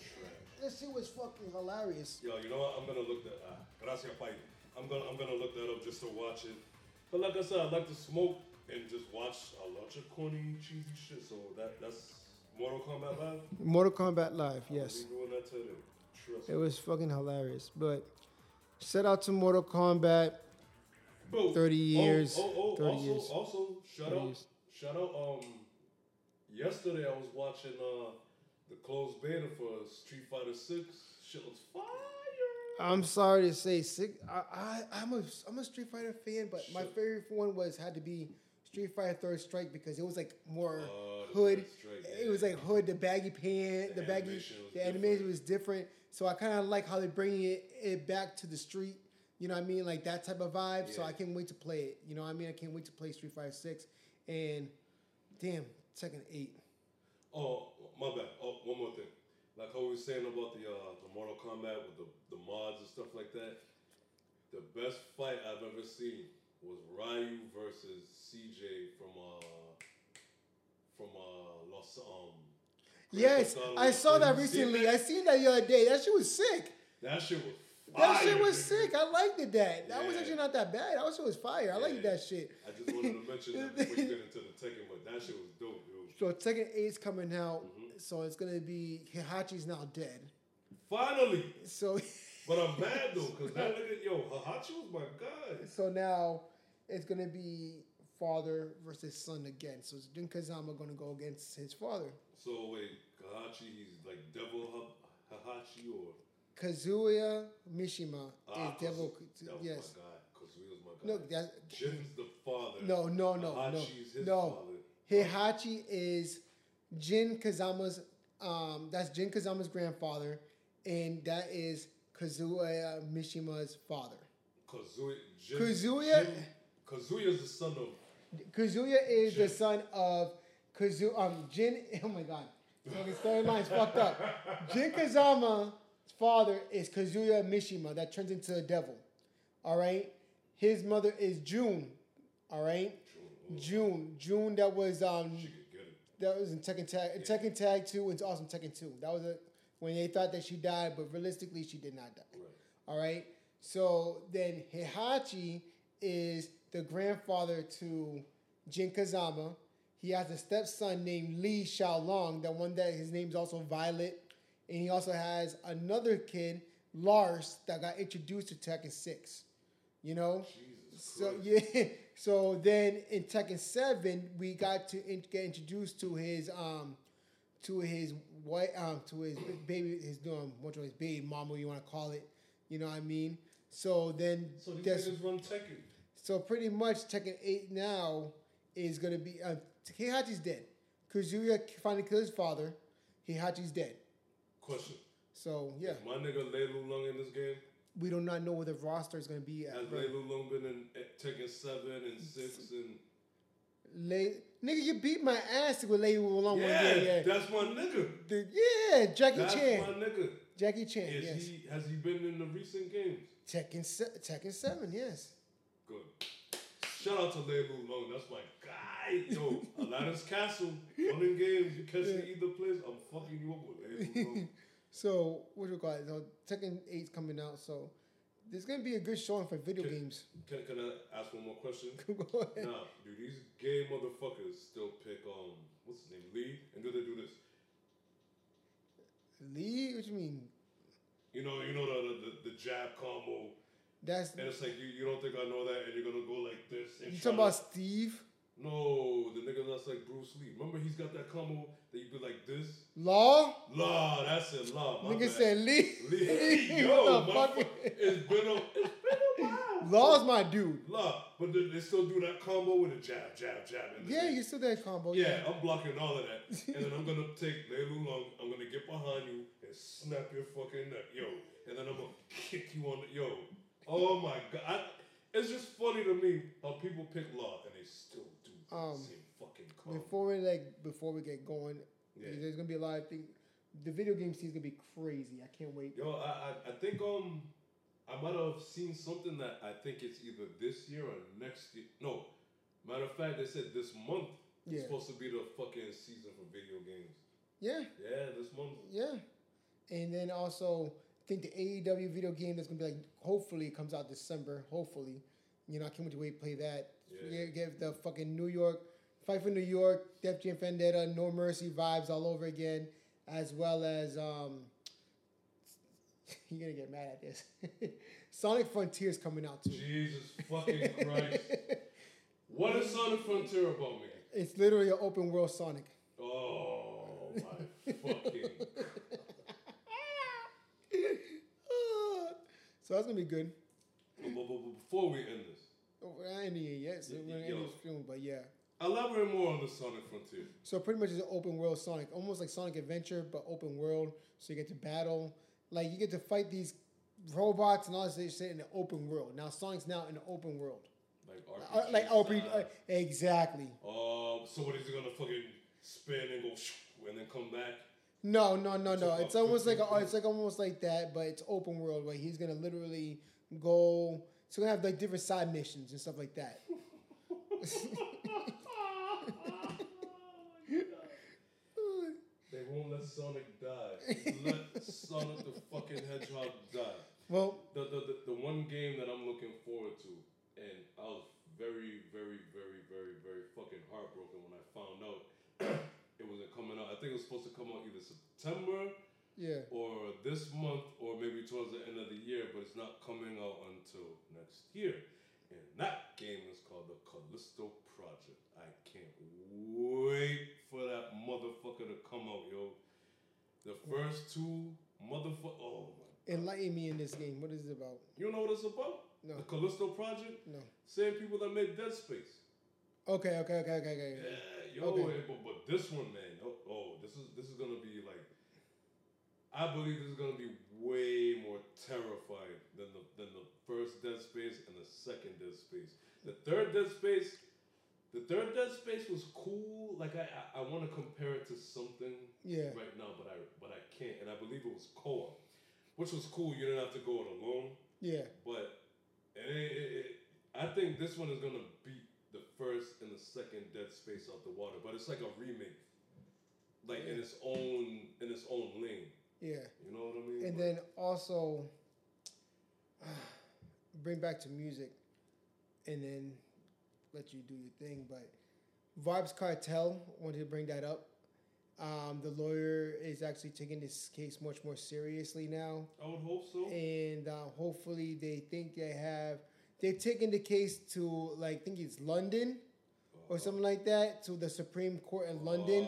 Speaker 3: This shit was fucking hilarious.
Speaker 1: Yo, you know what? I'm gonna look that. Uh, gracias, pai. I'm gonna I'm gonna look that up just to watch it. But like I said, I like to smoke and just watch a bunch of corny, cheesy shit. So that that's Mortal Kombat Live.
Speaker 3: Mortal Kombat Live, yes.
Speaker 1: Doing that today. Trust
Speaker 3: It
Speaker 1: me.
Speaker 3: was fucking hilarious. But shout out to Mortal Kombat.
Speaker 1: Bro,
Speaker 3: 30 years,
Speaker 1: Oh, oh, oh
Speaker 3: 30
Speaker 1: also,
Speaker 3: years.
Speaker 1: also, shout
Speaker 3: 30
Speaker 1: out,
Speaker 3: years.
Speaker 1: shout out. Um, yesterday I was watching uh the closed beta for Street Fighter Six. Shit was fire.
Speaker 3: I'm sorry to say, sick. I, I I'm a I'm a Street Fighter fan, but my favorite one was had to be Street Fighter Third Strike because it was like more
Speaker 1: Uh,
Speaker 3: hood.
Speaker 1: Strike,
Speaker 3: It was like hood, the baggy pant,
Speaker 1: The
Speaker 3: the, baggy.
Speaker 1: animation
Speaker 3: The animation was different, so I kind of like how they're bringing it, it back to the street. You know what I mean, like that type of vibe. So I can't wait to play it. You know what I mean? I can't wait to play Street Fighter Six, and damn, second Eight.
Speaker 1: Oh, my bad. Oh, one more thing. Like how we were saying about the uh, the Mortal Kombat with the, the mods and stuff like that. The best fight I've ever seen was Ryu versus CJ from uh from uh Los um.
Speaker 3: Yes, I saw that recently. I seen that the other day. That shit was sick.
Speaker 1: That shit was.
Speaker 3: That shit was sick. I liked it. That that was actually not that bad. That shit was fire. I liked
Speaker 1: Yeah.
Speaker 3: that shit.
Speaker 1: I just wanted to mention that before you get into the Tekken, but that shit was dope, yo.
Speaker 3: So Tekken 8's coming out.
Speaker 1: Mm-hmm.
Speaker 3: So it's gonna be Heihachi's now dead.
Speaker 1: Finally,
Speaker 3: So
Speaker 1: but I'm mad though, cause that nigga, yo, Heihachi was my guy.
Speaker 3: so now it's gonna be father versus son again. So is Jin Kazama gonna go against his father.
Speaker 1: So wait, Heihachi, he's like Devil Ha- Heihachi or
Speaker 3: Kazuya Mishima
Speaker 1: Ah,
Speaker 3: is devil.
Speaker 1: Kazu- that was
Speaker 3: yes.
Speaker 1: my guy. Kazuya's my guy.
Speaker 3: No, that's
Speaker 1: Jin's the father.
Speaker 3: no, no, no, no,
Speaker 1: Heihachi's his
Speaker 3: no.
Speaker 1: father.
Speaker 3: Heihachi is Jin Kazama's. Um, that's Jin Kazama's grandfather, and that is Kazuya Mishima's father.
Speaker 1: Kazuya. Jin,
Speaker 3: Kazuya-
Speaker 1: Jin, Kazuya's the son of.
Speaker 3: Kazuya is the son of Kazu. Um, Jin. Oh my God, fucking storyline's fucked up. Jin Kazama's father is Kazuya Mishima, that turns into a devil. All right. His mother is June. All right. June. June. That was um.
Speaker 1: She could get it.
Speaker 3: That was in Tekken Tag. in Tekken Tag Two and Awesome Tekken Two. That was a, when they thought that she died, but realistically she did not die.
Speaker 1: Right.
Speaker 3: All right. So then Heihachi is the grandfather to Jin Kazama. He has a stepson named Lee Chaolan. That one that his name's also Violet, and he also has another kid Lars that got introduced to Tekken Six. You know.
Speaker 1: Jesus
Speaker 3: So
Speaker 1: Christ.
Speaker 3: yeah, so then in Tekken Seven, we got to in, get introduced to his um, to his white um, to his baby, his um, what his baby mama, you want to call it, you know what I mean? So then,
Speaker 1: So
Speaker 3: that's,
Speaker 1: run Tekken.
Speaker 3: so pretty much Tekken Eight now is gonna be uh, Heihachi's dead. Kazuya finally killed his father. Heihachi's dead.
Speaker 1: Question.
Speaker 3: So yeah,
Speaker 1: Is my nigga Lei Wulong in this game?
Speaker 3: we do not know where the roster is gonna be at.
Speaker 1: Has. Lei Lung been in eh, Tekken 7 and 6 and.
Speaker 3: Lay, nigga, you beat my ass with Lady Long
Speaker 1: Yeah,
Speaker 3: one day. Yeah,
Speaker 1: that's my nigga.
Speaker 3: The- yeah, Jackie
Speaker 1: That's
Speaker 3: Chan.
Speaker 1: my nigga.
Speaker 3: Jackie Chan,
Speaker 1: Is
Speaker 3: yes.
Speaker 1: he has he been in the recent games?
Speaker 3: Tekken, se- Tekken 7, yes.
Speaker 1: Good. Shout out to Lei Wulong. That's my guy. Yo, Aladdin's Castle. Running games. You catch me either place. I'm fucking you up with Lu
Speaker 3: So, what you call it? So, Tekken 8's coming out, so there's gonna be a good showing for video
Speaker 1: Okay.
Speaker 3: games.
Speaker 1: Can, can I ask one more question?
Speaker 3: Go ahead.
Speaker 1: Now, do these gay motherfuckers still pick um what's his name Lee? And do they do this?
Speaker 3: Lee, what you mean?
Speaker 1: You know, you know the the, the, jab combo,
Speaker 3: That's
Speaker 1: and it's like you, you don't think I know that, and you're gonna go like this.
Speaker 3: You talking about Steve
Speaker 1: No, the nigga that's like Bruce Lee. Remember, he's got that combo that you be like this.
Speaker 3: Law?
Speaker 1: Law. that's it. Law. my
Speaker 3: Nigga
Speaker 1: bad.
Speaker 3: said Lee.
Speaker 1: Lee. Yo,
Speaker 3: What the
Speaker 1: my
Speaker 3: fuck?
Speaker 1: fuck, it's been a it's been a while.
Speaker 3: Law's my dude.
Speaker 1: Law, but they, they still do that combo with a jab, jab, jab.
Speaker 3: Yeah, you still that combo.
Speaker 1: Yeah, I'm blocking all of that. and then I'm gonna take Lei Wulong, I'm gonna get behind you and snap your fucking neck. Yo. And then I'm gonna kick you on the yo. Oh my god. I, it's just funny to me how people pick law and they still
Speaker 3: Um,
Speaker 1: same fucking combo.
Speaker 3: Before we like, before we get going,
Speaker 1: Yeah.
Speaker 3: there's gonna be a lot of things. the video game season gonna be crazy. I can't wait.
Speaker 1: Yo, I, I, I think um I might have seen something that I think it's either this year or next year. No, matter of fact, they said this month
Speaker 3: Yeah.
Speaker 1: is supposed to be the fucking season for video games.
Speaker 3: Yeah,
Speaker 1: Yeah, this month.
Speaker 3: yeah. And then also, I think the AEW video game that's gonna be like, hopefully it comes out December. Hopefully, you know, I can't wait to wait to play that.
Speaker 1: Yeah.
Speaker 3: Give, the fucking New York fight for New York, Def Jam Vendetta, No Mercy vibes all over again, as well as um. You're gonna get mad at this. Sonic Frontier is coming out too.
Speaker 1: Jesus fucking Christ. what is Sonic Frontier about, man?
Speaker 3: It's literally an open world Sonic.
Speaker 1: Oh my fucking
Speaker 3: so that's gonna be good.
Speaker 1: but, but, but before we end this,
Speaker 3: Oh, We're not ending it yet, so
Speaker 1: Y-
Speaker 3: we're
Speaker 1: y-
Speaker 3: gonna end
Speaker 1: yo.
Speaker 3: this film, but yeah.
Speaker 1: elaborate more on the Sonic Frontier.
Speaker 3: So pretty much it's an open world Sonic, almost like Sonic Adventure, but open world. So you get to battle, like you get to fight these robots and all this shit in the open world. Now Sonic's now in the open world,
Speaker 1: Like
Speaker 3: Uh, like RPG, uh, exactly.
Speaker 1: Uh, so what is he gonna fucking spin and go and then come back?
Speaker 3: No, no, no, no. It's
Speaker 1: uh,
Speaker 3: almost like a, it's like almost like that, but it's open world where he's gonna literally go. So we're gonna have like different side missions and stuff like that.
Speaker 1: They won't let Sonic die. let Sonic the fucking Hedgehog die.
Speaker 3: well,
Speaker 1: The, the, the, the one game that I'm looking forward to, and I was very, very, very, very, very fucking heartbroken when I found out it wasn't coming out. I think it was supposed to come out either September
Speaker 3: yeah.
Speaker 1: or this month or maybe towards the end of the year, but it's not coming out until next year. And that game is called the Callisto Project. I can't wait for that motherfucker to come out, yo. The first two motherfucker. Oh my.
Speaker 3: Enlighten me in this game. What is it about?
Speaker 1: You know what it's about?
Speaker 3: No.
Speaker 1: The Callisto Project?
Speaker 3: No.
Speaker 1: Same people that made Dead Space.
Speaker 3: Okay, okay, okay, okay, okay.
Speaker 1: Yeah, yo,
Speaker 3: Okay.
Speaker 1: but, but this one, man, oh, oh, this is this is gonna be I believe this is gonna be way more terrifying than the than the first Dead Space and the second Dead Space. The third Dead Space, the third Dead Space was cool. Like I I, I want to compare it to something
Speaker 3: Yeah.
Speaker 1: right now, but I but I can't, and I believe it was co-op, which was cool. You didn't have to go it alone.
Speaker 3: Yeah.
Speaker 1: But it, it, it, I think this one is gonna beat the first and the second Dead Space out the water. But it's like a remake, like in its own in its own lane.
Speaker 3: Yeah.
Speaker 1: You know what I mean?
Speaker 3: And
Speaker 1: But-
Speaker 3: then also bring back to music and then let you do your thing. But Vybz Kartel, wanted to bring that up. Um, the lawyer is actually taking this case much more seriously now.
Speaker 1: I would hope so.
Speaker 3: And uh, hopefully they think they have, they're taking the case to, like, I think it's London or something like that, to the Supreme Court in London.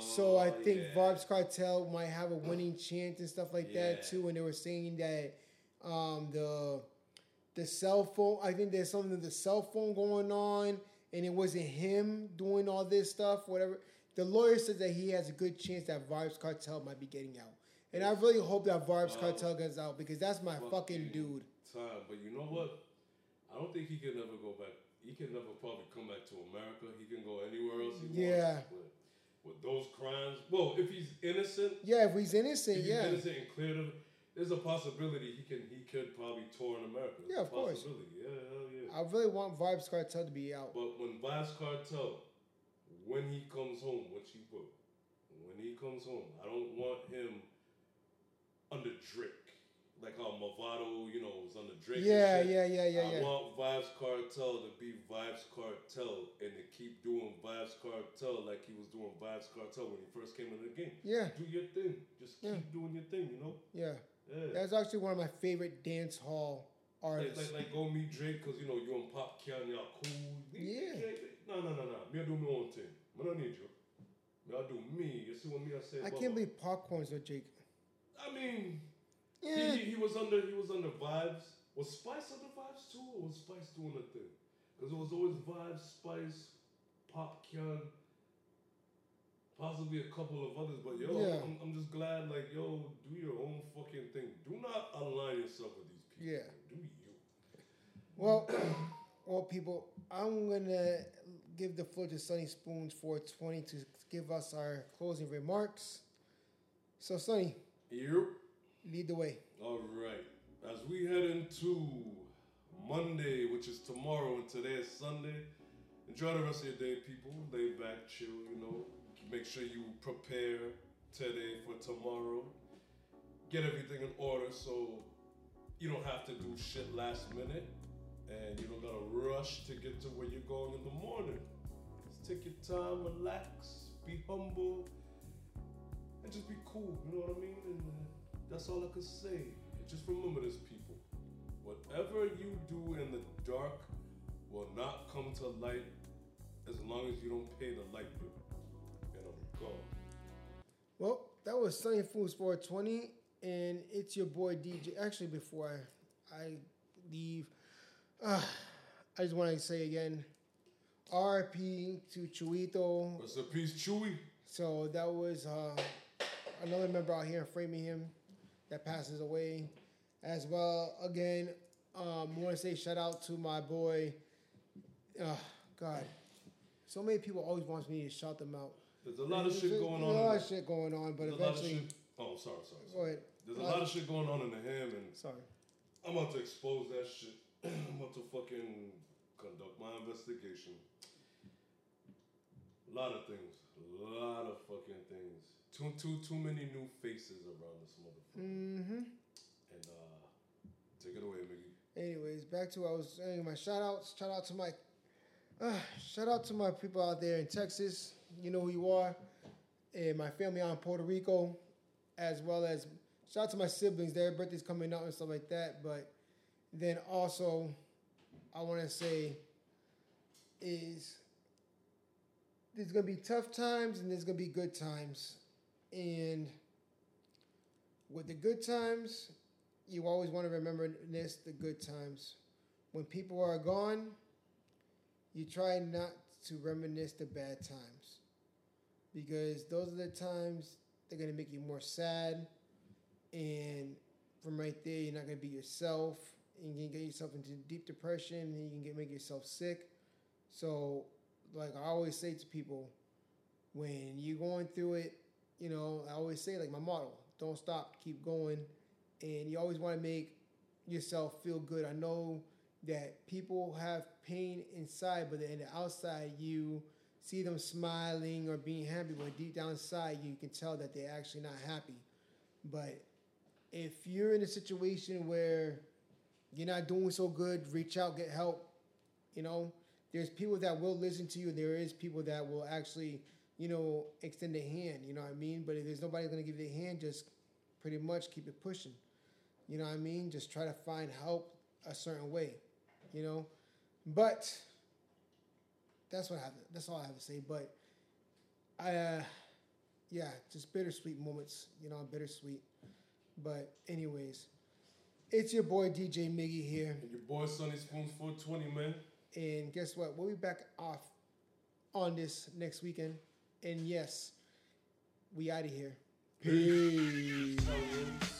Speaker 3: So I
Speaker 1: Oh,
Speaker 3: think
Speaker 1: yeah.
Speaker 3: Vybz Kartel might have a winning chance and stuff like that too. And they were saying that um, the the cell phone. I think there's something with the cell phone going on, and it wasn't him doing all this stuff. Whatever. The lawyer says that he has a good chance that Vybz Kartel might be getting out, and I really hope that Vybz
Speaker 1: Oh.
Speaker 3: Kartel gets out because that's my fucking dude.
Speaker 1: Time, but you know what? I don't think he can ever go back. He can never probably come back to America. He can go anywhere else
Speaker 3: Yeah.
Speaker 1: wants. With those crimes, well, if he's innocent,
Speaker 3: Yeah, if he's innocent,
Speaker 1: if he's
Speaker 3: yeah,
Speaker 1: innocent and cleared of, there's a possibility he can he could probably tour in America. There's
Speaker 3: Yeah, of course.
Speaker 1: Yeah, hell yeah.
Speaker 3: I really want Vybz Kartel to be out.
Speaker 1: But when Vybz Kartel, when he comes home, which he will, when he comes home, I don't want him under Drake. Like how Mavado, you know, was under Drake.
Speaker 3: Yeah,
Speaker 1: shit.
Speaker 3: yeah, yeah, yeah,
Speaker 1: I
Speaker 3: yeah.
Speaker 1: want Vybz Kartel to be Vybz Kartel and to keep doing Vybz Kartel like he was doing Vybz Kartel when he first came into the game.
Speaker 3: Yeah,
Speaker 1: Do your thing. Just keep
Speaker 3: Yeah.
Speaker 1: doing your thing, you know?
Speaker 3: yeah.
Speaker 1: Yeah.
Speaker 3: That's actually one of my favorite dance hall artists.
Speaker 1: like, like go meet Drake because you know you and Popcaan y'all cool.
Speaker 3: Yeah.
Speaker 1: Drake. No, no, no, no. Me I do my own thing. I don't need you. Me I do me. You see what me I say?
Speaker 3: I can't uh, believe Popcaan's with Jake.
Speaker 1: I mean,
Speaker 3: Yeah,
Speaker 1: he, he, he was under he was under Vybz. Was Spice under Vybz too, or was Spice doing a thing? Because it was always Vybz, Spice, Popcaan, possibly a couple of others. But yo,
Speaker 3: Yeah.
Speaker 1: I'm, I'm just glad like yo, do your own fucking thing. Do not align yourself with these people.
Speaker 3: Yeah.
Speaker 1: Do you?
Speaker 3: Well, well, people, I'm gonna give the floor to Sunny Spoons 420 to give us our closing remarks. So, Sunny,
Speaker 1: Yep.
Speaker 3: Lead the way.
Speaker 1: All right. As we head into Monday, which is tomorrow, and today is Sunday, enjoy the rest of your day, people. Lay back, chill, you know. Make sure you prepare today for tomorrow. Get everything in order so you don't have to do shit last minute and you don't gotta rush to get to where you're going in the morning. Just take your time, relax, be humble, and just be cool, you know what I mean? And that's all I could say. Just remember this, people. Whatever you do in the dark will not come to light as long as you don't pay the light bill. And I'm gone.
Speaker 3: Well, that was Sunny Spoons 420, and it's your boy DJ. Actually, before I, I leave, uh, I just want to say again, RP to Chuito.
Speaker 1: What's up, peace, Chewy?
Speaker 3: So that was uh, another member out here in Framingham that passes away. As well, again, um, I want to say shout out to my boy. Uh, God, so many people always wants me to shout them out.
Speaker 1: There's a lot of shit going
Speaker 3: there's A lot of shit going on, but
Speaker 1: There's a lot of
Speaker 3: eventually,
Speaker 1: shit. Oh, sorry, sorry,
Speaker 3: go
Speaker 1: sorry.
Speaker 3: ahead.
Speaker 1: There's a lot of shit going on in the ham, and
Speaker 3: Sorry.
Speaker 1: I'm about to expose that shit. I'm about to fucking conduct my investigation. A lot of things. A lot of fucking things. Too too too many new faces around this motherfucker.
Speaker 3: Mm-hmm.
Speaker 1: And uh take it away, Miggy.
Speaker 3: Anyways, back to what I was saying. My shout outs. Shout out to my, uh, shout out to my people out there in Texas. You know who you are, and my family out in Puerto Rico, as well as shout out to my siblings. Their birthdays coming up and stuff like that. But then also, I want to say is there's gonna be tough times and there's gonna be good times, and with the good times, you always want to remember this the good times. When people are gone, you try not to reminisce the bad times because those are the times they're going to make you more sad. And from right there, you're not going to be yourself. And you can get yourself into deep depression and you can get make yourself sick. So, like I always say to people, when you're going through it, you know, I always say, like my motto, don't stop, keep going and you always want to make yourself feel good. I know that people have pain inside, but in the outside, you see them smiling or being happy, but deep down inside, you can tell that they're actually not happy. But if you're in a situation where you're not doing so good, reach out, get help. You know, there's people that will listen to you. And there is people that will actually, you know, extend a hand. You know what I mean? But if there's nobody going to give you a hand, just pretty much keep it pushing. You know what I mean? Just try to find help a certain way, you know. But that's what I have. That's all I have to say. But I, uh, yeah, just bittersweet moments, you know, bittersweet. But anyways, it's your boy DJ Miggy here,
Speaker 1: And your boy Sunny Spoons 420, man.
Speaker 3: and guess what? We'll be back off on this next weekend. And yes, we out of here. Peace.